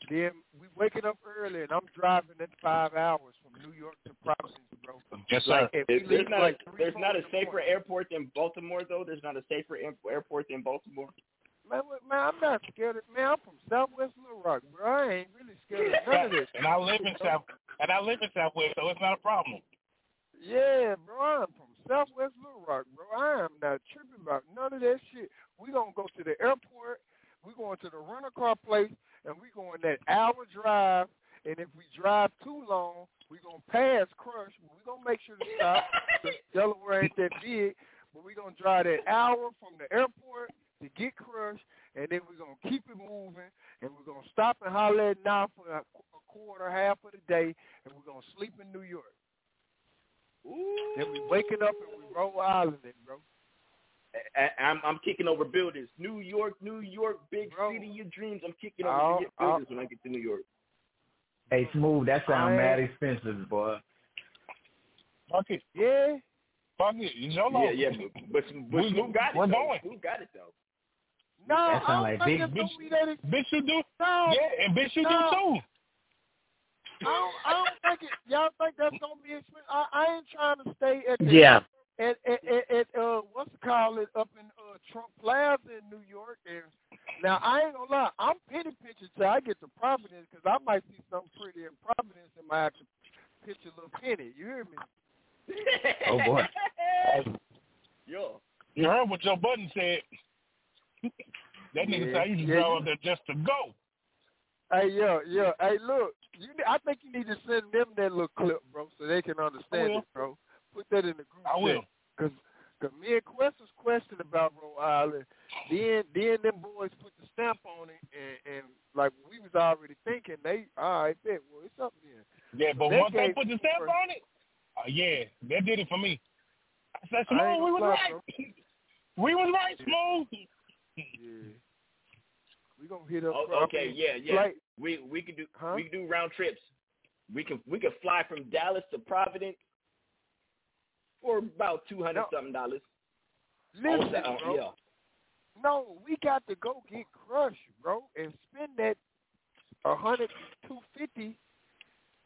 Then we waking up early and I'm driving in five hours from New York to Providence, bro. Yes, sir. Like, if There's, not like a, there's not a safer morning- airport than Baltimore though. There's not a safer airport than Baltimore. Man, man, I'm not scared of man. I'm from Southwest Little Rock, bro. I ain't really scared of none of this. and I live in South, and I live in Southwest, so it's not a problem. Yeah, bro. I'm from Southwest Little Rock, bro. I am not tripping about none of that shit. We gonna go to the airport. We going to the rental car place, and we going that hour drive. And if we drive too long, we gonna pass Crush. We gonna make sure to stop. Delaware ain't that big, but we gonna drive that hour from the airport to get Crush, and then we gonna keep it moving, and we're gonna stop and holler at now for a, a quarter, half of the day, and we're gonna sleep in New York. Then we waking up and we Rhode Island, bro. I, I'm I'm kicking over buildings. New York, New York, big Bro. city of your dreams. I'm kicking over I'll- your I'll- buildings when I get to New York. Hey, smooth. That sound mad expensive, boy. Fuck it. Yeah. Fuck it. It's your Yeah, yeah, but but, but We- got it. we're though. going. Snoop got it though. No, That I sound don't like big it's bitch- that. Bitch, you do. no, Yeah, and bitch, you No. do too. I don't, I don't think it. Y'all think that's gonna be expensive? I, I ain't trying to stay at the, Yeah. At, at, at, at uh what's it called it up in uh Trump Plaza in New York. And now I ain't gonna lie, I'm penny pinching till I get to Providence because I might see something pretty in Providence and might have to pitch a little penny. You hear me? Oh boy. Yo. You heard what Joe Budden said. that nigga Yeah, said I used to yeah, drive up there just to go. Hey, yo, yo, hey, look, you. I think you need to send them that little clip, bro, so they can understand will. it, bro. Put that in the group I will. Cause, cause me and Quest was questioning about Rhode Island. Then, then them boys put the stamp on it, and, and like we was already thinking, they all right, bet. Well, it's up then. Yeah, but They once they put the stamp on it, uh, yeah, that did it for me. I said, Smooth, ain't we was gonna lie, right. we was right, Smooth. Yeah. We gonna hit up. Oh, okay, yeah, yeah. Flight- We we could do Huh? we could do round trips. We can we can fly from Dallas to Providence for about two hundred No. something dollars. Oh, listen, Oh, that- oh, bro. yeah. No, we got to go get crushed, bro, and spend that a hundred two fifty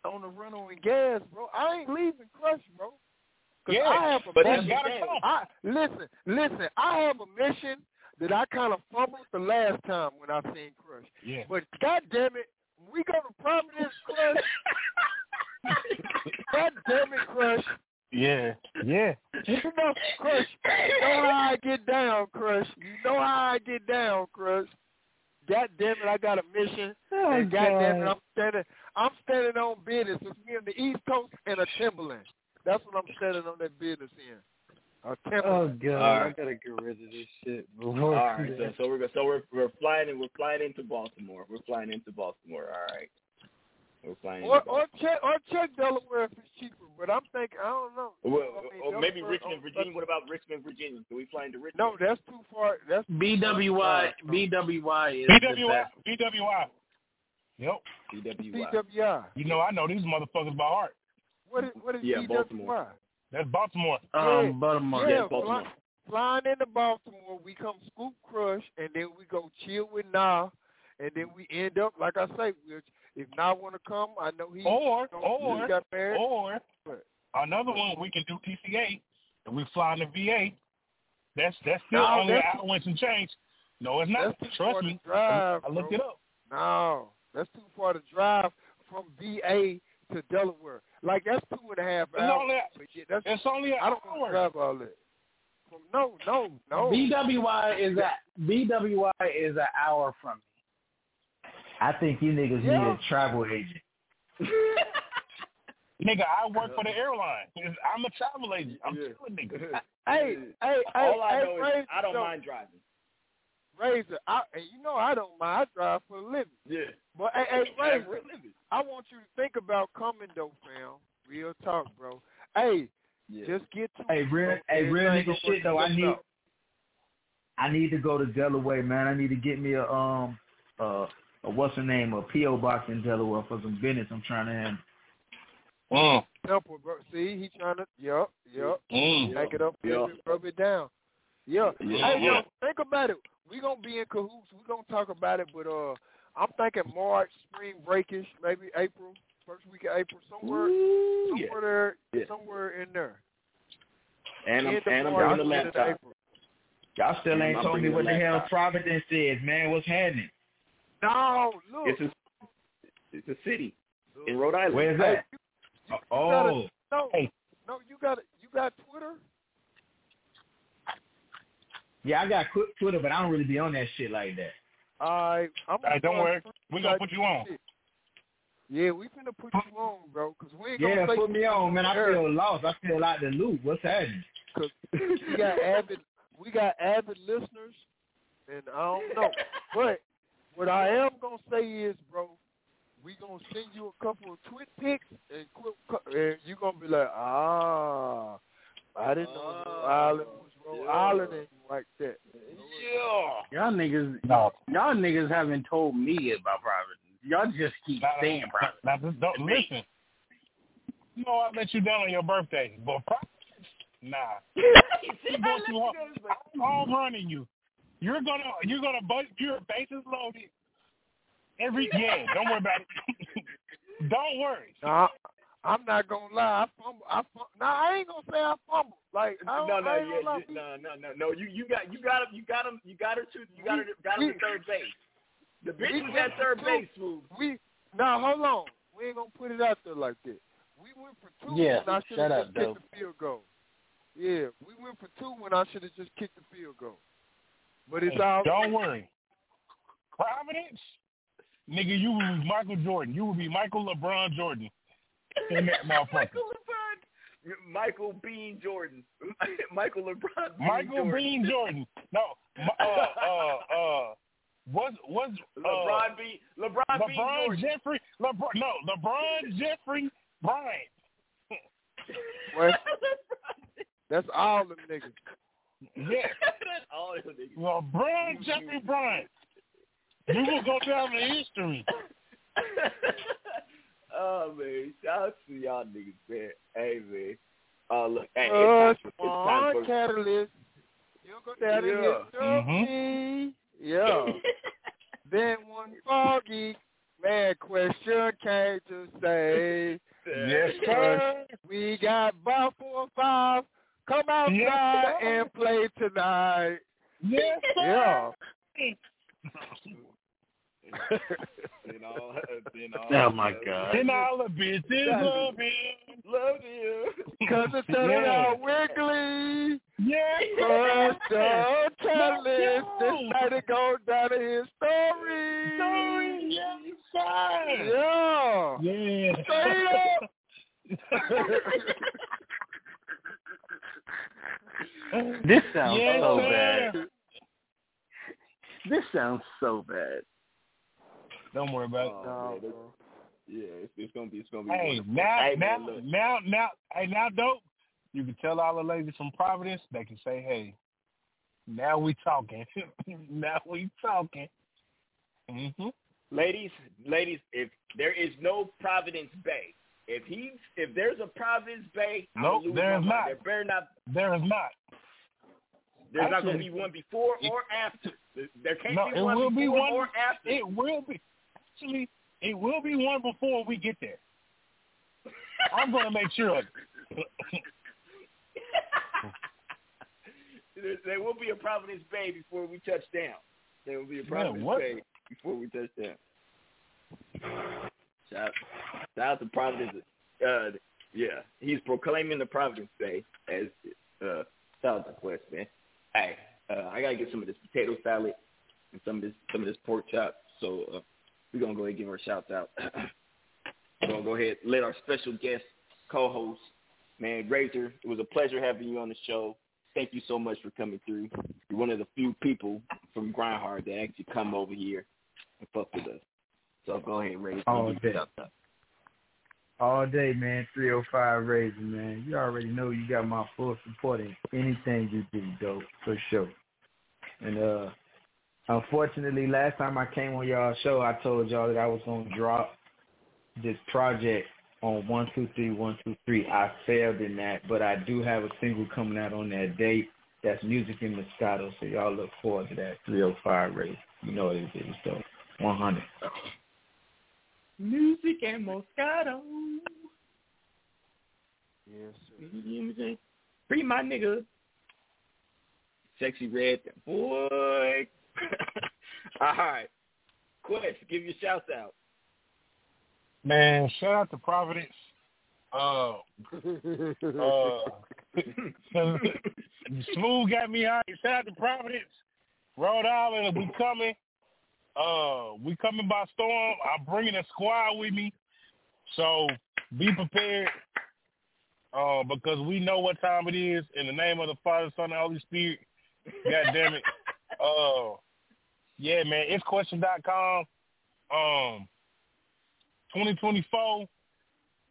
on the rental and gas, bro. I ain't leaving crush, bro. 'Cause Yeah, I have a but mission. that's the thing. I listen, listen. I have a mission that I kind of fumbled the last time when I seen Crush. Yeah. But God damn it, when we go to Providence, Crush. God damn it, Crush. Yeah. Yeah. You know, Crush. You know how I get down, Crush. You know how I get down, Crush. God damn it, I got a mission. Oh, and goddamn it, I'm standing. I'm standing on business. It's me on the East Coast and a Timberland. That's what I'm standing on that business in. A Oh god, All I gotta get rid of this shit. All Before so, so we're so we're we're flying in, we're flying into Baltimore. We're flying into Baltimore. All right, we're flying. Or into or check or check Delaware if it's cheaper. But I'm thinking I don't know. Well, I mean, or maybe Richmond, Virginia. What about Richmond, Virginia? Can we fly into Richmond? No, that's too far. That's BWI, BWI uh, is BWI, BWI. Yep. BWI. BWI. You know, I know these motherfuckers by heart. What is what is Yeah, BWI? Baltimore. That's Baltimore. Um, yeah, Baltimore. Yeah, fly, flying into Baltimore, we come scoop crush, and then we go chill with Nah, and then we end up like I say, we if not want to come, I know he Or, he or, got married. or, another one we can do DCA, and we fly in the VA. That's that's still No, only that's- an hour and change. No, it's not. That's Trust me. drive. I looked bro. it up. No, that's too far to drive from VA to Delaware. Like that's two and a half It's hours. only But yeah, that's, it's only an I don't want to drive all that. From, no, no, no. BWI is a BWI is an hour from me. I think you niggas need a travel agent. Nigga, I work for the airline. I'm a travel agent. I'm telling niggas. Hey, hey, hey, All I hey, know is I don't yo, mind driving. Razor, I, and you know I don't mind. I drive for a living. Yeah. But hey, hey, Razor, for a living. I want you to think about coming though, fam. Real talk, bro. Hey, just get to Hey, it, real, hey, real nigga shit though. I need, out. I need to go to Delaware, man. I need to get me a um, uh, a what's her name, a PO box in Delaware for some business I'm trying to handle. Mm. Temple, bro. See, he trying to, yup, yup. Mm. Back it up, Yeah. rub it, rub it down. Yeah. Yeah, Hey, yeah. yo, think about it. We gonna be in cahoots. We gonna talk about it, but uh, I'm thinking March, spring breakish, maybe April, first week of April, somewhere, Ooh, yeah. somewhere there, Yeah. somewhere in there. And I'm End of and I'm March, bringing the end of laptop. April. Y'all still ain't told me what the hell. Providence is, man. What's happening? No, look. It's a it's a city in Rhode Island. Where's that? Oh, No, no, you got you got Twitter. yeah, I got Qu- Twitter, but I don't really be on that shit like that. I I'm Hey, don't gonna- worry. We gonna put you on. Yeah, we finna put you on, bro, because we ain't Yeah, gonna say put me on, man. I feel lost. I feel out the loop. What's happening? Cause we got avid, we got avid listeners, and I don't know. But what I am gonna say is, bro, we gonna send you a couple of twit pics, and, quit, and you gonna be like, ah, I didn't know Rhode Island was Rhode Island and like that. Yeah. Y'all niggas, No. y'all niggas haven't told me about Providence. Y'all just keep Now, saying now, Providence. now, just don't listen. You know I let you down on your birthday, but Providence, nah. you go too hard. I'm home running you. You're gonna you're gonna bust your bases loaded. Every yeah, don't worry about it. don't worry. Nah, I'm not gonna lie. I fumble. I fumble. Nah, I ain't gonna say I fumble. Like I don't, No, no, I ain't yeah, gonna lie. no, no, no, no. You you got you got him, you got him, you got her to, you got her, got him to third base. The bitch We was at third for base, two. smooth. We now hold on. We ain't gonna put it out there like that. We went for two Yeah, when I should shut have up, just Dope. kicked the field goal. Yeah, we went for two when I should have just kicked the field goal. But it's all Don't worry. Providence, nigga, you will be Michael Jordan. You will be Michael LeBron Jordan. In that motherfucker. Michael LeBron, Michael Bean Jordan, Michael LeBron, Bean Michael Jordan. Bean Jordan. No, m- uh, uh, uh, what's what's uh, LeBron Bean, LeBron, Bean Jordan. Jeffrey, LeBron, no, LeBron Jeffrey Bryant. Well, that's all them niggas. Yeah, That's all them niggas. LeBron Jeffrey Bryant. We will go down in history. oh man, shout out to y'all niggas, man. Hey man, uh, look, hey, Uh, it's time for, it's time for catalyst. You go down in Yeah. history. Yeah. then one foggy man question came to say. Yes, sir. We got about four or five. Come outside Yes, sir. and play tonight. Yes, Yeah. then all, then all, Oh my god. And all the bitches love him. love you. Cause it turned Yeah. out wiggly. Yeah. Cause the catalyst decided to go down to his story. Yes, sir. Yeah. Yeah. This sounds Yes, so sir. bad. This sounds so bad. Don't worry about Oh, it. man, that's- yeah, it's, it's gonna be it's gonna be. Hey, wonderful. now, Hey, now, man, now, now, hey, now, dope. You can tell all the ladies from Providence. They can say, "Hey, now we talking. now we talking." hmm ladies, ladies, if there is no Providence Bay, if he's if there's a Providence Bay, Nope, there is not. There better not. There is not. There's not going to be one before or after. There can't No, be one before be one. or after. It will be. Actually, it will be one before we get there. I'm going to make sure. of it. there, there will be a Providence Bay before we touch down. There will be a Providence? Bay before we touch down. Shout, shout out to Providence. Uh, yeah, he's proclaiming the Providence Bay as uh, shout out to Quest, man. Hey, uh, I gotta get some of this potato salad and some of this some of this pork chop. So uh, we're gonna go ahead and give a shout out. we're gonna go ahead let our special guest co-host, man, Razor. It was a pleasure having you on the show. Thank you so much for coming through. You're one of the few people from Grindhard that actually come over here and fuck with us. So go ahead, Razor. All day. All day, man. 305 Razor, man. You already know you got my full support in anything you do, dope, for sure. And uh unfortunately, last time I came on y'all show, I told y'all that I was gonna drop this project on one two three one two three. I failed in that, but I do have a single coming out on that date. That's music in Moscato, so y'all look forward to that. 305 Razor. You know what it is, though. 100. Music and Moscato. Yes, You know what I'm saying? Free my nigga. Sexy red boy. All right. Quest, give your shouts out. Man, shout out to Providence. Uh, uh, Smooth got me out. Shout out to Providence, Rhode Island. We coming. Uh, we coming by storm. I'm bringing a squad with me, so be prepared. Uh, because we know what time it is. In the name of the Father, Son, and Holy Spirit. God damn it. Uh, yeah, man. It's question.com. Um, 2024.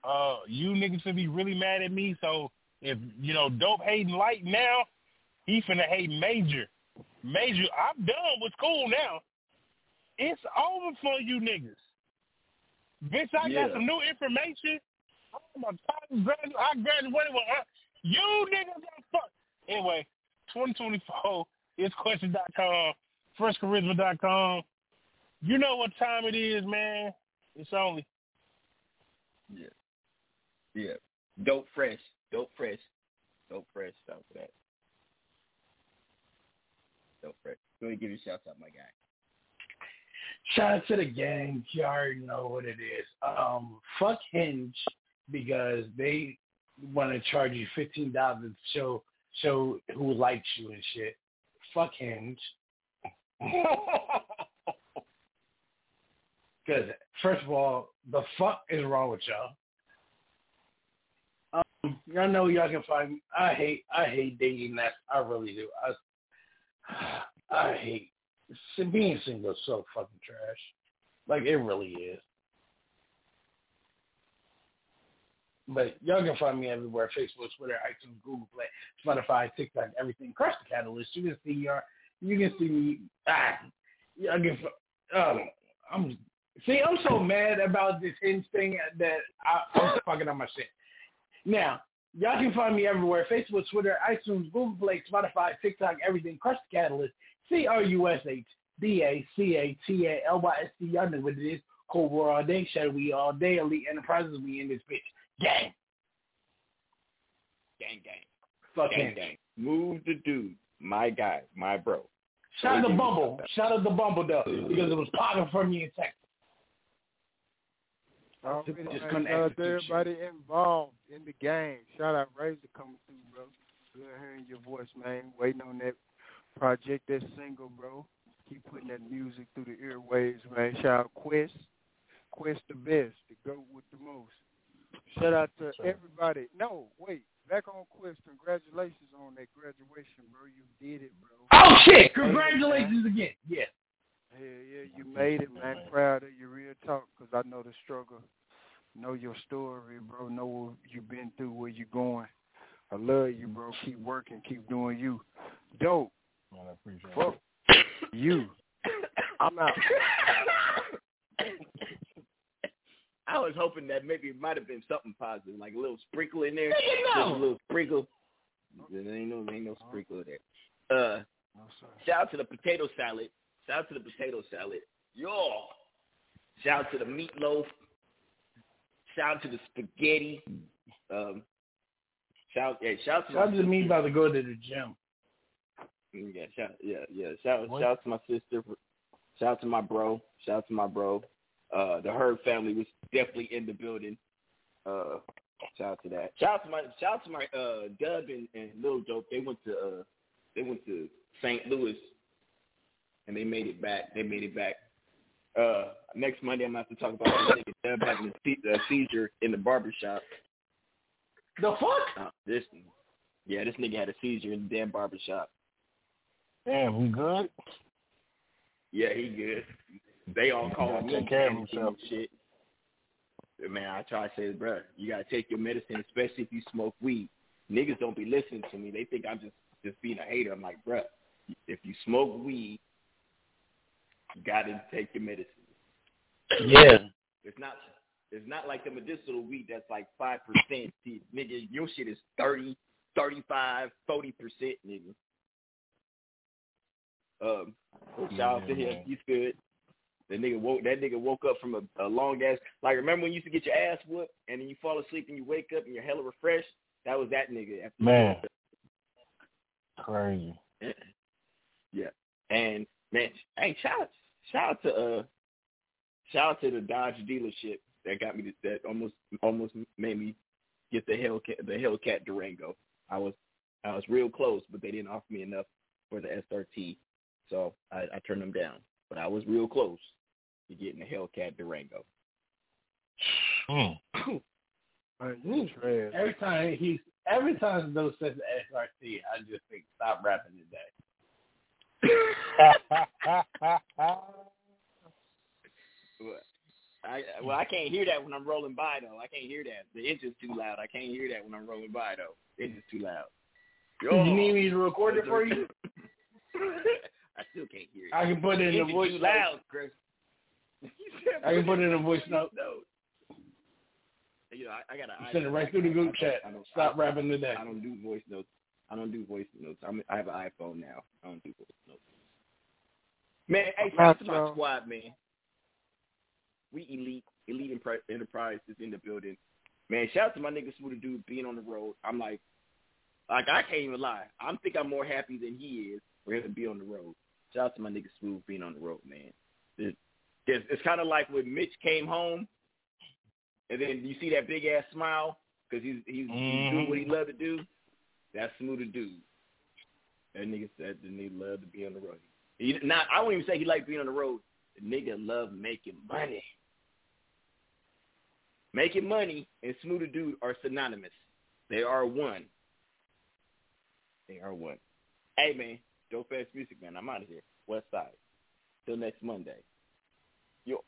Uh, you niggas should be really mad at me. So if you know dope hating light now, he finna hate major. Major, I'm done with school now. It's over for you niggas. Bitch, I Yeah. got some new information. I'm a college graduate. I graduated with uh, you niggas got fuck. Anyway, 2024 is question.com, freshcharisma.com. You know what time it is, man. It's only Yeah. Yeah. Dope fresh. Dope fresh. Dope fresh. Shout out that. Dope fresh. Go ahead and give your shout out, my guy. Shout out to the gang. You already know what it is. Um, fuck Hinge because they want to charge you fifteen dollars to show show who likes you and shit. Fuck Hinge. Because first of all, the fuck is wrong with y'all? Um, y'all know y'all can find. Me. I hate I hate dating that. I really do. I I hate being single. Is so fucking trash. Like it really is. But y'all can find me everywhere: Facebook, Twitter, iTunes, Google Play, Spotify, TikTok, everything. Crush the Catalyst. You can see your, you can see me. Ah, y'all can. Um, I'm see. I'm so mad about this hinge thing that I, I'm fucking on my shit. Now, y'all can find me everywhere: Facebook, Twitter, iTunes, Google Play, Spotify, TikTok, everything. Crush the Catalyst. C R U S H D A C A T A L Y S T. Y'all know what it is. Cold War all day, Shadow We all day, Elite Enterprises. We in this bitch. Gang. Gang, gang. Fuck gang, Hinge. gang. Move the dude. My guy. My bro. Shout out Go to ahead and give Bumble. Shout out to Bumble though, because it was popping for me in Texas. Already, Just man, couldn't shout out to execute shit. everybody involved in the game. Shout out Razor coming through, bro. Good hearing your voice, man. Waiting on that project, that single, bro. Keep putting that music through the airwaves, man. Shout out Quest. Quest the best, the goat with the most. Shout out to everybody. No, wait. Back on Quest. Congratulations on that graduation, bro. You did it, bro. Oh shit! Congratulations again. Yeah. Hell yeah, you made it, man. Proud of you, real talk, because I know the struggle. Know your story, bro. Know what you've been through, where you're going. I love you, bro. Keep working, keep doing you. Dope. Man, I appreciate Fuck you. I'm out. I was hoping that maybe it might have been something positive, like a little sprinkle in there. Nigga, no. Just a little sprinkle. There ain't no, there ain't no sprinkle there. Uh, shout out to the potato salad. Shout out to the potato salad. Yo. Shout out to the meatloaf. Shout out to the spaghetti. Um, shout, yeah, shout out to Shout out my to me sister. about to go to the gym. Mm, Yeah, shout, yeah, yeah. Shout, What? shout out to my sister. Shout out to my bro. Shout out to my bro. Uh, the Herb family was definitely in the building. Uh, shout out to that. Shout out to my shout out to my uh Dub and, and Lil Dope. They went to uh they went to St. Louis and they made it back. They made it back. Uh, next Monday I'm gonna have to talk about this nigga Dub having a seizure in the barber shop. The fuck? Uh, this yeah, this nigga had a seizure in the damn barber shop. Damn, he good? Yeah, he good. They all call me take care of himself. shit. Man, I try to say, bro, you gotta take your medicine, especially if you smoke weed. Niggas don't be listening to me. They think I'm just just being a hater. I'm like, bro, if you smoke weed, you gotta take your medicine. Yeah. It's not it's not like the medicinal weed that's like five percent. Nigga, your shit is 30, 35, 40 percent, nigga. Um, so shout out to him. He's good. That nigga woke. That nigga woke up from a, a long ass. Like remember when you used to get your ass whooped and then you fall asleep and you wake up and you're hella refreshed. That was that nigga. After Man. Crazy. Yeah. And man, hey, shout out, shout out to uh, shout out to the Dodge dealership that got me to, that almost almost made me get the Hellcat the Hellcat Durango. I was I was real close, but they didn't offer me enough for the SRT, so I, I turned them down. But I was real close to getting the Hellcat Durango. Oh. Every time he, every time those says SRT, I just think stop rapping today. Well, I well I can't hear that when I'm rolling by though. I can't hear that. The engine's too loud. I can't hear that when I'm rolling by though. It's engine's too loud. You need me to record it for you? I still can't hear it. I can put it in the voice note. loud, Chris. I can put it in a voice note. You know, I, I got to Send it right through the group chat. I don't Stop rapping today. I don't do voice notes. I don't do voice notes. I'm, I have an iPhone now. I don't do voice notes. Man, hey, shout out to my squad, man. We elite, elite Empre- enterprise is in the building. Man, shout out to my nigga Smoothie Dude being on the road. I'm like, like I can't even lie. I'm think I'm more happy than he is for him to be on the road. Shout out to my nigga Smooth being on the road, man. It, it's it's kind of like when Mitch came home, and then you see that big ass smile because he's he's, he's doing what he mm-hmm. loved to do. That's Smoothie Dude. That nigga said the nigga loved to be on the road. He not I won't even say he liked being on the road. The nigga love making money. Making money and Smoothie Dude are synonymous. They are one. They are one. Hey man, dope ass music man. I'm out of here. West Side. Till next Monday. Yo.